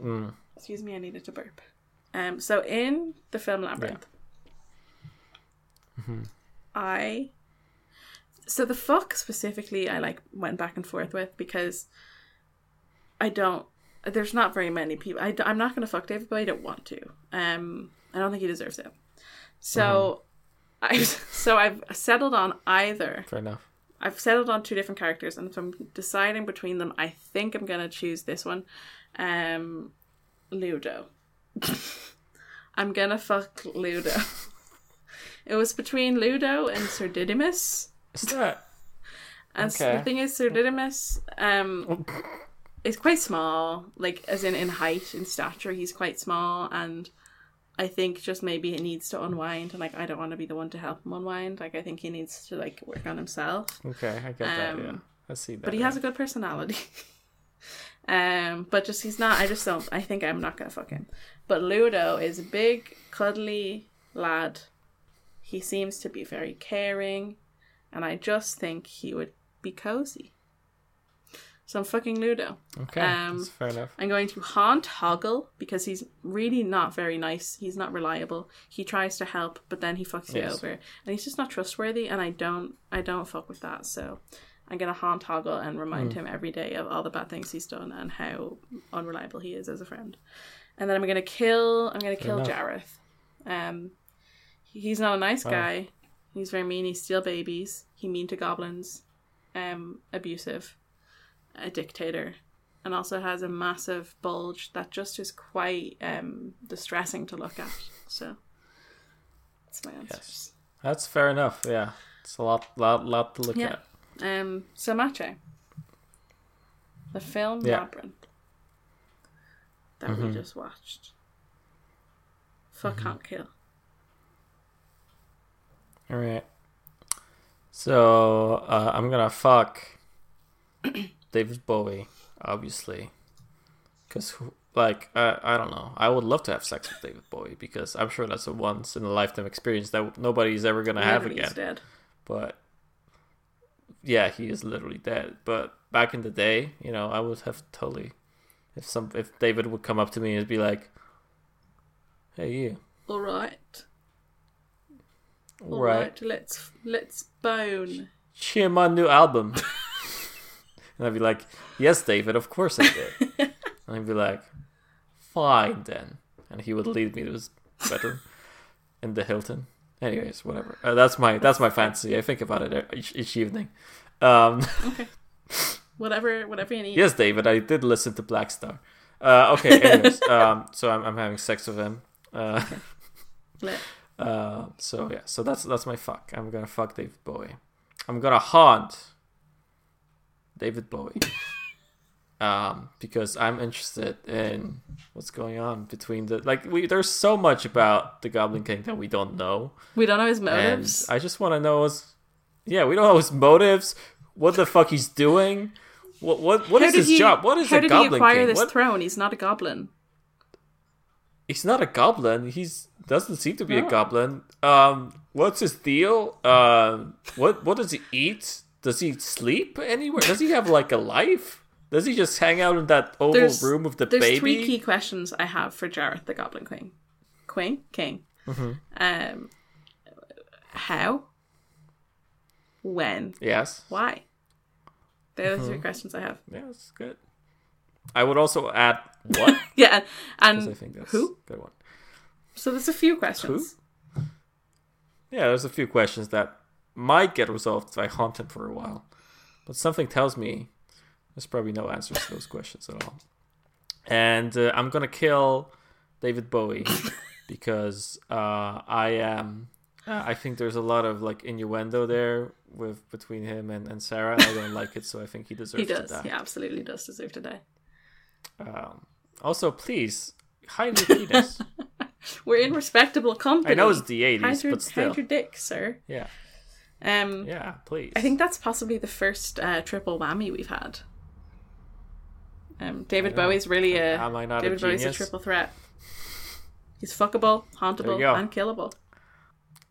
Mm. Excuse me, I needed to burp. Um, so, in the film Labyrinth, Mm-hmm. I. So, the fuck specifically, I like went back and forth with because I don't. There's not very many people. I, am not going to fuck David, but I don't want to. Um, I don't think he deserves it. So, I so I've settled on either Fair enough. I've settled on two different characters, and if I'm deciding between them, I think I'm gonna choose this one, um, Ludo. I'm gonna fuck Ludo. it was between Ludo and Sir Didymus, Is that and Okay. the thing is, Sir Didymus, um, is quite small, like as in in height, in stature, he's quite small, and I think just maybe he needs to unwind, and like I don't want to be the one to help him unwind. Like I think he needs to like work on himself. okay? I get that. Um, Yeah, I see that. but he has a good personality. um, but just he's not. I just don't. I think I'm not gonna fuck him. But Ludo is a big, cuddly lad. He seems to be very caring, and I just think he would be cozy. some fucking Ludo. Okay, Um, that's fair enough. I'm going to haunt Hoggle because he's really not very nice. He's not reliable. He tries to help, but then he fucks you Yes. over, and he's just not trustworthy. And I don't, I don't fuck with that. So I'm gonna haunt Hoggle and remind Hmm. him every day of all the bad things he's done and how unreliable he is as a friend. And then I'm gonna kill. I'm gonna kill enough. Jareth. Um, he's not a nice Wow. guy. He's very mean. He steals babies. He mean to goblins. Um, abusive. A dictator and also has a massive bulge that just is quite um, distressing to look at. So that's my answers. That's fair enough. Yeah, it's a lot, lot, lot to look Yeah. at. Um, so Mache, the film Yeah. Labyrinth that we Mhm. just watched. Fuck Mm-hmm. can't kill. All right. So uh, I'm gonna fuck David Bowie, obviously, because like I I don't know. I would love to have sex with David Bowie because I'm sure that's a once in a lifetime experience that nobody's ever gonna have again. he's dead. But yeah, he is literally dead. But back in the day, you know, I would have totally if some if David would come up to me and be like, "Hey, you." All right, All right. right. Let's let's bone. cheer my new album. and I'd be like, yes, David, of course I did. and I'd be like, fine then. And he would lead me to his bedroom in the Hilton. Anyways, whatever. Uh, that's my that's my fantasy. I think about it each, each evening. Um, Whatever, whatever you need. yes, David, I did listen to Blackstar. Uh, okay, anyways, um, so I'm, I'm having sex with him. Uh. Uh, so yeah, so that's that's my fuck. I'm gonna fuck David Bowie. I'm gonna haunt David Bowie. um, because I'm interested in what's going on between the like we there's so much about the Goblin King that we don't know. We don't know his motives. I just wanna know his yeah, we don't know his motives, what the fuck he's doing. What what what is his he- job? What is How a did Goblin he acquire King? this What- throne? He's not a goblin. He's not a goblin. He's doesn't seem to be No. a goblin. Um, what's his deal? Um, what what does he eat? Does he sleep anywhere? Does he have like a life? Does he just hang out in that oval There's- room with the There's baby? three key questions I have for Jareth the Goblin Queen. Queen? King. Mm-hmm. Um, how? When? Yes. Why? They're the Mm-hmm. three questions I have. Yeah, that's good. I would also add what? Yeah, and, I think that's who? good one. So there's a few questions. Who? Yeah, there's a few questions that might get resolved if I haunt him for a while. But something tells me there's probably no answers to those questions at all. And uh, I'm gonna kill David Bowie because uh, I am. uh, I think there's a lot of like innuendo there with between him and, and Sarah. I don't like it, so I think he deserves He does. He absolutely does deserve to die. Um, also, please hide your penis. We're in respectable company. I know it's the Hide '80s, your, but still, hide your dick, sir. yeah, Um, yeah, please. I think that's possibly the first uh, triple whammy we've had. Um, David. Bowie's really a Am I not a David Bowie's a triple threat. He's fuckable, hauntable, and killable.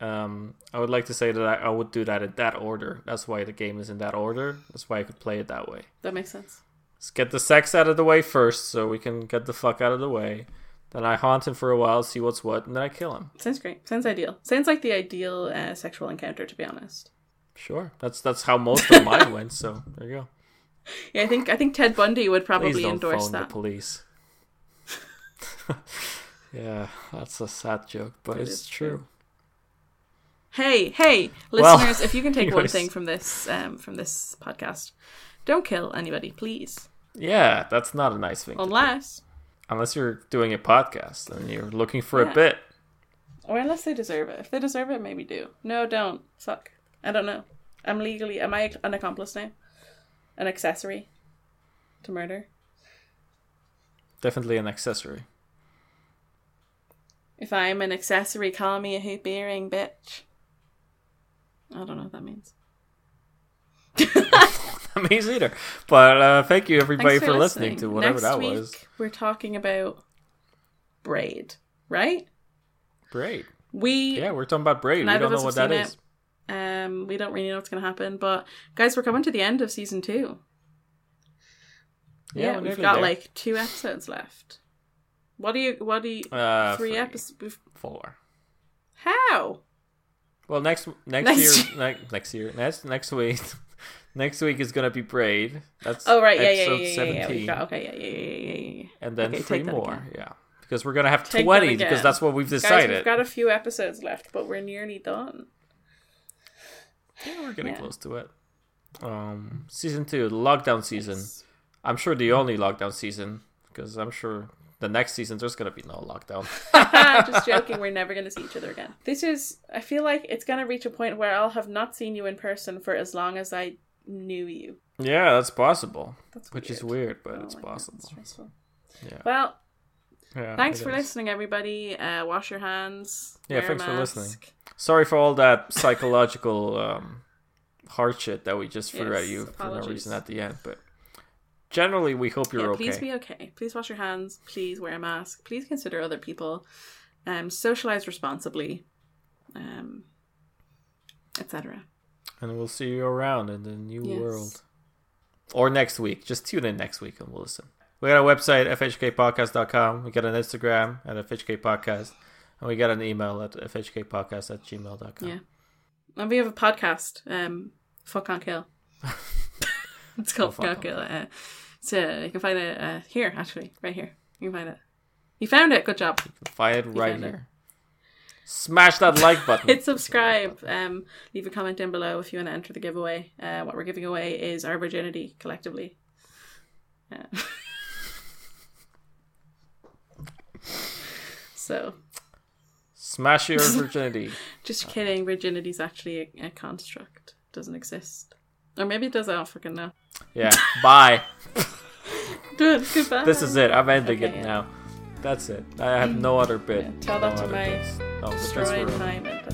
Um, I would like to say that I, I would do that in that order. That's why the game is in that order. That's why I could play it that way. That makes sense. Let's get the sex out of the way first, so we can get the fuck out of the way. Then I haunt him for a while, see what's what, and then I kill him. Sounds great. Sounds ideal. Sounds like the ideal uh, sexual encounter, to be honest. Sure, that's that's how most of mine went. So there you go. Yeah, I think I think Ted Bundy would probably Please don't endorse phone the police. yeah, that's a sad joke, but It it's true. true. Hey, hey, Well, listeners! if you can take one thing from this um, from this podcast, don't kill anybody, please. Yeah, that's not a nice thing. Unless, Unless you're doing a podcast and you're looking for Yeah. a bit. or unless they deserve it. If they deserve it, maybe do. No, don't. suck. I don't know. I'm legally. Am I an accomplice now? An accessory to murder? Definitely an accessory. If I'm an accessory, call me a hoop earring, bitch. I don't know what that means. Me either. But uh, thank you everybody Thanks for, listening. to whatever Next that week, was. We're talking about braid, right? Braid. We Yeah, we're talking about braid. We don't know what that is. is. Um, we don't really know what's going to happen, but guys, we're coming to the end of season two. Yeah, Yeah, we've got there. like two episodes left. What do you? What do you? uh, three three, episodes. four. How? Well, next next, Next year, ne- next year, next next week, next week is gonna be Braid. That's Oh right, yeah, yeah, episode yeah, yeah, yeah. seventeen, We've got, okay, yeah, yeah, yeah, yeah, yeah. and then Okay, three more. Yeah, because we're gonna have Take twenty because that's what we've Guys, decided. we've got a few episodes left, but we're nearly done. Yeah, we're getting Yeah. close to it. Um, season two, the lockdown season. I'm sure the only lockdown season because I'm sure the next season there's gonna be no lockdown. I'm just joking. We're never going to see each other again. This is. I feel like it's going to reach a point where I'll have not seen you in person for as long as I knew you. yeah, that's possible. That's Which is weird. weird, but Oh it's God, possible. Yeah. Well, yeah thanks for is. listening, everybody. Uh, wash your hands. Yeah, thanks for listening. Sorry for all that psychological um, hard shit that we just threw at Yes, you for no reason at the end, but generally we hope you're yeah, okay. please be okay. Please wash your hands. Please wear a mask. Please consider other people. Um, socialize responsibly. Um, etc. and we'll see you around in the new Yes. world. Or next week. Just tune in next week and we'll listen. We got a website, fhkpodcast.com. We got an Instagram at fhkpodcast. And we got an email at fhkpodcast at gmail.com. Yeah. And we have a podcast. Um, Fuck on Kill. it's called oh, Fuck on Kill. Uh, so you can find it uh, here, actually, right here. You can find it. You found it. Good job. Find it right found it. Smash that like button. Hit subscribe. Um, leave a comment down below if you want to enter the giveaway. Uh, what we're giving away is our virginity collectively. Uh, so, Smash your virginity. just kidding. Virginity's actually a, a construct. Doesn't exist. Or maybe it does. I don't freaking know. Yeah. Bye. Good. Goodbye. This is it. I'm ending Okay, it yeah. now. That's it. I have no other bit. Yeah, tell no that to my bits. Oh, no,